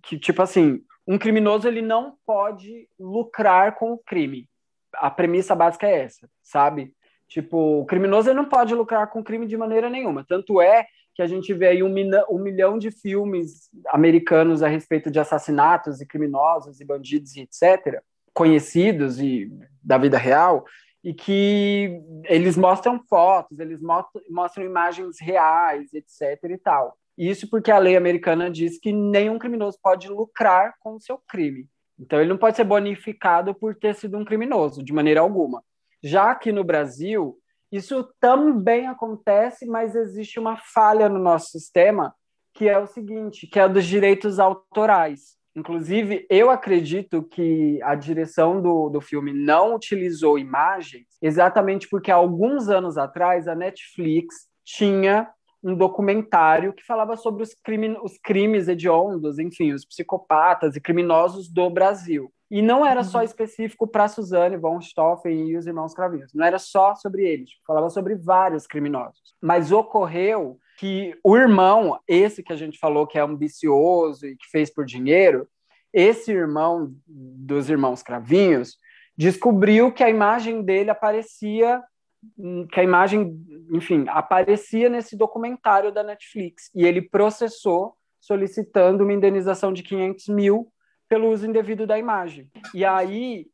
S2: que tipo assim, um criminoso ele não pode lucrar com o crime. A premissa básica é essa, sabe? Tipo, o criminoso ele não pode lucrar com crime de maneira nenhuma. Tanto é que a gente vê aí um, um, milhão de filmes americanos a respeito de assassinatos e criminosos e bandidos e etc., conhecidos e da vida real, e que eles mostram fotos, eles mostram, mostram imagens reais, etc. e tal. Isso porque a lei americana diz que nenhum criminoso pode lucrar com o seu crime. Então ele não pode ser bonificado por ter sido um criminoso, de maneira alguma. Já aqui no Brasil, isso também acontece, mas existe uma falha no nosso sistema, que é o seguinte, que é dos direitos autorais. Inclusive, eu acredito que a direção do, do filme não utilizou imagens exatamente porque alguns anos atrás a Netflix tinha um documentário que falava sobre os, crime, os crimes hediondos, enfim, os psicopatas e criminosos do Brasil. E não era só uhum. específico para Suzane von Stoffen e os irmãos Cravinhos. Não era só sobre eles. Falava sobre vários criminosos. Mas ocorreu que o irmão, esse que a gente falou que é ambicioso e que fez por dinheiro, esse irmão dos irmãos Cravinhos descobriu que a imagem dele aparecia que a imagem, enfim, aparecia nesse documentário da Netflix e ele processou solicitando uma indenização de 500 mil pelo uso indevido da imagem. E aí,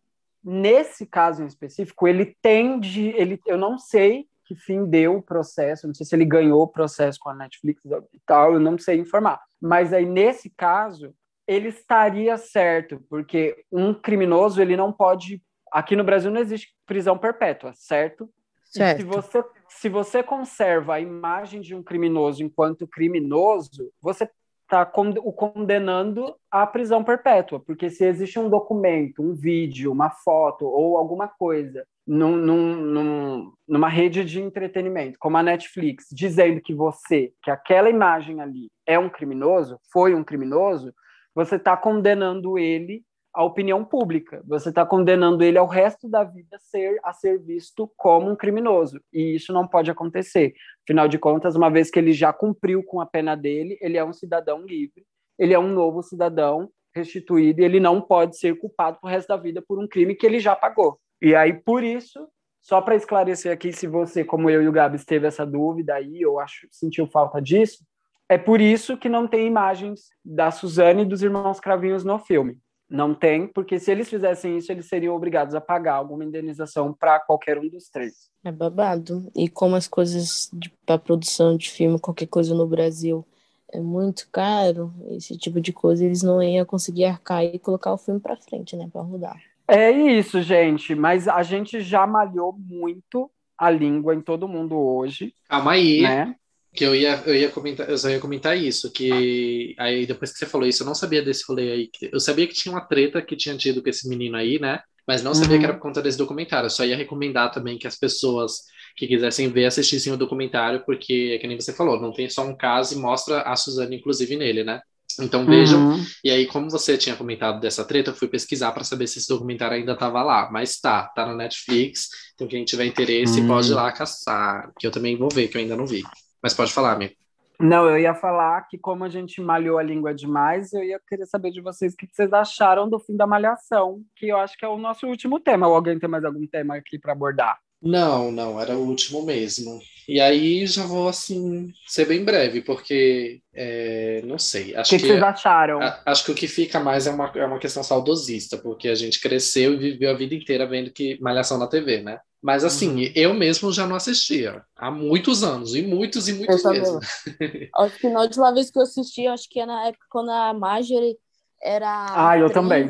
S2: nesse caso em específico, ele tem de. Ele, eu não sei que fim deu o processo, não sei se ele ganhou o processo com a Netflix e tal, eu não sei informar. Mas aí, nesse caso, ele estaria certo, porque um criminoso, ele não pode. Aqui no Brasil não existe prisão perpétua, certo?
S5: certo.
S2: se você, se você conserva a imagem de um criminoso enquanto criminoso, você está o condenando à prisão perpétua, porque se existe um documento, um vídeo, uma foto ou alguma coisa num, num, num, numa rede de entretenimento, como a Netflix, dizendo que você, que aquela imagem ali é um criminoso, foi um criminoso, você está condenando ele a opinião pública. Você está condenando ele ao resto da vida ser, a ser visto como um criminoso. E isso não pode acontecer. Afinal de contas, uma vez que ele já cumpriu com a pena dele, ele é um cidadão livre, ele é um novo cidadão restituído e ele não pode ser culpado pro resto da vida por um crime que ele já pagou. E aí, por isso, só para esclarecer aqui, se você, como eu e o Gabs, teve essa dúvida aí, ou acho, sentiu falta disso, é por isso que não tem imagens da Suzane e dos irmãos Cravinhos no filme. Não tem, porque se eles fizessem isso, eles seriam obrigados a pagar alguma indenização para qualquer um dos três.
S5: É babado. E como as coisas para produção de filme, qualquer coisa no Brasil é muito caro, esse tipo de coisa eles não iam conseguir arcar e colocar o filme para frente, né, para rodar.
S2: É isso, gente, mas a gente já malhou muito a língua em todo mundo hoje.
S4: Calma aí. Né? Que eu ia, eu ia comentar, eu só ia comentar isso, que aí depois que você falou isso, eu não sabia desse rolê aí. Eu sabia que tinha uma treta que tinha tido com esse menino aí, né? Mas não sabia uhum. que era por conta desse documentário. Eu só ia recomendar também que as pessoas que quisessem ver assistissem o documentário, porque, é que nem você falou, não tem só um caso e mostra a Suzane, inclusive, nele, né? Então vejam. Uhum. E aí, como você tinha comentado dessa treta, eu fui pesquisar para saber se esse documentário ainda estava lá. Mas tá, tá no Netflix. Então, quem tiver interesse, uhum. pode ir lá caçar. Que eu também vou ver, que eu ainda não vi. Mas pode falar, amigo.
S2: Não, eu ia falar que como a gente malhou a língua demais, eu ia querer saber de vocês o que vocês acharam do fim da malhação, que eu acho que é o nosso último tema. Ou alguém tem mais algum tema aqui para abordar?
S4: Não, não, era o último mesmo. E aí já vou, assim, ser bem breve, porque é, não sei.
S2: Acho o que, que, vocês acharam?
S4: A, acho que o que fica mais é uma, é uma questão saudosista, porque a gente cresceu e viveu a vida inteira vendo que Malhação na TV, né? Mas assim, uhum. eu mesmo já não assistia há muitos anos, e muitos e muitos mesmo.
S5: acho que na última vez que eu assisti, acho que é na época quando a Marjorie era
S2: ah, eu também.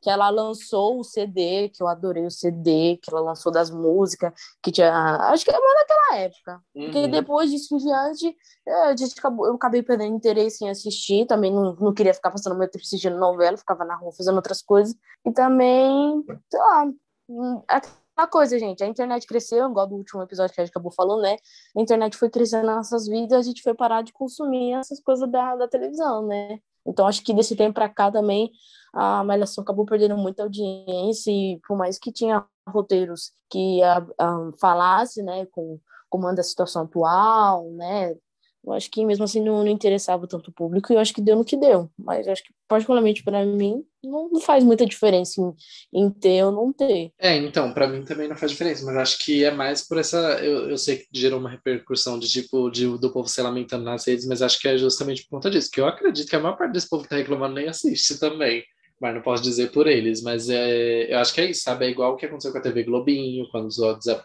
S5: que ela lançou o CD, que eu adorei o CD, que ela lançou das músicas, que tinha, acho que era naquela época. Uhum. Porque depois disso em diante, é, acabou, eu acabei perdendo interesse em assistir, também não, não queria ficar passando meu tempo assistindo novela, ficava na rua fazendo outras coisas, e também, sei lá, hum, aquela coisa, gente, a internet cresceu, igual do último episódio que a gente acabou falando, né? A internet foi crescendo nas nossas vidas, a gente foi parar de consumir essas coisas da, da televisão, né? Então, acho que desse tempo para cá também a Malhação acabou perdendo muita audiência e por mais que tinha roteiros que a, a, falasse, né, com comando da situação atual, né, Eu acho que mesmo assim não, não interessava tanto o público e eu acho que deu no que deu. Mas acho que, particularmente para mim, não, não, faz muita diferença em, em, ter ou não ter.
S4: É, então, para mim também não faz diferença, mas acho que é mais por essa. Eu, eu sei que gerou uma repercussão de tipo de, do povo se lamentando nas redes, mas acho que é justamente por conta disso, que eu acredito que a maior parte desse povo que tá reclamando nem assiste também mas não posso dizer por eles, mas é, eu acho que é isso, sabe? É igual o que aconteceu com a TV Globinho, quando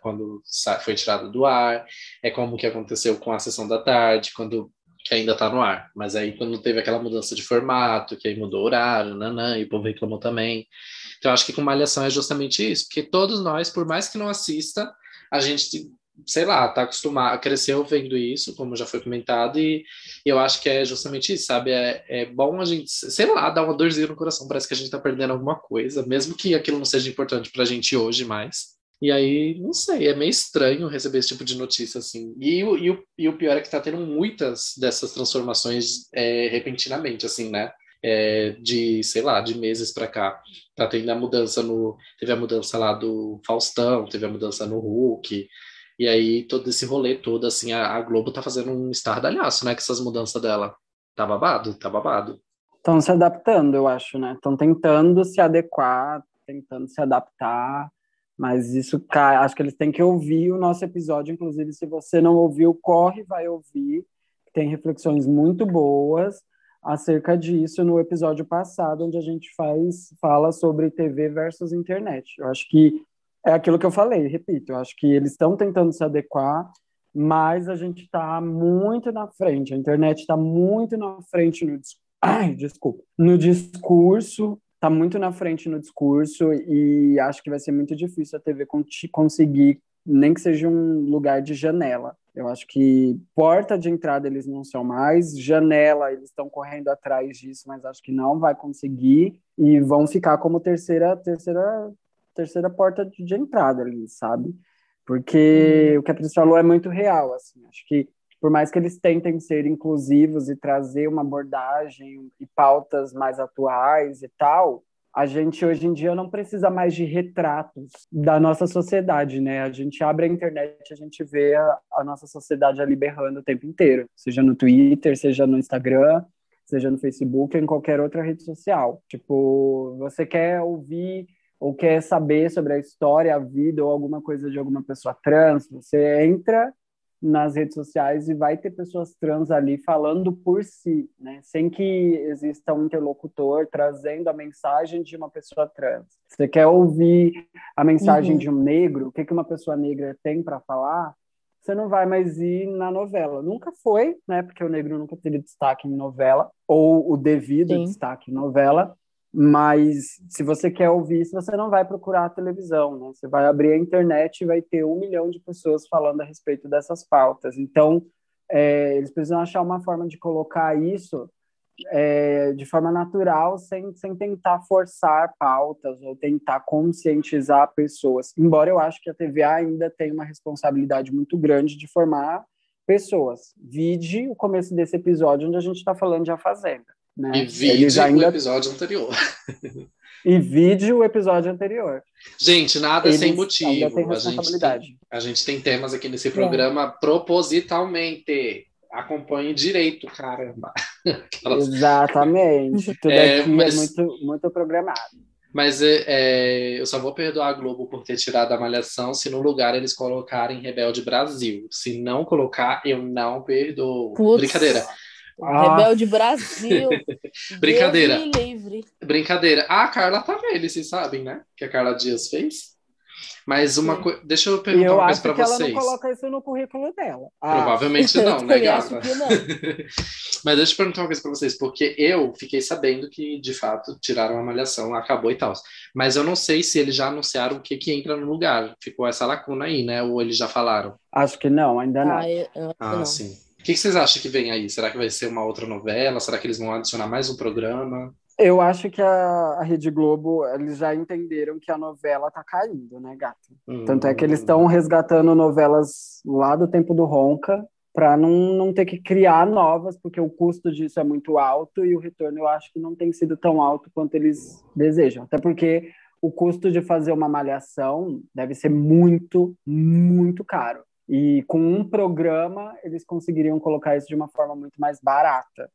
S4: quando foi tirado do ar, é como o que aconteceu com a sessão da tarde, quando que ainda está no ar, mas aí quando teve aquela mudança de formato, que aí mudou o horário, nanã, e o povo reclamou também. Então, acho que com Malhação é justamente isso, porque todos nós, por mais que não assista, a gente sei lá, tá acostumado, cresceu vendo isso, como já foi comentado, e eu acho que é justamente isso, sabe? É, é bom a gente, sei lá, dar uma dorzinha no coração, parece que a gente tá perdendo alguma coisa, mesmo que aquilo não seja importante pra gente hoje mais. E aí, não sei, é meio estranho receber esse tipo de notícia, assim. E, e, o, e o pior é que tá tendo muitas dessas transformações é, repentinamente, assim, né? É, de, sei lá, de meses para cá. Tá tendo a mudança no. Teve a mudança lá do Faustão, teve a mudança no Hulk, e aí, todo esse rolê todo, assim, a, a Globo tá fazendo um estardalhaço, né? Com essas mudanças dela. Tá babado? Tá babado.
S2: Estão se adaptando, eu acho, né? Estão tentando se adequar, tentando se adaptar. Mas isso, acho que eles têm que ouvir o nosso episódio. Inclusive, se você não ouviu, corre, vai ouvir. Tem reflexões muito boas acerca disso no episódio passado, onde a gente faz fala sobre TV versus internet. Eu acho que é aquilo que eu falei, repito, eu acho que eles estão tentando se adequar, mas a gente está muito na frente, a internet está muito na frente no ai, desculpa, no discurso, está muito na frente no discurso e acho que vai ser muito difícil a TV conseguir nem que seja um lugar de janela. Eu acho que porta de entrada eles não são mais, janela eles estão correndo atrás disso, mas acho que não vai conseguir e vão ficar como terceira terceira terceira porta de, entrada ali, sabe? Porque hum. o que a Pris falou é muito real, assim. Acho que por mais que eles tentem ser inclusivos e trazer uma abordagem e pautas mais atuais e tal, a gente hoje em dia não precisa mais de retratos da nossa sociedade, né? A gente abre a internet, a gente vê a, a nossa sociedade ali berrando o tempo inteiro, seja no Twitter, seja no Instagram, seja no Facebook, ou em qualquer outra rede social. Tipo, você quer ouvir ou quer saber sobre a história, a vida ou alguma coisa de alguma pessoa trans, você entra nas redes sociais e vai ter pessoas trans ali falando por si, né? Sem que exista um interlocutor trazendo a mensagem de uma pessoa trans. Você quer ouvir a mensagem uhum. de um negro, o que, que uma pessoa negra tem para falar? Você não vai mais ir na novela. Nunca foi, né? Porque o negro nunca teve destaque em novela, ou o devido Sim. destaque em novela. Mas se você quer ouvir isso, você não vai procurar a televisão, né? Você vai abrir a internet e vai ter um milhão de pessoas falando a respeito dessas pautas. Então, é, eles precisam achar uma forma de colocar isso é, de forma natural, sem, sem tentar forçar pautas ou tentar conscientizar pessoas. Embora eu acho que a TVA ainda tem uma responsabilidade muito grande de formar pessoas. Vide o começo desse episódio, onde a gente está falando de A Fazenda. Né?
S4: E vídeo ainda... o episódio anterior.
S2: e vídeo o episódio anterior.
S4: Gente, nada Eles sem motivo. A gente, tem, a gente tem temas aqui nesse programa é. propositalmente. Acompanhe direito, caramba.
S2: Aquelas... Exatamente. Tudo é, aqui é mas... é muito, muito programado.
S4: Mas é, é, eu só vou perdoar a Globo por ter tirado a malhação se no lugar eles colocarem Rebelde Brasil. Se não colocar, eu não perdoo. Putz. Brincadeira.
S5: Ah. Rebelde Brasil.
S4: Brincadeira. Livre. Brincadeira. Ah, a Carla tá velha, vocês sabem, né? Que a Carla Dias fez. Mas uma coisa. Deixa eu perguntar eu uma coisa para vocês.
S2: Ela não coloca isso no currículo dela.
S4: Ah. Provavelmente não, né, gata? Não. Mas deixa eu perguntar uma coisa para vocês, porque eu fiquei sabendo que, de fato, tiraram a malhação, acabou e tal. Mas eu não sei se eles já anunciaram o que, que entra no lugar. Ficou essa lacuna aí, né? Ou eles já falaram?
S2: Acho que não, ainda não.
S5: Ah, eu, eu
S4: ah
S5: não.
S4: sim que, que vocês acham que vem aí? Será que vai ser uma outra novela? Será que eles vão adicionar mais um programa?
S2: Eu acho que a, a Rede Globo, eles já entenderam que a novela tá caindo, né, gato? Hum. Tanto é que eles estão resgatando novelas lá do tempo do Ronca para não, não ter que criar novas, porque o custo disso é muito alto e o retorno eu acho que não tem sido tão alto quanto eles desejam. Até porque o custo de fazer uma malhação deve ser muito, muito caro. E com um programa, eles conseguiriam colocar isso de uma forma muito mais barata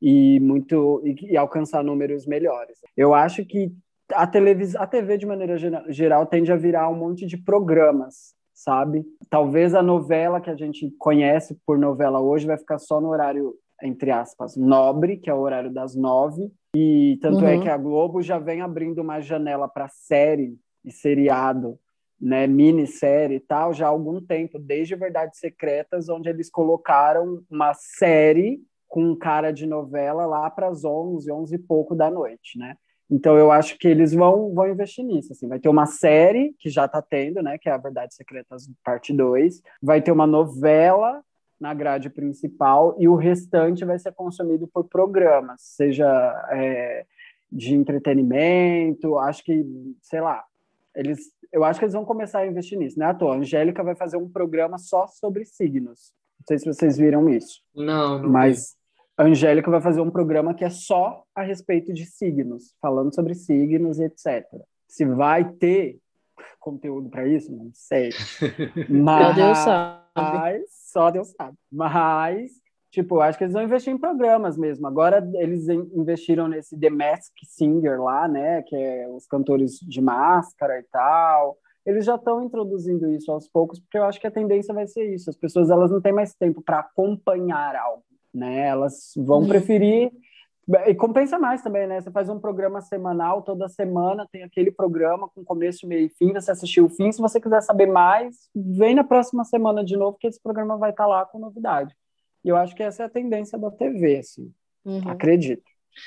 S2: e muito e, e alcançar números melhores. Eu acho que a televisão, a TV de maneira geral tende a virar um monte de programas, sabe? Talvez a novela que a gente conhece por novela hoje vai ficar só no horário entre aspas nobre, que é o horário das nove. E tanto é uhum. é que a Globo já vem abrindo uma janela para série e seriado, né, minissérie e tal, já há algum tempo, desde Verdades Secretas, onde eles colocaram uma série com cara de novela lá para as 11, 11 e pouco da noite, né? Então eu acho que eles vão, vão investir nisso. Assim. Vai ter uma série que já está tendo, né? Que é a Verdades Secretas Parte 2. Vai ter uma novela na grade principal e o restante vai ser consumido por programas, seja é, de entretenimento, acho que, sei lá, eles, eu acho que eles vão começar a investir nisso, né? A tua Angélica vai fazer um programa só sobre signos. Não sei se vocês viram isso.
S4: Não, não
S2: mas a Angélica vai fazer um programa que é só a respeito de signos, falando sobre signos e etc. Se vai ter conteúdo para isso, não sei.
S5: Mas Deus sabe.
S2: só Deus sabe. Mas, tipo, acho que eles vão investir em programas mesmo. Agora eles investiram nesse The Mask Singer lá, né? Que é os cantores de máscara e tal. Eles já estão introduzindo isso aos poucos, porque eu acho que a tendência vai ser isso. As pessoas elas não têm mais tempo para acompanhar algo né? Elas vão uhum. preferir e compensa mais também, né? Você faz um programa semanal, toda semana tem aquele programa com começo, meio e fim, você assistiu o fim. Se você quiser saber mais, vem na próxima semana de novo, que esse programa vai estar lá com novidade. E eu acho que essa é a tendência da TV, assim. Uhum. Acredito.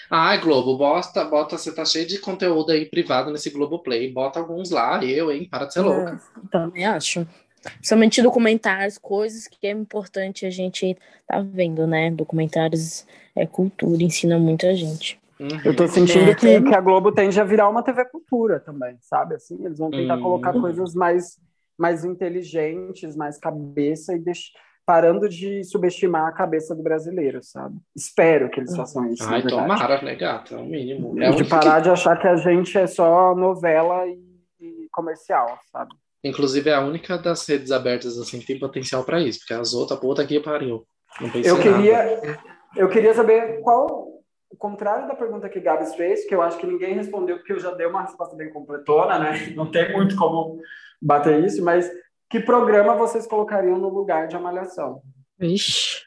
S4: Ai, Globo, bota, bota, você tá cheio de conteúdo aí privado nesse Globo Play, bota alguns lá, eu, hein? Para de ser é, louca.
S5: Também acho. Principalmente documentários, coisas que é importante a gente tá vendo, né? Documentários é cultura, ensina muita gente.
S2: Uhum. Eu tô sentindo é, que, que a Globo tende a virar uma TV cultura também, sabe? Assim, eles vão tentar uhum. colocar coisas mais, mais inteligentes, mais cabeça e deix... parando de subestimar a cabeça do brasileiro, sabe? Espero que eles façam isso.
S4: Ai, tomara, né, gata? É o mínimo.
S2: É de parar que... de achar que a gente é só novela e, e comercial, sabe?
S4: Inclusive, é a única das redes abertas assim que tem potencial para isso, porque as outras, puta que pariu.
S2: Não eu queria, nada. eu queria saber qual, o contrário da pergunta que Gabs fez, que eu acho que ninguém respondeu, porque eu já dei uma resposta bem completona, né? Não tem muito como bater isso, mas que programa vocês colocariam no lugar de Amalhação?
S5: Vixe.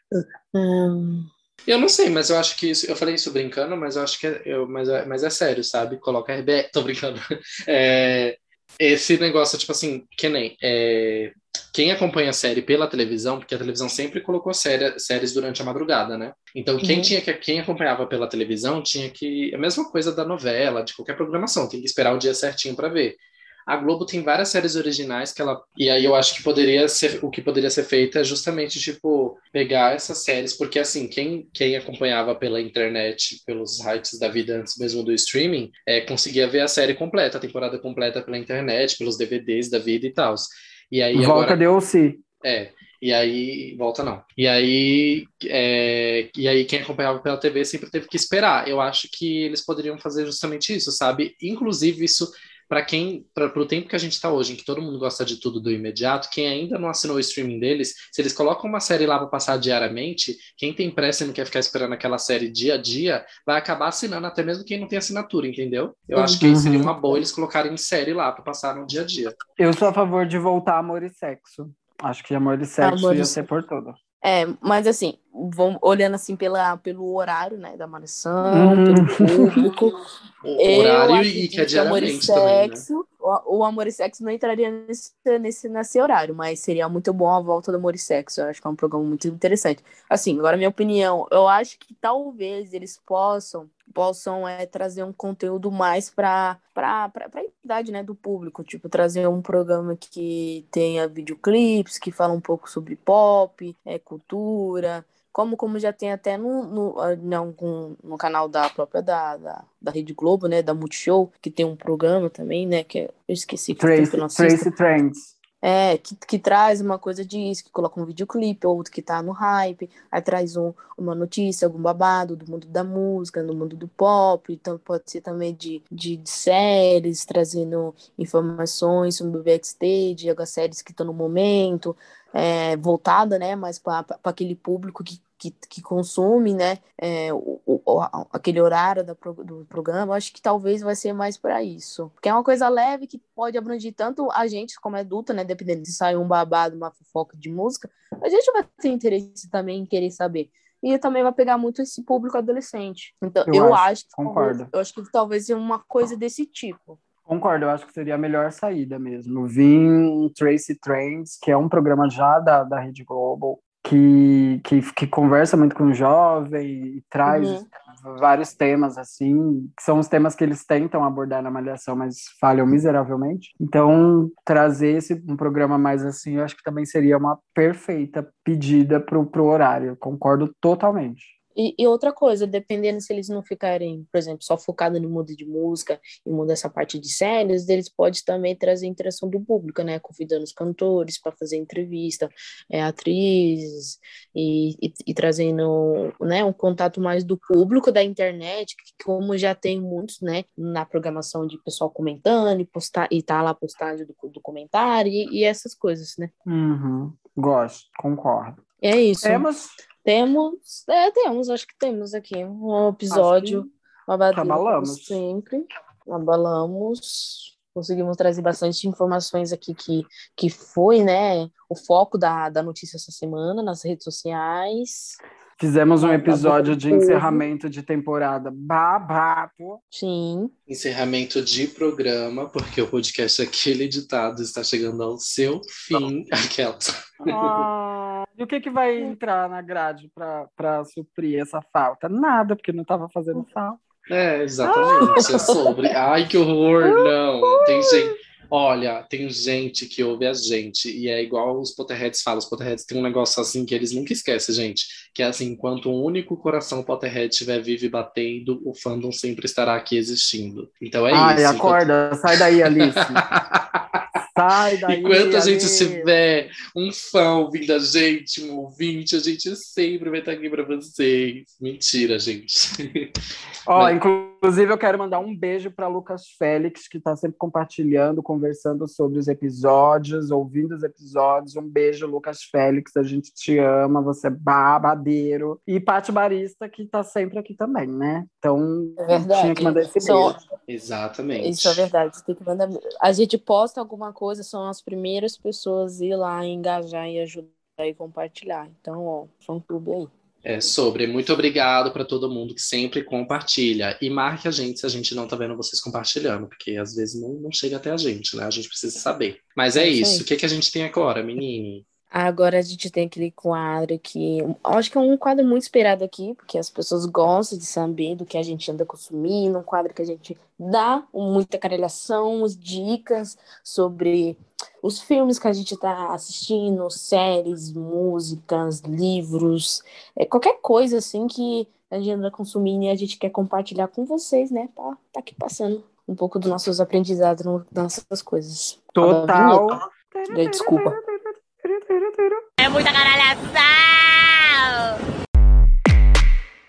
S5: Hum...
S4: Eu não sei, mas eu acho que isso. Eu falei isso brincando, mas eu acho que é, eu, mas, é, mas é sério, sabe? Coloca RBR. Tô brincando. É, esse negócio, tipo assim, que nem. É, quem acompanha a série pela televisão, porque a televisão sempre colocou série, séries durante a madrugada, né? Então, quem uhum. tinha que quem acompanhava pela televisão tinha que a mesma coisa da novela, de qualquer programação, tem que esperar o dia certinho para ver. A Globo tem várias séries originais que ela. E aí eu acho que poderia ser. O que poderia ser feito é justamente, tipo, pegar essas séries, porque assim, quem, quem acompanhava pela internet, pelos sites da vida antes mesmo do streaming, é, conseguia ver a série completa, a temporada completa pela internet, pelos DVDs da vida e tal. E aí.
S2: Volta
S4: agora...
S2: OC.
S4: É. E aí, volta não. E aí, é, e aí quem acompanhava pela TV sempre teve que esperar. Eu acho que eles poderiam fazer justamente isso, sabe? Inclusive, isso para quem, para o tempo que a gente está hoje, em que todo mundo gosta de tudo do imediato, quem ainda não assinou o streaming deles, se eles colocam uma série lá para passar diariamente, quem tem pressa e não quer ficar esperando aquela série dia a dia, vai acabar assinando, até mesmo quem não tem assinatura, entendeu? Eu acho que uhum. seria uma boa eles colocarem série lá para passar no dia a dia.
S2: Eu sou a favor de voltar Amor e Sexo. Acho que Amor e Sexo Amor ia ser por tudo.
S5: É, mas assim, vamos olhando assim pela, pelo horário, né, da mansão, uhum. pelo público.
S4: o horário e que é diariamente também, né?
S5: o, o Amor e Sexo não entraria nesse, nesse, nesse horário, mas seria muito bom a volta do Amor e Sexo. Eu acho que é um programa muito interessante. Assim, agora minha opinião, eu acho que talvez eles possam possam é, trazer um conteúdo mais para a idade né, do público, tipo, trazer um programa que tenha videoclipes, que fala um pouco sobre pop, é, cultura, como, como já tem até no, no, ah, no, no canal da própria da, da, da, Rede Globo, né, da Multishow, que tem um programa também, né, que eu esqueci. Que
S2: Tracy, Tracy Trends.
S5: É, que, que traz uma coisa disso, que coloca um videoclipe, outro que tá no hype, aí traz um, uma notícia, algum babado do mundo da música, do mundo do pop, então pode ser também de, de, de séries, trazendo informações sobre o backstage, as séries que estão no momento, é, voltada, né, mais para aquele público que que, que consome, né, é, o, o, aquele horário do, do programa, acho que talvez vai ser mais para isso. Porque é uma coisa leve que pode abranger tanto a gente como adulta, né, dependendo se sai um babado, uma fofoca de música, a gente vai ter interesse também em querer saber e também vai pegar muito esse público adolescente. Então, eu, eu acho, acho, que
S2: concordo.
S5: Talvez, eu acho que talvez seja uma coisa desse tipo.
S2: Concordo, eu acho que seria a melhor saída mesmo. Vim Tracy Trends, que é um programa já da, da Rede Global, que, que, que conversa muito com o jovem e traz uhum. vários temas, assim, que são os temas que eles tentam abordar na Malhação, mas falham miseravelmente. Então, trazer esse, um programa mais assim, eu acho que também seria uma perfeita pedida para o horário. Concordo totalmente.
S5: E, e, outra coisa, dependendo se eles não ficarem, por exemplo, só focados no mundo de música e mundo dessa parte de séries, eles podem também trazer interação do público, né? Convidando os cantores para fazer entrevista, é, atrizes, e, e, e, trazendo né, um contato mais do público da internet, que como já tem muitos, né, na programação de pessoal comentando e postar e tá lá a postagem do, do comentário e, essas coisas, né?
S2: Uhum. Gosto, concordo.
S5: É isso.
S2: Temos
S5: temos, é, temos, acho que temos aqui um episódio
S2: abalamos
S5: sempre, abalamos, conseguimos trazer bastante informações aqui que, que foi, né, o foco da, da notícia essa semana nas redes sociais.
S2: Fizemos um episódio de encerramento de temporada babado.
S5: Sim.
S4: Encerramento de programa, porque o podcast aquele editado está chegando ao seu fim. Aquela.
S2: Ah, e o que, que vai entrar na grade para suprir essa falta? Nada, porque não estava fazendo falta.
S4: É, exatamente. É sobre. Ai, que horror! Não. Tem gente. Olha, tem gente que ouve a gente e é igual os Potterheads falam. Os Potterheads têm um negócio assim que eles nunca esquecem, gente. Que é assim, enquanto um único coração Potterhead estiver vivo e batendo, o fandom sempre estará aqui existindo. Então é
S2: Ai,
S4: isso.
S2: Ai, acorda.
S4: Enquanto...
S2: Sai daí, Alice. Sai daí,
S4: Enquanto a gente tiver um fã ouvindo a gente, um ouvinte, a gente sempre vai estar aqui para vocês. Mentira, gente.
S2: Ó, Mas... inclusive eu quero mandar um beijo para Lucas Félix, que está sempre compartilhando, conversando sobre os episódios, ouvindo os episódios. Um beijo, Lucas Félix, a gente te ama, você é babadeiro. E Paty Barista, que está sempre aqui também, né? Então,
S5: é verdade.
S2: tinha que mandar esse beijo.
S4: Exatamente.
S5: Isso é verdade, você tem que mandar. A gente posta alguma coisa, são as primeiras pessoas a ir lá engajar e ajudar e compartilhar. Então, ó, fã clube aí.
S4: É sobre. Muito obrigado para todo mundo que sempre compartilha. E marque a gente se a gente não tá vendo vocês compartilhando, porque às vezes não, não chega até a gente, né? A gente precisa saber. Mas é, é isso. O que, que a gente tem agora, menine?
S5: Agora a gente tem aquele quadro que acho que é um quadro muito esperado aqui, porque as pessoas gostam de saber do que a gente anda consumindo, um quadro que a gente dá muita carelhação, dicas sobre os filmes que a gente está assistindo, séries, músicas, livros, é, qualquer coisa assim que a gente anda consumindo e a gente quer compartilhar com vocês, né? Tá, tá aqui passando um pouco dos nossos aprendizados nessas coisas.
S2: Total.
S5: Desculpa.
S7: Muita caralhação!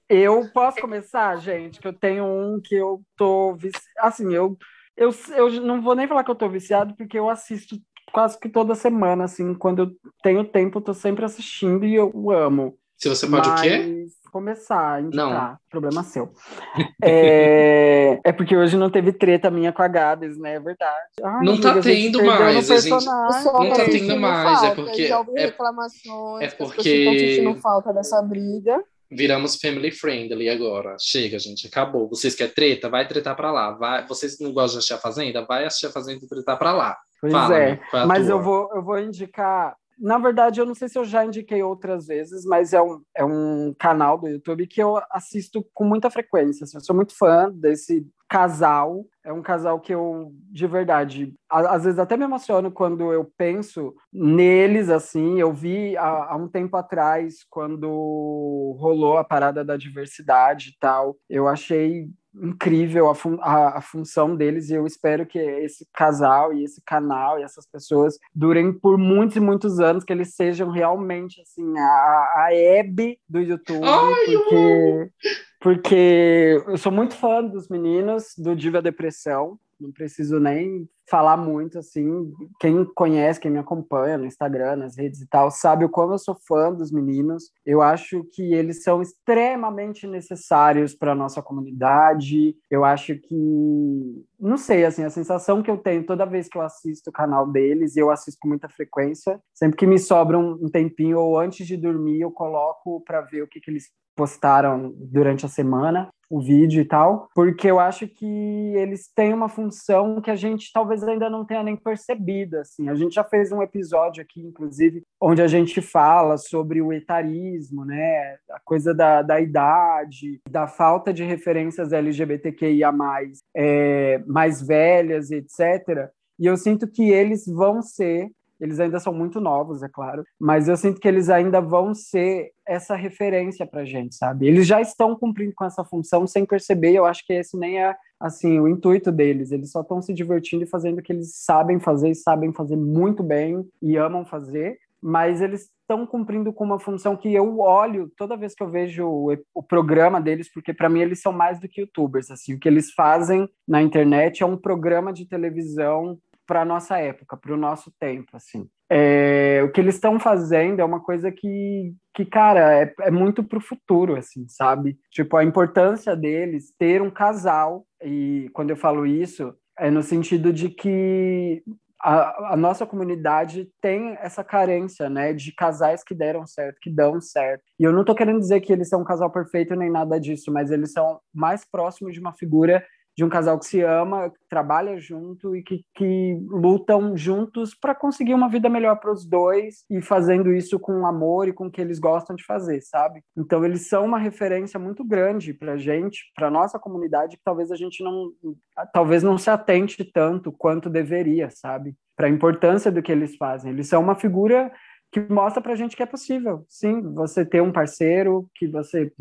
S2: Eu posso começar, gente, que eu tenho um que eu tô assim, eu, eu eu não vou nem falar que eu tô viciado porque eu assisto quase que toda semana, assim, quando eu tenho tempo, eu tô sempre assistindo e eu amo.
S4: Se você pode Mas... o quê?
S2: começar a indicar. Não. Problema seu. é, é porque hoje não teve treta minha com a Gabs, né? É verdade.
S4: Ai, não tá tendo mais. A gente... Não tá tendo mais. Falta. É porque.
S5: Já ouvi
S4: é...
S5: reclamações.
S4: É porque.
S5: Não falta dessa briga.
S4: Viramos family friendly agora. Chega, gente, acabou. Vocês querem treta? Vai tretar pra lá. Vai... Vocês não gostam de assistir a Fazenda? Vai assistir a Fazenda e tretar pra lá.
S2: Pois Fala, é. Mas eu vou, eu vou indicar na verdade, eu não sei se eu já indiquei outras vezes, mas é um, é um canal do YouTube que eu assisto com muita frequência. Assim, eu sou muito fã desse casal. É um casal que eu, de verdade, às vezes até me emociono quando eu penso neles, assim. Eu vi há, há um tempo atrás, quando rolou a parada da diversidade e tal. Eu achei incrível a, fun a, a, função deles e eu espero que esse casal e esse canal e essas pessoas durem por muitos e muitos anos, que eles sejam realmente assim a, a Hebe do YouTube, Ai, porque, porque eu sou muito fã dos meninos do Diva Depressão, não preciso nem falar muito, assim, quem conhece, quem me acompanha no Instagram, nas redes e tal, sabe o quanto eu sou fã dos meninos. Eu acho que eles são extremamente necessários para a nossa comunidade. Eu acho que, não sei, assim, a sensação que eu tenho toda vez que eu assisto o canal deles, e eu assisto com muita frequência, sempre que me sobra um, tempinho ou antes de dormir, eu coloco para ver o que, que eles postaram durante a semana o vídeo e tal, porque eu acho que eles têm uma função que a gente talvez ainda não tenha nem percebido, assim. A gente já fez um episódio aqui, inclusive, onde a gente fala sobre o etarismo, né, a coisa da, da idade, da falta de referências LGBTQIA+, é, mais velhas, etc., e eu sinto que eles vão ser eles ainda são muito novos, é claro, mas eu sinto que eles ainda vão ser essa referência para gente, sabe? Eles já estão cumprindo com essa função sem perceber. Eu acho que esse nem é assim o intuito deles. Eles só estão se divertindo e fazendo o que eles sabem fazer e sabem fazer muito bem e amam fazer. Mas eles estão cumprindo com uma função que eu olho toda vez que eu vejo o, o programa deles, porque para mim eles são mais do que youtubers. Assim, o que eles fazem na internet é um programa de televisão para a nossa época, para o nosso tempo, assim. É, o que eles estão fazendo é uma coisa que, que cara, é, é muito para o futuro, assim, sabe? Tipo, a importância deles ter um casal, e quando eu falo isso, é no sentido de que a, a, nossa comunidade tem essa carência, né, de casais que deram certo, que dão certo. E eu não estou querendo dizer que eles são um casal perfeito nem nada disso, mas eles são mais próximos de uma figura de um casal que se ama, que trabalha junto e que, que lutam juntos para conseguir uma vida melhor para os dois e fazendo isso com amor e com o que eles gostam de fazer, sabe? Então eles são uma referência muito grande para gente, para nossa comunidade, que talvez a gente não, talvez não se atente tanto quanto deveria, sabe? Para a importância do que eles fazem. Eles são uma figura que mostra pra gente que é possível, sim, você ter um parceiro, que você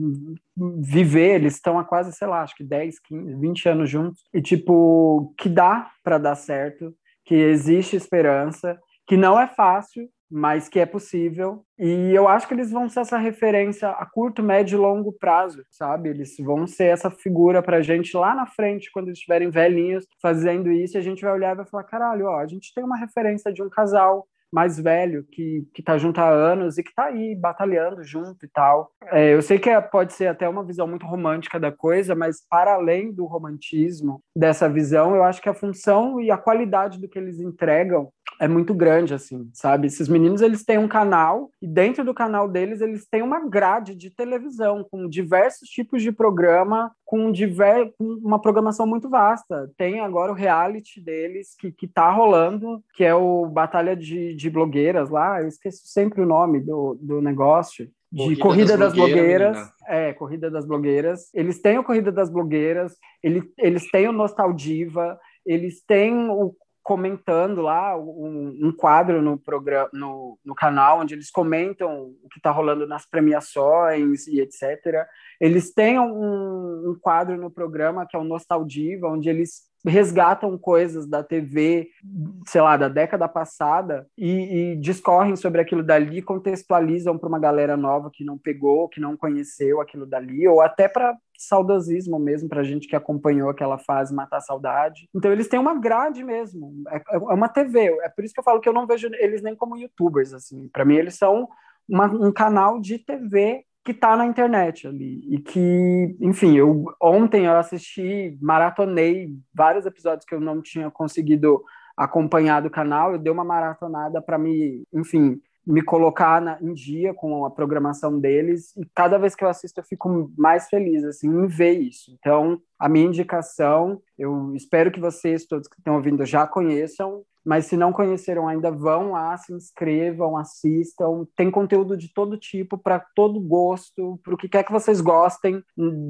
S2: viver, eles estão há quase, sei lá, acho que 10, 15, 20 anos juntos, e tipo, que dá para dar certo, que existe esperança, que não é fácil, mas que é possível. E eu acho que eles vão ser essa referência a curto, médio e longo prazo, sabe? Eles vão ser essa figura pra gente lá na frente, quando eles estiverem velhinhos fazendo isso, a gente vai olhar e vai falar: caralho, ó, a gente tem uma referência de um casal mais velho que, que tá junto há anos e que tá aí batalhando junto e tal. É, eu sei que é, pode ser até uma visão muito romântica da coisa, mas para além do romantismo dessa visão, eu acho que a função e a qualidade do que eles entregam é muito grande, assim, sabe? Esses meninos, eles têm um canal e dentro do canal deles, eles têm uma grade de televisão com diversos tipos de programa, com, diver... com uma programação muito vasta. Tem agora o reality deles que, que tá rolando, que é o Batalha de, de Blogueiras lá, eu esqueço sempre o nome do, do negócio de Corrida, Corrida das, das Blogueiras. blogueiras é, Corrida das Blogueiras. Eles têm o Corrida das Blogueiras, ele, eles têm o Nostaldiva, eles têm o comentando lá um, um quadro no programa no, no, canal onde eles comentam o que está rolando nas premiações e etc. Eles têm um, um, quadro no programa que é o Nostaldiva, onde eles resgatam coisas da TV, sei lá, da década passada e, e discorrem sobre aquilo dali, contextualizam para uma galera nova que não pegou, que não conheceu aquilo dali, ou até para saudosismo mesmo, para gente que acompanhou aquela fase Matar a Saudade. Então eles têm uma grade mesmo, é, é uma TV. É por isso que eu falo que eu não vejo eles nem como youtubers, assim. Para mim eles são uma, um canal de TV que tá na internet ali e que, enfim, eu ontem eu assisti, maratonei vários episódios que eu não tinha conseguido acompanhar do canal, eu dei uma maratonada para me, enfim, me colocar na, em dia com a programação deles e cada vez que eu assisto eu fico mais feliz assim em ver isso. Então, a minha indicação, eu espero que vocês todos que estão ouvindo já conheçam, mas se não conheceram ainda, vão lá, se inscrevam, assistam. Tem conteúdo de todo tipo, para todo gosto, para o que quer que vocês gostem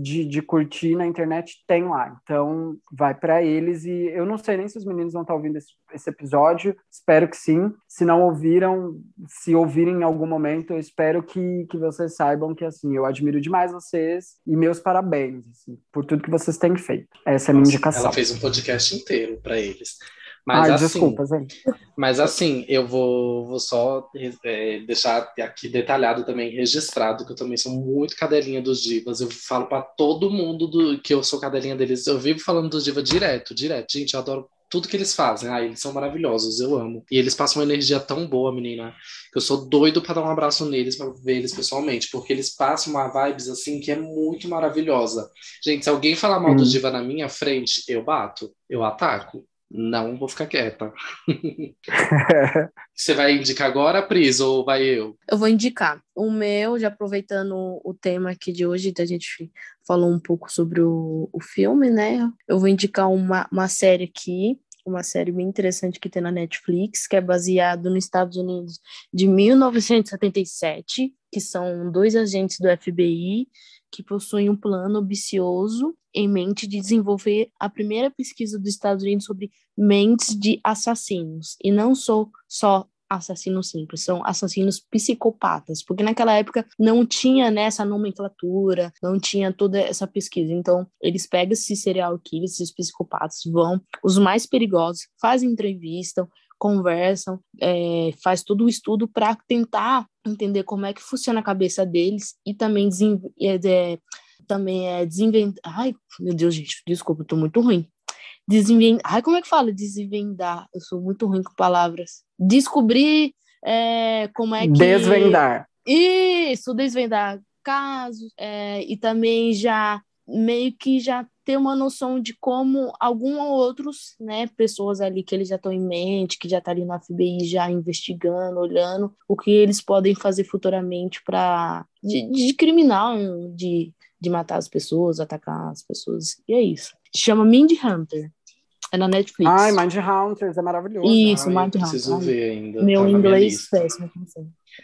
S2: de, de curtir na internet, tem lá. Então, vai para eles. E eu não sei nem se os meninos vão estar tá ouvindo esse, esse episódio, espero que sim. Se não ouviram, se ouvirem em algum momento, eu espero que, que vocês saibam que, assim, eu admiro demais vocês e meus parabéns assim, por tudo que vocês
S8: têm feito. Essa é a minha indicação.
S4: Ela fez um podcast inteiro para eles. Mas
S8: Ai,
S4: assim,
S8: desculpa, gente.
S4: Mas assim, eu vou, vou só é, deixar aqui detalhado também, registrado, que eu também sou muito cadelinha dos divas. Eu falo para todo mundo do, que eu sou cadelinha deles. Eu vivo falando dos divas direto, direto. Gente, eu adoro tudo que eles fazem. Ah, eles são maravilhosos, eu amo. E eles passam uma energia tão boa, menina, que eu sou doido para dar um abraço neles, para ver eles pessoalmente, porque eles passam uma vibes assim que é muito maravilhosa. Gente, se alguém falar mal do
S8: Hum.
S4: diva na minha frente, eu bato, eu ataco. Não vou ficar quieta. Você vai indicar agora, Pris, ou vai eu?
S5: Eu vou indicar. O meu, já aproveitando o tema aqui de hoje, a gente falou um pouco sobre o, o filme, né? Eu vou indicar uma, uma série aqui, uma série bem interessante que tem na Netflix, que é baseado nos Estados Unidos de 1977, que são dois agentes do FBI que possuem um plano ambicioso em mente de desenvolver a primeira pesquisa dos Estados Unidos sobre mentes de assassinos, e não só, só assassinos simples, são assassinos psicopatas, porque naquela época não tinha né, essa nomenclatura, não tinha toda essa pesquisa. Então, eles pegam esses serial killers, esses psicopatas, vão, os mais perigosos, fazem entrevista, conversam, é, faz todo o estudo para tentar entender como é que funciona a cabeça deles e também é, é, também é desinventar. Ai, meu Deus, gente, desculpa, eu tô muito ruim. Desinventar. Ai, como é que fala? Desvendar. Eu sou muito ruim com palavras. Descobrir é, como é que.
S8: Desvendar.
S5: Isso, desvendar casos. é, e também já meio que já ter uma noção de como algum ou outros, né, pessoas ali que eles já estão em mente, que já tá ali no FBI já investigando, olhando o que eles podem fazer futuramente para de, de criminal, de, de matar as pessoas, atacar as pessoas. E é isso. Chama Mindy Hunter. É na Netflix.
S8: Ai, Mind Hunters é maravilhoso.
S5: Isso, Mind
S4: preciso
S5: Hunter.
S4: ver ainda.
S5: Meu
S4: tá na
S5: inglês péssimo.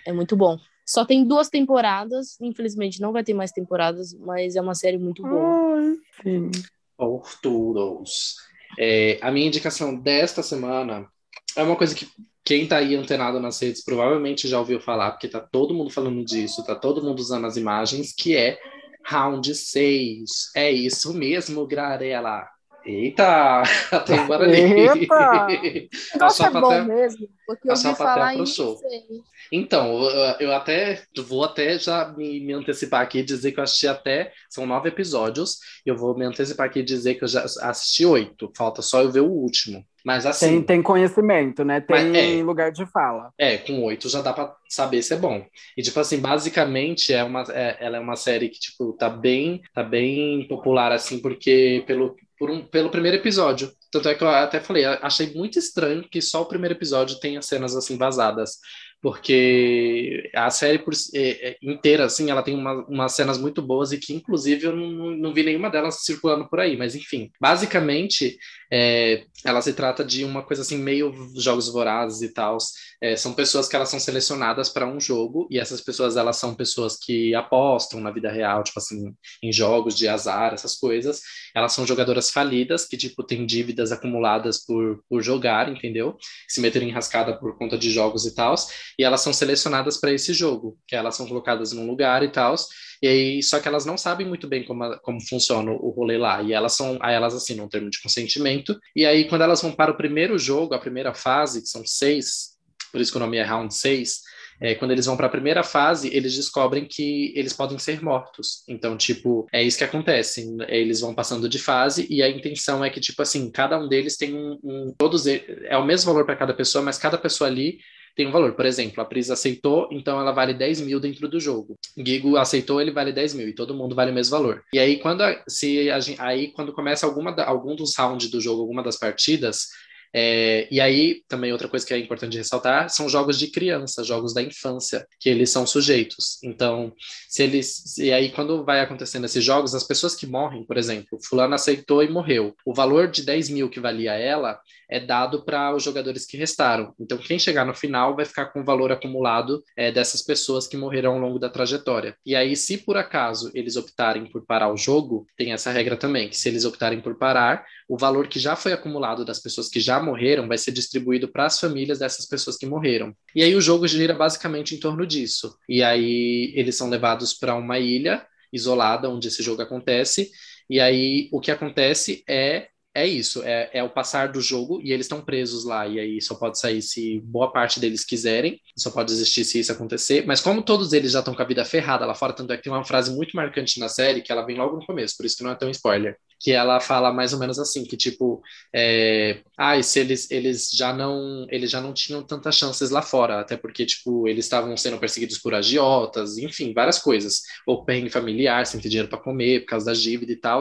S5: É muito bom. Só tem duas temporadas, infelizmente não vai ter mais temporadas, mas é uma série muito boa.
S8: Ai, sim.
S4: Torturos. É, a minha indicação desta semana é uma coisa que quem tá aí antenado nas redes provavelmente já ouviu falar, porque tá todo mundo falando disso, tá todo mundo usando as imagens, que é Round 6. É isso mesmo, Grarela. Eita, tem um barulhinho.
S8: Eita!
S4: A
S5: Nossa, é bom
S4: até-
S5: mesmo, porque eu ouvi falar
S4: approachou.
S5: sei.
S4: Então, eu- eu até vou até já me, me antecipar aqui e dizer que eu assisti até. São nove episódios, e eu vou me antecipar aqui e dizer que eu já assisti oito. Falta só eu ver o último. Mas assim,
S8: Tem, tem conhecimento, né? Tem
S4: é.
S8: lugar de fala.
S4: é, com oito já dá pra saber se é bom. E, tipo assim, basicamente, é uma, é- ela é uma série que, tipo, tá bem, tá bem popular, assim, porque pelo, por um, pelo primeiro episódio. Tanto é que eu até falei, achei muito estranho que só o primeiro episódio tenha cenas, assim, vazadas. Porque a série por, é- é inteira, assim, ela tem uma, umas cenas muito boas e que, inclusive, eu não, não- vi nenhuma delas circulando por aí. Mas, enfim, basicamente, é, ela se trata de uma coisa, assim, meio jogos vorazes e tal. É, são pessoas que elas são selecionadas para um jogo e essas pessoas elas são pessoas que apostam na vida real, tipo assim, em jogos de azar, essas coisas. Elas são jogadoras falidas que tipo têm dívidas acumuladas por, por jogar, entendeu? Se meteram em rascada por conta de jogos e tal. E elas são selecionadas para esse jogo, que elas são colocadas num lugar e tal. E aí, só que elas não sabem muito bem como, a- como funciona o rolê lá. E elas são, aí elas assinam um termo de consentimento. E aí, quando elas vão para o primeiro jogo, a primeira fase, que são seis, por isso que o nome é Round 6, é, quando eles vão para a primeira fase, eles descobrem que eles podem ser mortos. Então, tipo, é isso que acontece. Eles vão passando de fase e a intenção é que, tipo assim, cada um deles tem um. um- todos e- é o mesmo valor para cada pessoa, mas cada pessoa ali tem um valor. Por exemplo, a Pris aceitou, então ela vale 10 mil dentro do jogo. Gigo aceitou, ele vale 10 mil e todo mundo vale o mesmo valor. E aí, quando, a- se a aí, quando começa alguma, da- algum dos rounds do jogo, alguma das partidas, é, e aí, também outra coisa que é importante ressaltar são jogos de criança, jogos da infância, que eles são sujeitos. Então, se eles. E aí, quando vai acontecendo esses jogos, as pessoas que morrem, por exemplo, Fulano aceitou e morreu. O valor de 10 mil que valia ela é dado para os jogadores que restaram. Então, quem chegar no final vai ficar com o valor acumulado é, dessas pessoas que morreram ao longo da trajetória. E aí, se por acaso eles optarem por parar o jogo, tem essa regra também, que se eles optarem por parar, o valor que já foi acumulado das pessoas que já morreram vai ser distribuído para as famílias dessas pessoas que morreram. E aí o jogo gira basicamente em torno disso. E aí eles são levados para uma ilha isolada onde esse jogo acontece. E aí o que acontece é é isso, é, é o passar do jogo e eles estão presos lá, e aí só pode sair se boa parte deles quiserem, só pode existir se isso acontecer. Mas como todos eles já estão com a vida ferrada lá fora, tanto é que tem uma frase muito marcante na série que ela vem logo no começo, por isso que não é tão spoiler. Que ela fala mais ou menos assim, que tipo, é, ah, se eles, eles já não eles já não tinham tantas chances lá fora, até porque tipo eles estavam sendo perseguidos por agiotas, enfim, várias coisas, ou perrengue familiar, sem ter dinheiro para comer por causa da dívida e tal.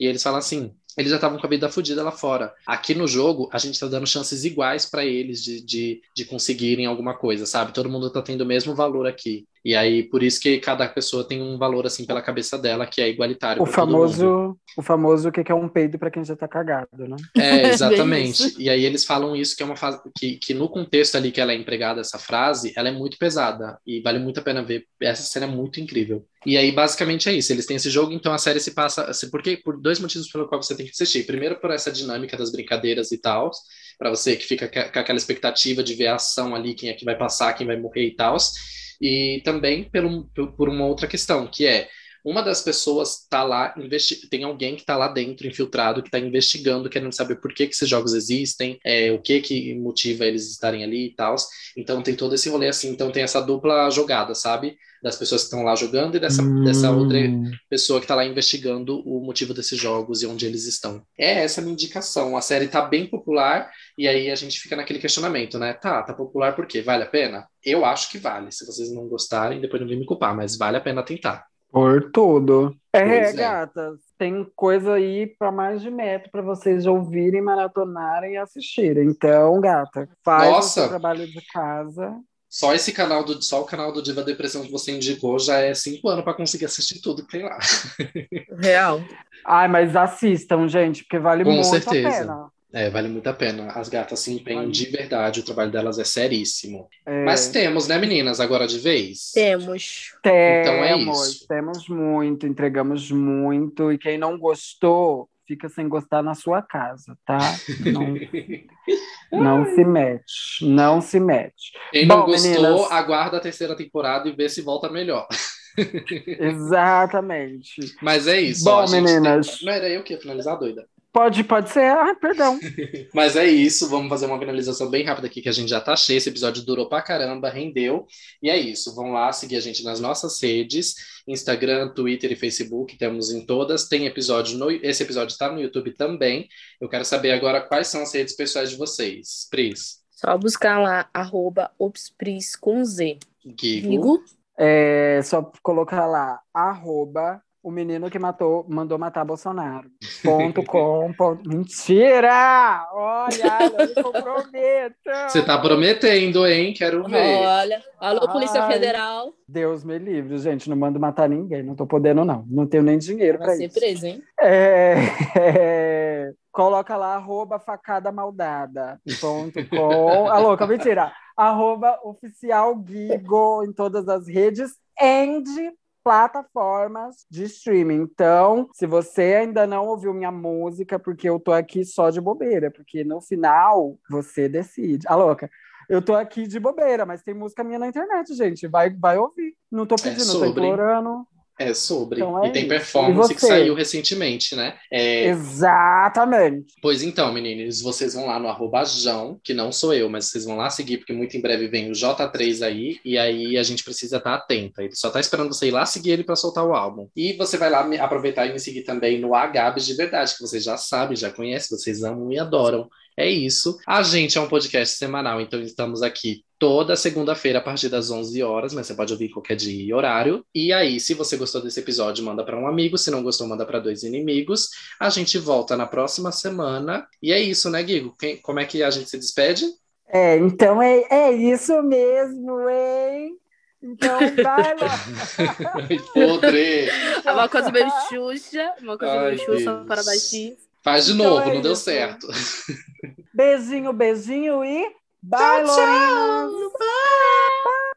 S4: E eles falam assim: eles já estavam com a vida fodida lá fora. Aqui no jogo, a gente tá dando chances iguais para eles de, de, de conseguirem alguma coisa, sabe? Todo mundo tá tendo o mesmo valor aqui. E aí, por isso que cada pessoa tem um valor, assim, pela cabeça dela, que é igualitário.
S2: O famoso, o famoso que é um peido para quem já tá cagado, né?
S4: É, exatamente. e aí eles falam isso, que é uma fase, que, que no contexto ali que ela é empregada, essa frase, ela é muito pesada. E vale muito a pena ver. Essa cena é muito incrível. E aí, basicamente, é isso. Eles têm esse jogo, então a série se passa. Assim, porque, por dois motivos pelo qual você tem que assistir. Primeiro, por essa dinâmica das brincadeiras e tal, para você que fica com aquela expectativa de ver a ação ali, quem é que vai passar, quem vai morrer e tal e também pelo, por uma outra questão, que é uma das pessoas está lá, tem alguém que está lá dentro, infiltrado, que está investigando, querendo saber por que, que esses jogos existem, é, o que que motiva eles estarem ali e tal. Então tem todo esse rolê assim, então tem essa dupla jogada, sabe? Das pessoas que estão lá jogando e dessa, hum. dessa outra pessoa que está lá investigando o motivo desses jogos e onde eles estão. É essa a minha indicação. A série está bem popular e aí a gente fica naquele questionamento, né? Tá, tá popular por quê? Vale a pena? Eu acho que vale. Se vocês não gostarem, depois não vem me culpar, mas vale a pena tentar.
S2: Por tudo. É, é, gatas, tem coisa aí para mais de metro para vocês ouvirem, maratonarem e assistirem. Então, gata, faz Nossa. o seu trabalho de casa.
S4: Só esse canal do só o canal do Diva Depressão que você indicou já é cinco anos para conseguir assistir tudo que tem lá.
S5: Real.
S2: Ai, mas assistam, gente, porque vale Com muito certeza. a pena.
S4: É, vale muito a pena. As gatas se empenham vale. de verdade, o trabalho delas é seríssimo. É... Mas temos, né, meninas, agora de vez?
S5: Temos.
S2: Temos, então é isso. temos muito, entregamos muito. E quem não gostou, fica sem gostar na sua casa, tá? Não, não se mete, não se mete.
S4: Quem Bom, não gostou, meninas... aguarda a terceira temporada e vê se volta melhor.
S2: Exatamente.
S4: Mas é isso.
S2: Bom, ó, meninas.
S4: Tem... Não era eu que ia finalizar, doida?
S2: Pode, pode ser. Ah, perdão.
S4: Mas é isso, vamos fazer uma finalização bem rápida aqui, que a gente já tá cheio. Esse episódio durou pra caramba, rendeu. E é isso, vão lá seguir a gente nas nossas redes: Instagram, Twitter e Facebook. Temos em todas. Tem episódio no. Esse episódio está no YouTube também. Eu quero saber agora quais são as redes pessoais de vocês. Pris.
S5: Só buscar lá, arroba Opspris com Z.
S4: Guigo.
S2: É só colocar lá, arroba o menino que matou, mandou matar Bolsonaro. Ponto com. Ponto... Mentira! Olha, não me comprometa!
S4: Você tá prometendo, hein? Quero ver.
S5: Olha, alô, Polícia Ai, Federal.
S2: Deus me livre, gente. Não mando matar ninguém. Não tô podendo, não. Não tenho nem dinheiro para isso.
S5: ser preso, hein?
S2: É, é, coloca lá, arroba facada maldada. Ponto com. A louca, mentira. Arroba oficial Guigo em todas as redes. And plataformas de streaming. Então, se você ainda não ouviu minha música, porque eu tô aqui só de bobeira, porque no final você decide. A ah, louca. Eu tô aqui de bobeira, mas tem música minha na internet, gente. Vai, vai ouvir. Não tô é pedindo, é sobre... tô implorando.
S4: É sobre. Então é e tem performance e que saiu recentemente, né? É...
S2: Exatamente.
S4: Pois então, meninos, vocês vão lá no arroba Jão, que não sou eu, mas vocês vão lá seguir, porque muito em breve vem o J3 aí, e aí a gente precisa estar atenta. Ele só tá esperando você ir lá seguir ele para soltar o álbum. E você vai lá me aproveitar e me seguir também no Agabes de Verdade, que vocês já sabem, já conhecem, vocês amam e adoram. É isso. A gente é um podcast semanal, então estamos aqui toda segunda-feira a partir das 11 horas, mas você pode ouvir qualquer dia e horário. E aí, se você gostou desse episódio, manda para um amigo, se não gostou, manda para dois inimigos. A gente volta na próxima semana. E é isso, né, Guigo? Quem, como é que a gente se despede?
S2: É, então é, é isso mesmo, hein? Então vai lá.
S4: Podre!
S5: É uma coisa meio Xuxa, uma coisa Ai, meio Xuxa para baixinho.
S4: Faz de então novo, é não isso. deu certo.
S2: Beijinho, beijinho e. Bye, Lorena. Bye. Bye.